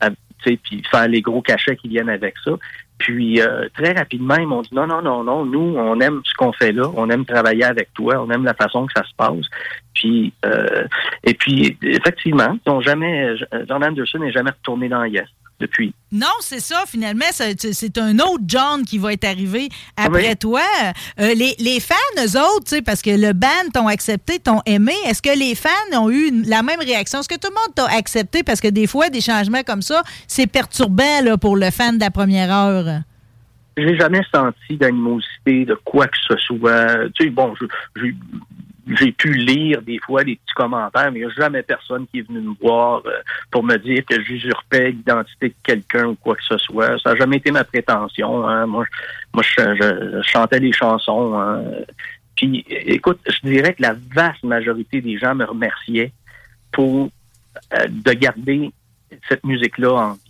[SPEAKER 11] à- puis faire les gros cachets qui viennent avec ça. Puis euh, très rapidement, ils m'ont dit non, non, non, non, nous, on aime ce qu'on fait là, on aime travailler avec toi, on aime la façon que ça se passe. Puis euh, et puis effectivement, ils ont jamais John Anderson n'est jamais retourné dans Yes depuis.
[SPEAKER 3] Non, c'est ça, finalement, c'est un autre John qui va être arrivé après
[SPEAKER 11] Oui?
[SPEAKER 3] toi. Euh, les, les fans, eux autres, parce que le band t'ont accepté, t'ont aimé, est-ce que les fans ont eu une- la même réaction? Est-ce que tout le monde t'a accepté? Parce que des fois, des changements comme ça, c'est perturbant là, pour le fan de la première heure.
[SPEAKER 11] J'ai jamais senti d'animosité de quoi que ce soit. Tu sais, bon, je- j'ai j'ai pu lire des fois des petits commentaires, mais il n'y a jamais personne qui est venu me voir euh, pour me dire que j'usurpais l'identité de quelqu'un ou quoi que ce soit. Ça n'a jamais été ma prétention. hein. Moi, moi je, je- chantais les chansons. hein. Puis, écoute, je dirais que la vaste majorité des gens me remerciaient pour euh, de garder cette musique-là en vie.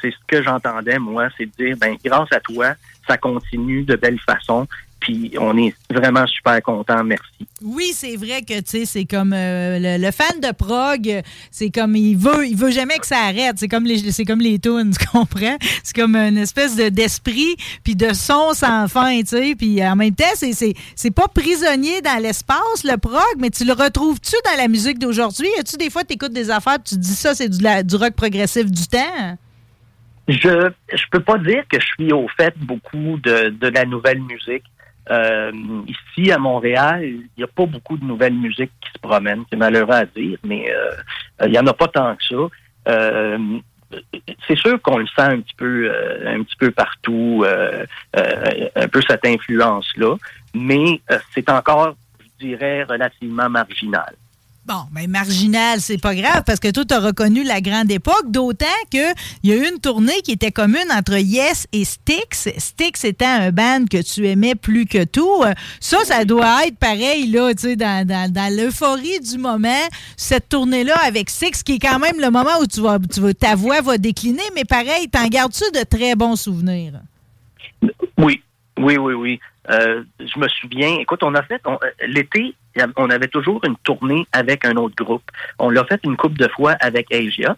[SPEAKER 11] C'est ce que j'entendais, moi, c'est de dire, ben, grâce à toi, ça continue de belle façon, puis on est vraiment super content, merci.
[SPEAKER 3] Oui, c'est vrai que tu sais, c'est comme euh, le, le fan de prog, c'est comme il veut, il veut jamais que ça arrête. C'est comme les, c'est comme les tunes, <laughs> tu comprends? C'est comme une espèce de d'esprit puis de son sans fin, tu sais. Puis en même temps, c'est c'est c'est pas prisonnier dans l'espace le prog, mais tu le retrouves-tu dans la musique d'aujourd'hui? As-tu des fois t'écoutes des affaires, tu te dis ça, c'est du, la- du rock progressif du temps?
[SPEAKER 11] Je je peux pas dire que je suis au fait beaucoup de, de la nouvelle musique. Euh, ici, à Montréal, il n'y a pas beaucoup de nouvelles musiques qui se promènent. C'est malheureux à dire, mais euh, il n'y en a pas tant que ça. Euh, c'est sûr qu'on le sent un petit peu, euh, un petit peu partout, euh, euh, un peu cette influence-là, mais euh, c'est encore, je dirais, relativement marginal.
[SPEAKER 3] Bon, ben marginal, c'est pas grave parce que toi, tu as reconnu la grande époque, d'autant qu'il y a eu une tournée qui était commune entre Yes et Styx. Styx étant un band que tu aimais plus que tout. Ça, ça doit être pareil, là, tu sais, dans, dans- dans l'euphorie du moment, cette tournée-là avec Styx, qui est quand même le moment où tu vas, tu vas- ta voix va décliner, mais pareil, t'en gardes-tu de très bons souvenirs?
[SPEAKER 11] Oui, oui, oui, oui. Euh, je me souviens, écoute, on a fait, euh, l'été, on avait toujours une tournée avec un autre groupe. On l'a fait une couple de fois avec Asia,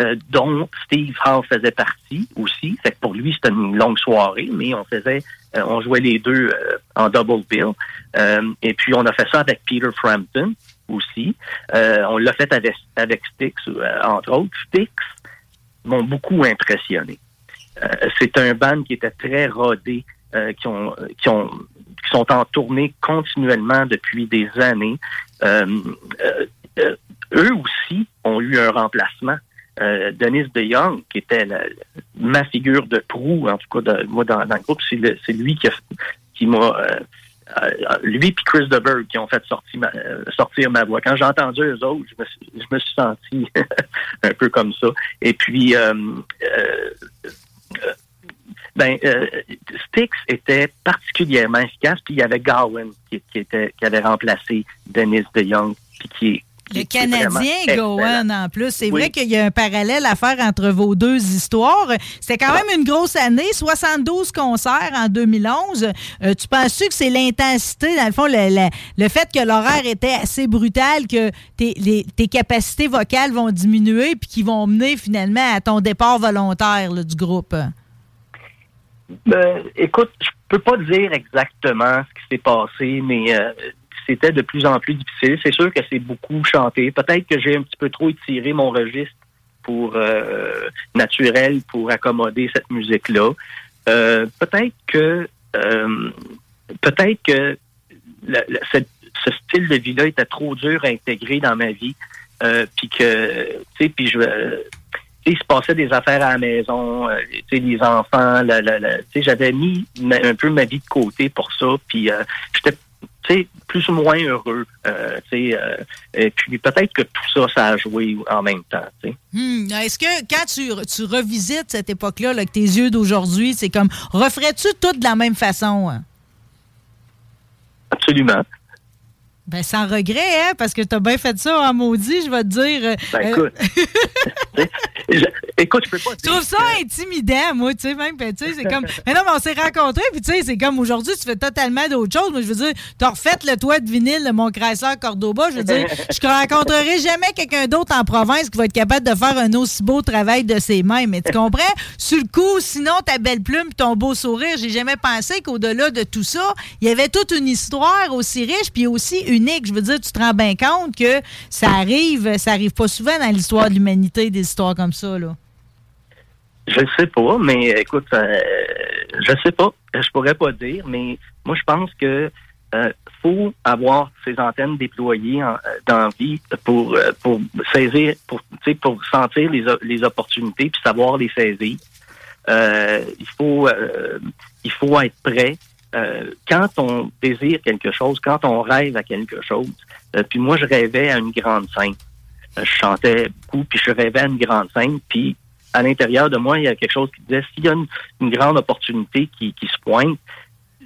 [SPEAKER 11] euh, dont Steve Hall faisait partie aussi. Fait que pour lui, c'était une longue soirée, mais on faisait, euh, on jouait les deux euh, en double bill. Et puis, on a fait ça avec Peter Frampton aussi. On l'a fait avec, avec Styx, entre autres. Styx m'ont beaucoup impressionné. C'est un band qui était très rodé, euh, qui, ont, qui, ont, qui sont en tournée continuellement depuis des années. Euh, euh, eux aussi ont eu un remplacement. Euh, Dennis DeYoung, qui était ma figure de proue, en tout cas, de, moi, dans, le groupe, c'est lui qui, qui m'a... lui et Chris DeBerg qui ont fait sortir ma, sortir ma voix. Quand j'ai entendu eux autres, je me, suis- je me suis senti <laughs> un peu comme ça. Et puis, ben, Styx était particulièrement efficace. Puis il y avait Gowan qui, qui était, qui avait remplacé Dennis DeYoung, puis qui
[SPEAKER 3] Le Canadien. Gowan en plus. C'est
[SPEAKER 11] Oui.
[SPEAKER 3] vrai qu'il y a un parallèle à faire entre vos deux histoires. C'était quand même une grosse année, 72 concerts en 2011. Euh, tu penses-tu que c'est l'intensité, dans le fond, le, le- le fait que l'horaire était assez brutal, que tes, les- tes capacités vocales vont diminuer puis qui vont mener finalement à ton départ volontaire là, du groupe?
[SPEAKER 11] Ben, écoute, je peux pas dire exactement ce qui s'est passé, mais euh, c'était de plus en plus difficile. C'est sûr que c'est beaucoup chanté. Peut-être que j'ai un petit peu trop étiré mon registre pour euh, naturel pour accommoder cette musique-là. Euh, peut-être que euh, peut-être que ce style de vie-là était trop dur à intégrer dans ma vie. Euh, puis que tu sais, puis je il se passait des affaires à la maison, euh, tu sais, les enfants, la- la- la- tu sais, j'avais mis ma- un peu ma vie de côté pour ça, puis euh, j'étais, tu sais, plus ou moins heureux, euh, tu sais, euh, et puis peut-être que tout ça, ça a joué en même temps, tu sais.
[SPEAKER 3] Hmm, Est-ce que quand tu, tu revisites cette époque-là, là, avec tes yeux d'aujourd'hui, c'est comme, referais-tu tout de la même façon? hein?
[SPEAKER 11] Absolument.
[SPEAKER 3] Ben, sans regret, hein, parce que t'as bien fait ça en maudit, je vais te dire. euh,
[SPEAKER 11] Ben,
[SPEAKER 3] euh,
[SPEAKER 11] écoute, <laughs> je, écoute, je peux pas
[SPEAKER 3] je trouve ça intimidant, moi, tu sais, même, ben, tu sais, c'est comme, mais non, mais on s'est rencontrés, puis tu sais, c'est comme aujourd'hui, tu fais totalement d'autres choses, mais je veux dire, t'as refait le toit de vinyle de mon Chrysler Cordoba, je veux dire, je rencontrerai jamais quelqu'un d'autre en province qui va être capable de faire un aussi beau travail de ses mains, mais tu comprends? Sur le coup, sinon, ta belle plume ton beau sourire, j'ai jamais pensé qu'au-delà de tout ça, il y avait toute une histoire aussi riche, puis aussi unique. Je veux dire, tu te rends bien compte que ça arrive, ça arrive pas souvent dans l'histoire de l'humanité, des histoires comme ça, là.
[SPEAKER 11] Je sais pas, mais écoute, euh, je sais pas, je pourrais pas dire, mais moi je pense que euh, faut avoir ces antennes déployées en, euh, dans vie pour euh, pour saisir, pour pour sentir les, les opportunités puis savoir les saisir. Il faut il faut être prêt. Euh, quand on désire quelque chose, quand on rêve à quelque chose, euh, puis moi je rêvais à une grande scène. Euh, Je chantais beaucoup, puis je rêvais à une grande scène, puis à l'intérieur de moi, il y a quelque chose qui disait s'il y a une, grande opportunité qui, qui se pointe,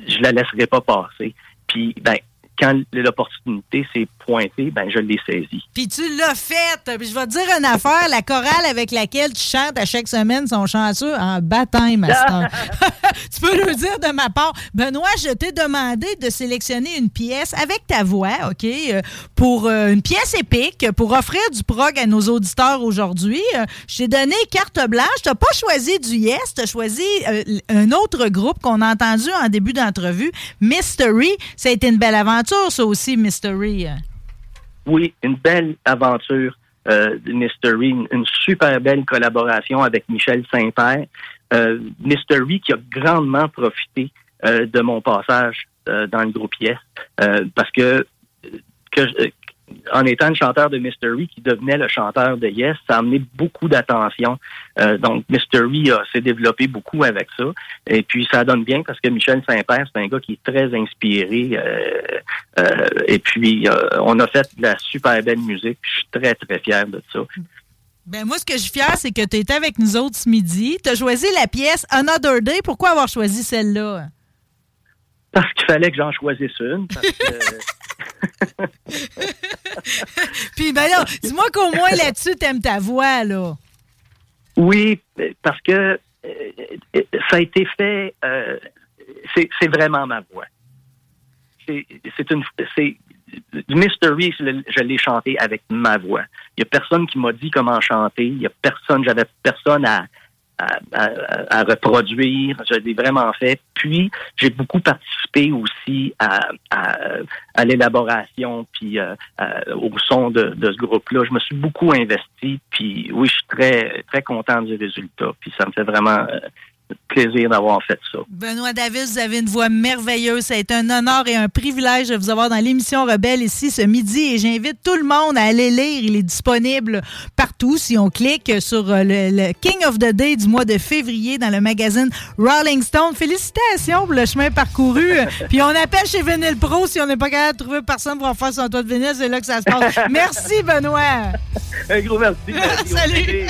[SPEAKER 11] je la laisserai pas passer. Puis, ben, quand l'opportunité s'est pointée, ben, je l'ai saisie.
[SPEAKER 3] Puis tu l'as fait. Puis je vais te dire une affaire, la chorale avec laquelle tu chantes à chaque semaine son chanceux en baptême, <laughs> à <laughs> tu peux le dire de ma part. Benoît, je t'ai demandé de sélectionner une pièce avec ta voix, OK, euh, pour euh, une pièce épique, pour offrir du prog à nos auditeurs aujourd'hui. Euh, je t'ai donné carte blanche. Tu pas choisi du Yes, tu as choisi un autre groupe qu'on a entendu en début d'entrevue, Mystery. Ça a été une belle aventure, ça aussi, Mystery.
[SPEAKER 11] Oui, une belle aventure euh, Mystery, une, super belle collaboration avec Michel Saint-Père. Euh, Mystery qui a grandement profité euh, de mon passage euh, dans le groupe Yes, euh, parce que, en étant le chanteur de Mystery qui devenait le chanteur de Yes, ça a amené beaucoup d'attention. Euh, donc, Mystery a- s'est développé beaucoup avec ça. Et puis, ça donne bien parce que Michel Saint-Père, c'est un gars qui est très inspiré. euh, euh, et puis, on a fait de la super belle musique. Je suis très, très fier de ça.
[SPEAKER 3] Ben moi, ce que je suis fière, c'est que tu étais avec nous autres ce midi. Tu as choisi la pièce Another Day. Pourquoi avoir choisi celle-là?
[SPEAKER 11] Parce qu'il fallait que j'en choisisse une. Parce que, <laughs>
[SPEAKER 3] Puis, ben là, dis-moi qu'au moins là-dessus, t'aimes ta voix, là.
[SPEAKER 11] Oui, parce que euh, ça a été fait. euh, c'est vraiment ma voix. C'est une. C'est Mystery, je l'ai- chanté avec ma voix. Il y a personne qui m'a dit comment chanter. Il y a personne. J'avais personne à, à, à- à reproduire. Je l'ai vraiment fait. Puis j'ai beaucoup participé aussi à, à, l'élaboration puis euh, à- au son de, de ce groupe-là. Je me suis beaucoup investi. Puis oui, je suis très très content du résultat. Puis ça me fait vraiment euh, plaisir d'avoir fait ça.
[SPEAKER 3] Benoît Davis, vous avez une voix merveilleuse. Ça a été un honneur et un privilège de vous avoir dans l'émission Rebelle ici ce midi et j'invite tout le monde à aller lire. Il est disponible partout si on clique sur euh, le, le King of the Day du mois de février dans le magazine Rolling Stone. Félicitations pour le chemin parcouru. <laughs> Puis on appelle chez Vinyl Pro si on n'est pas capable de trouver personne pour en faire son toit de vinyle. C'est là que ça se passe. <laughs> Merci, Benoît.
[SPEAKER 11] Un gros merci. <laughs>
[SPEAKER 3] Salut.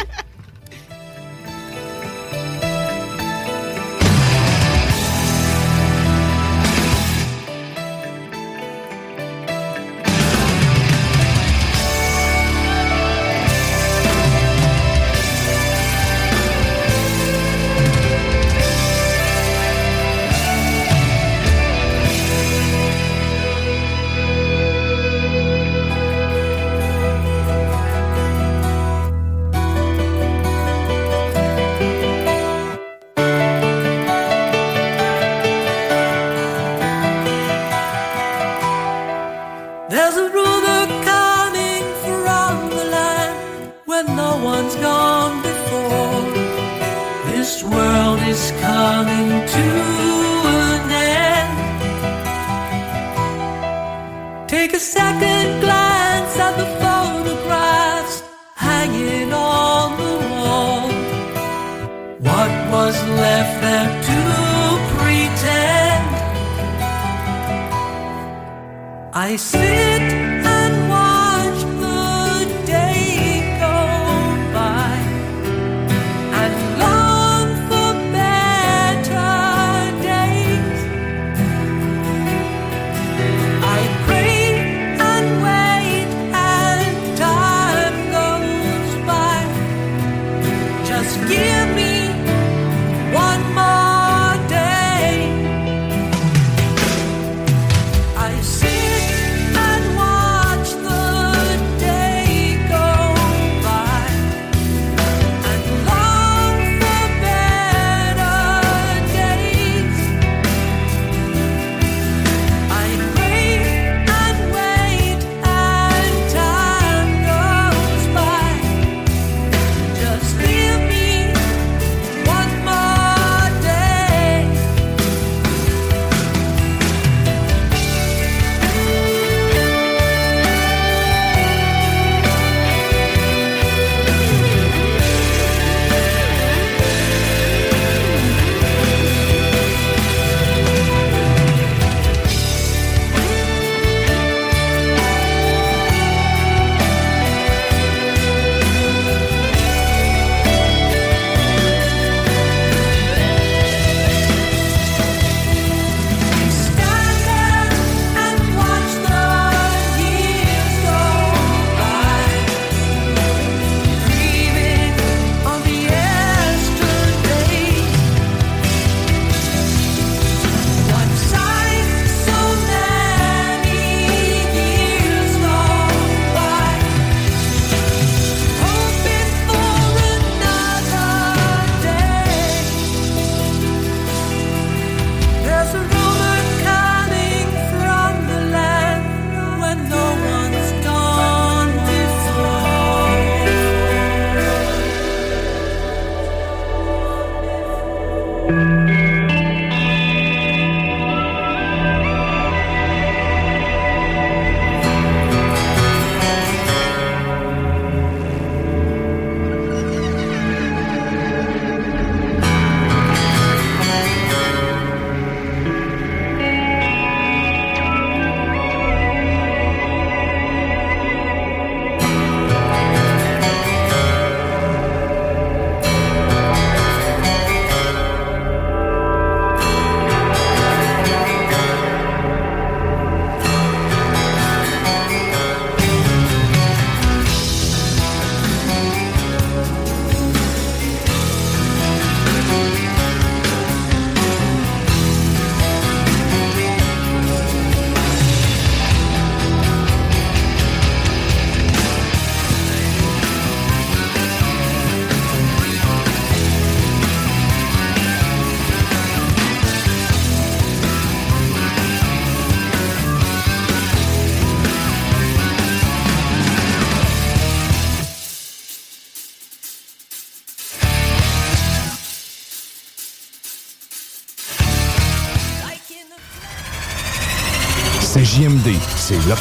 [SPEAKER 10] I sit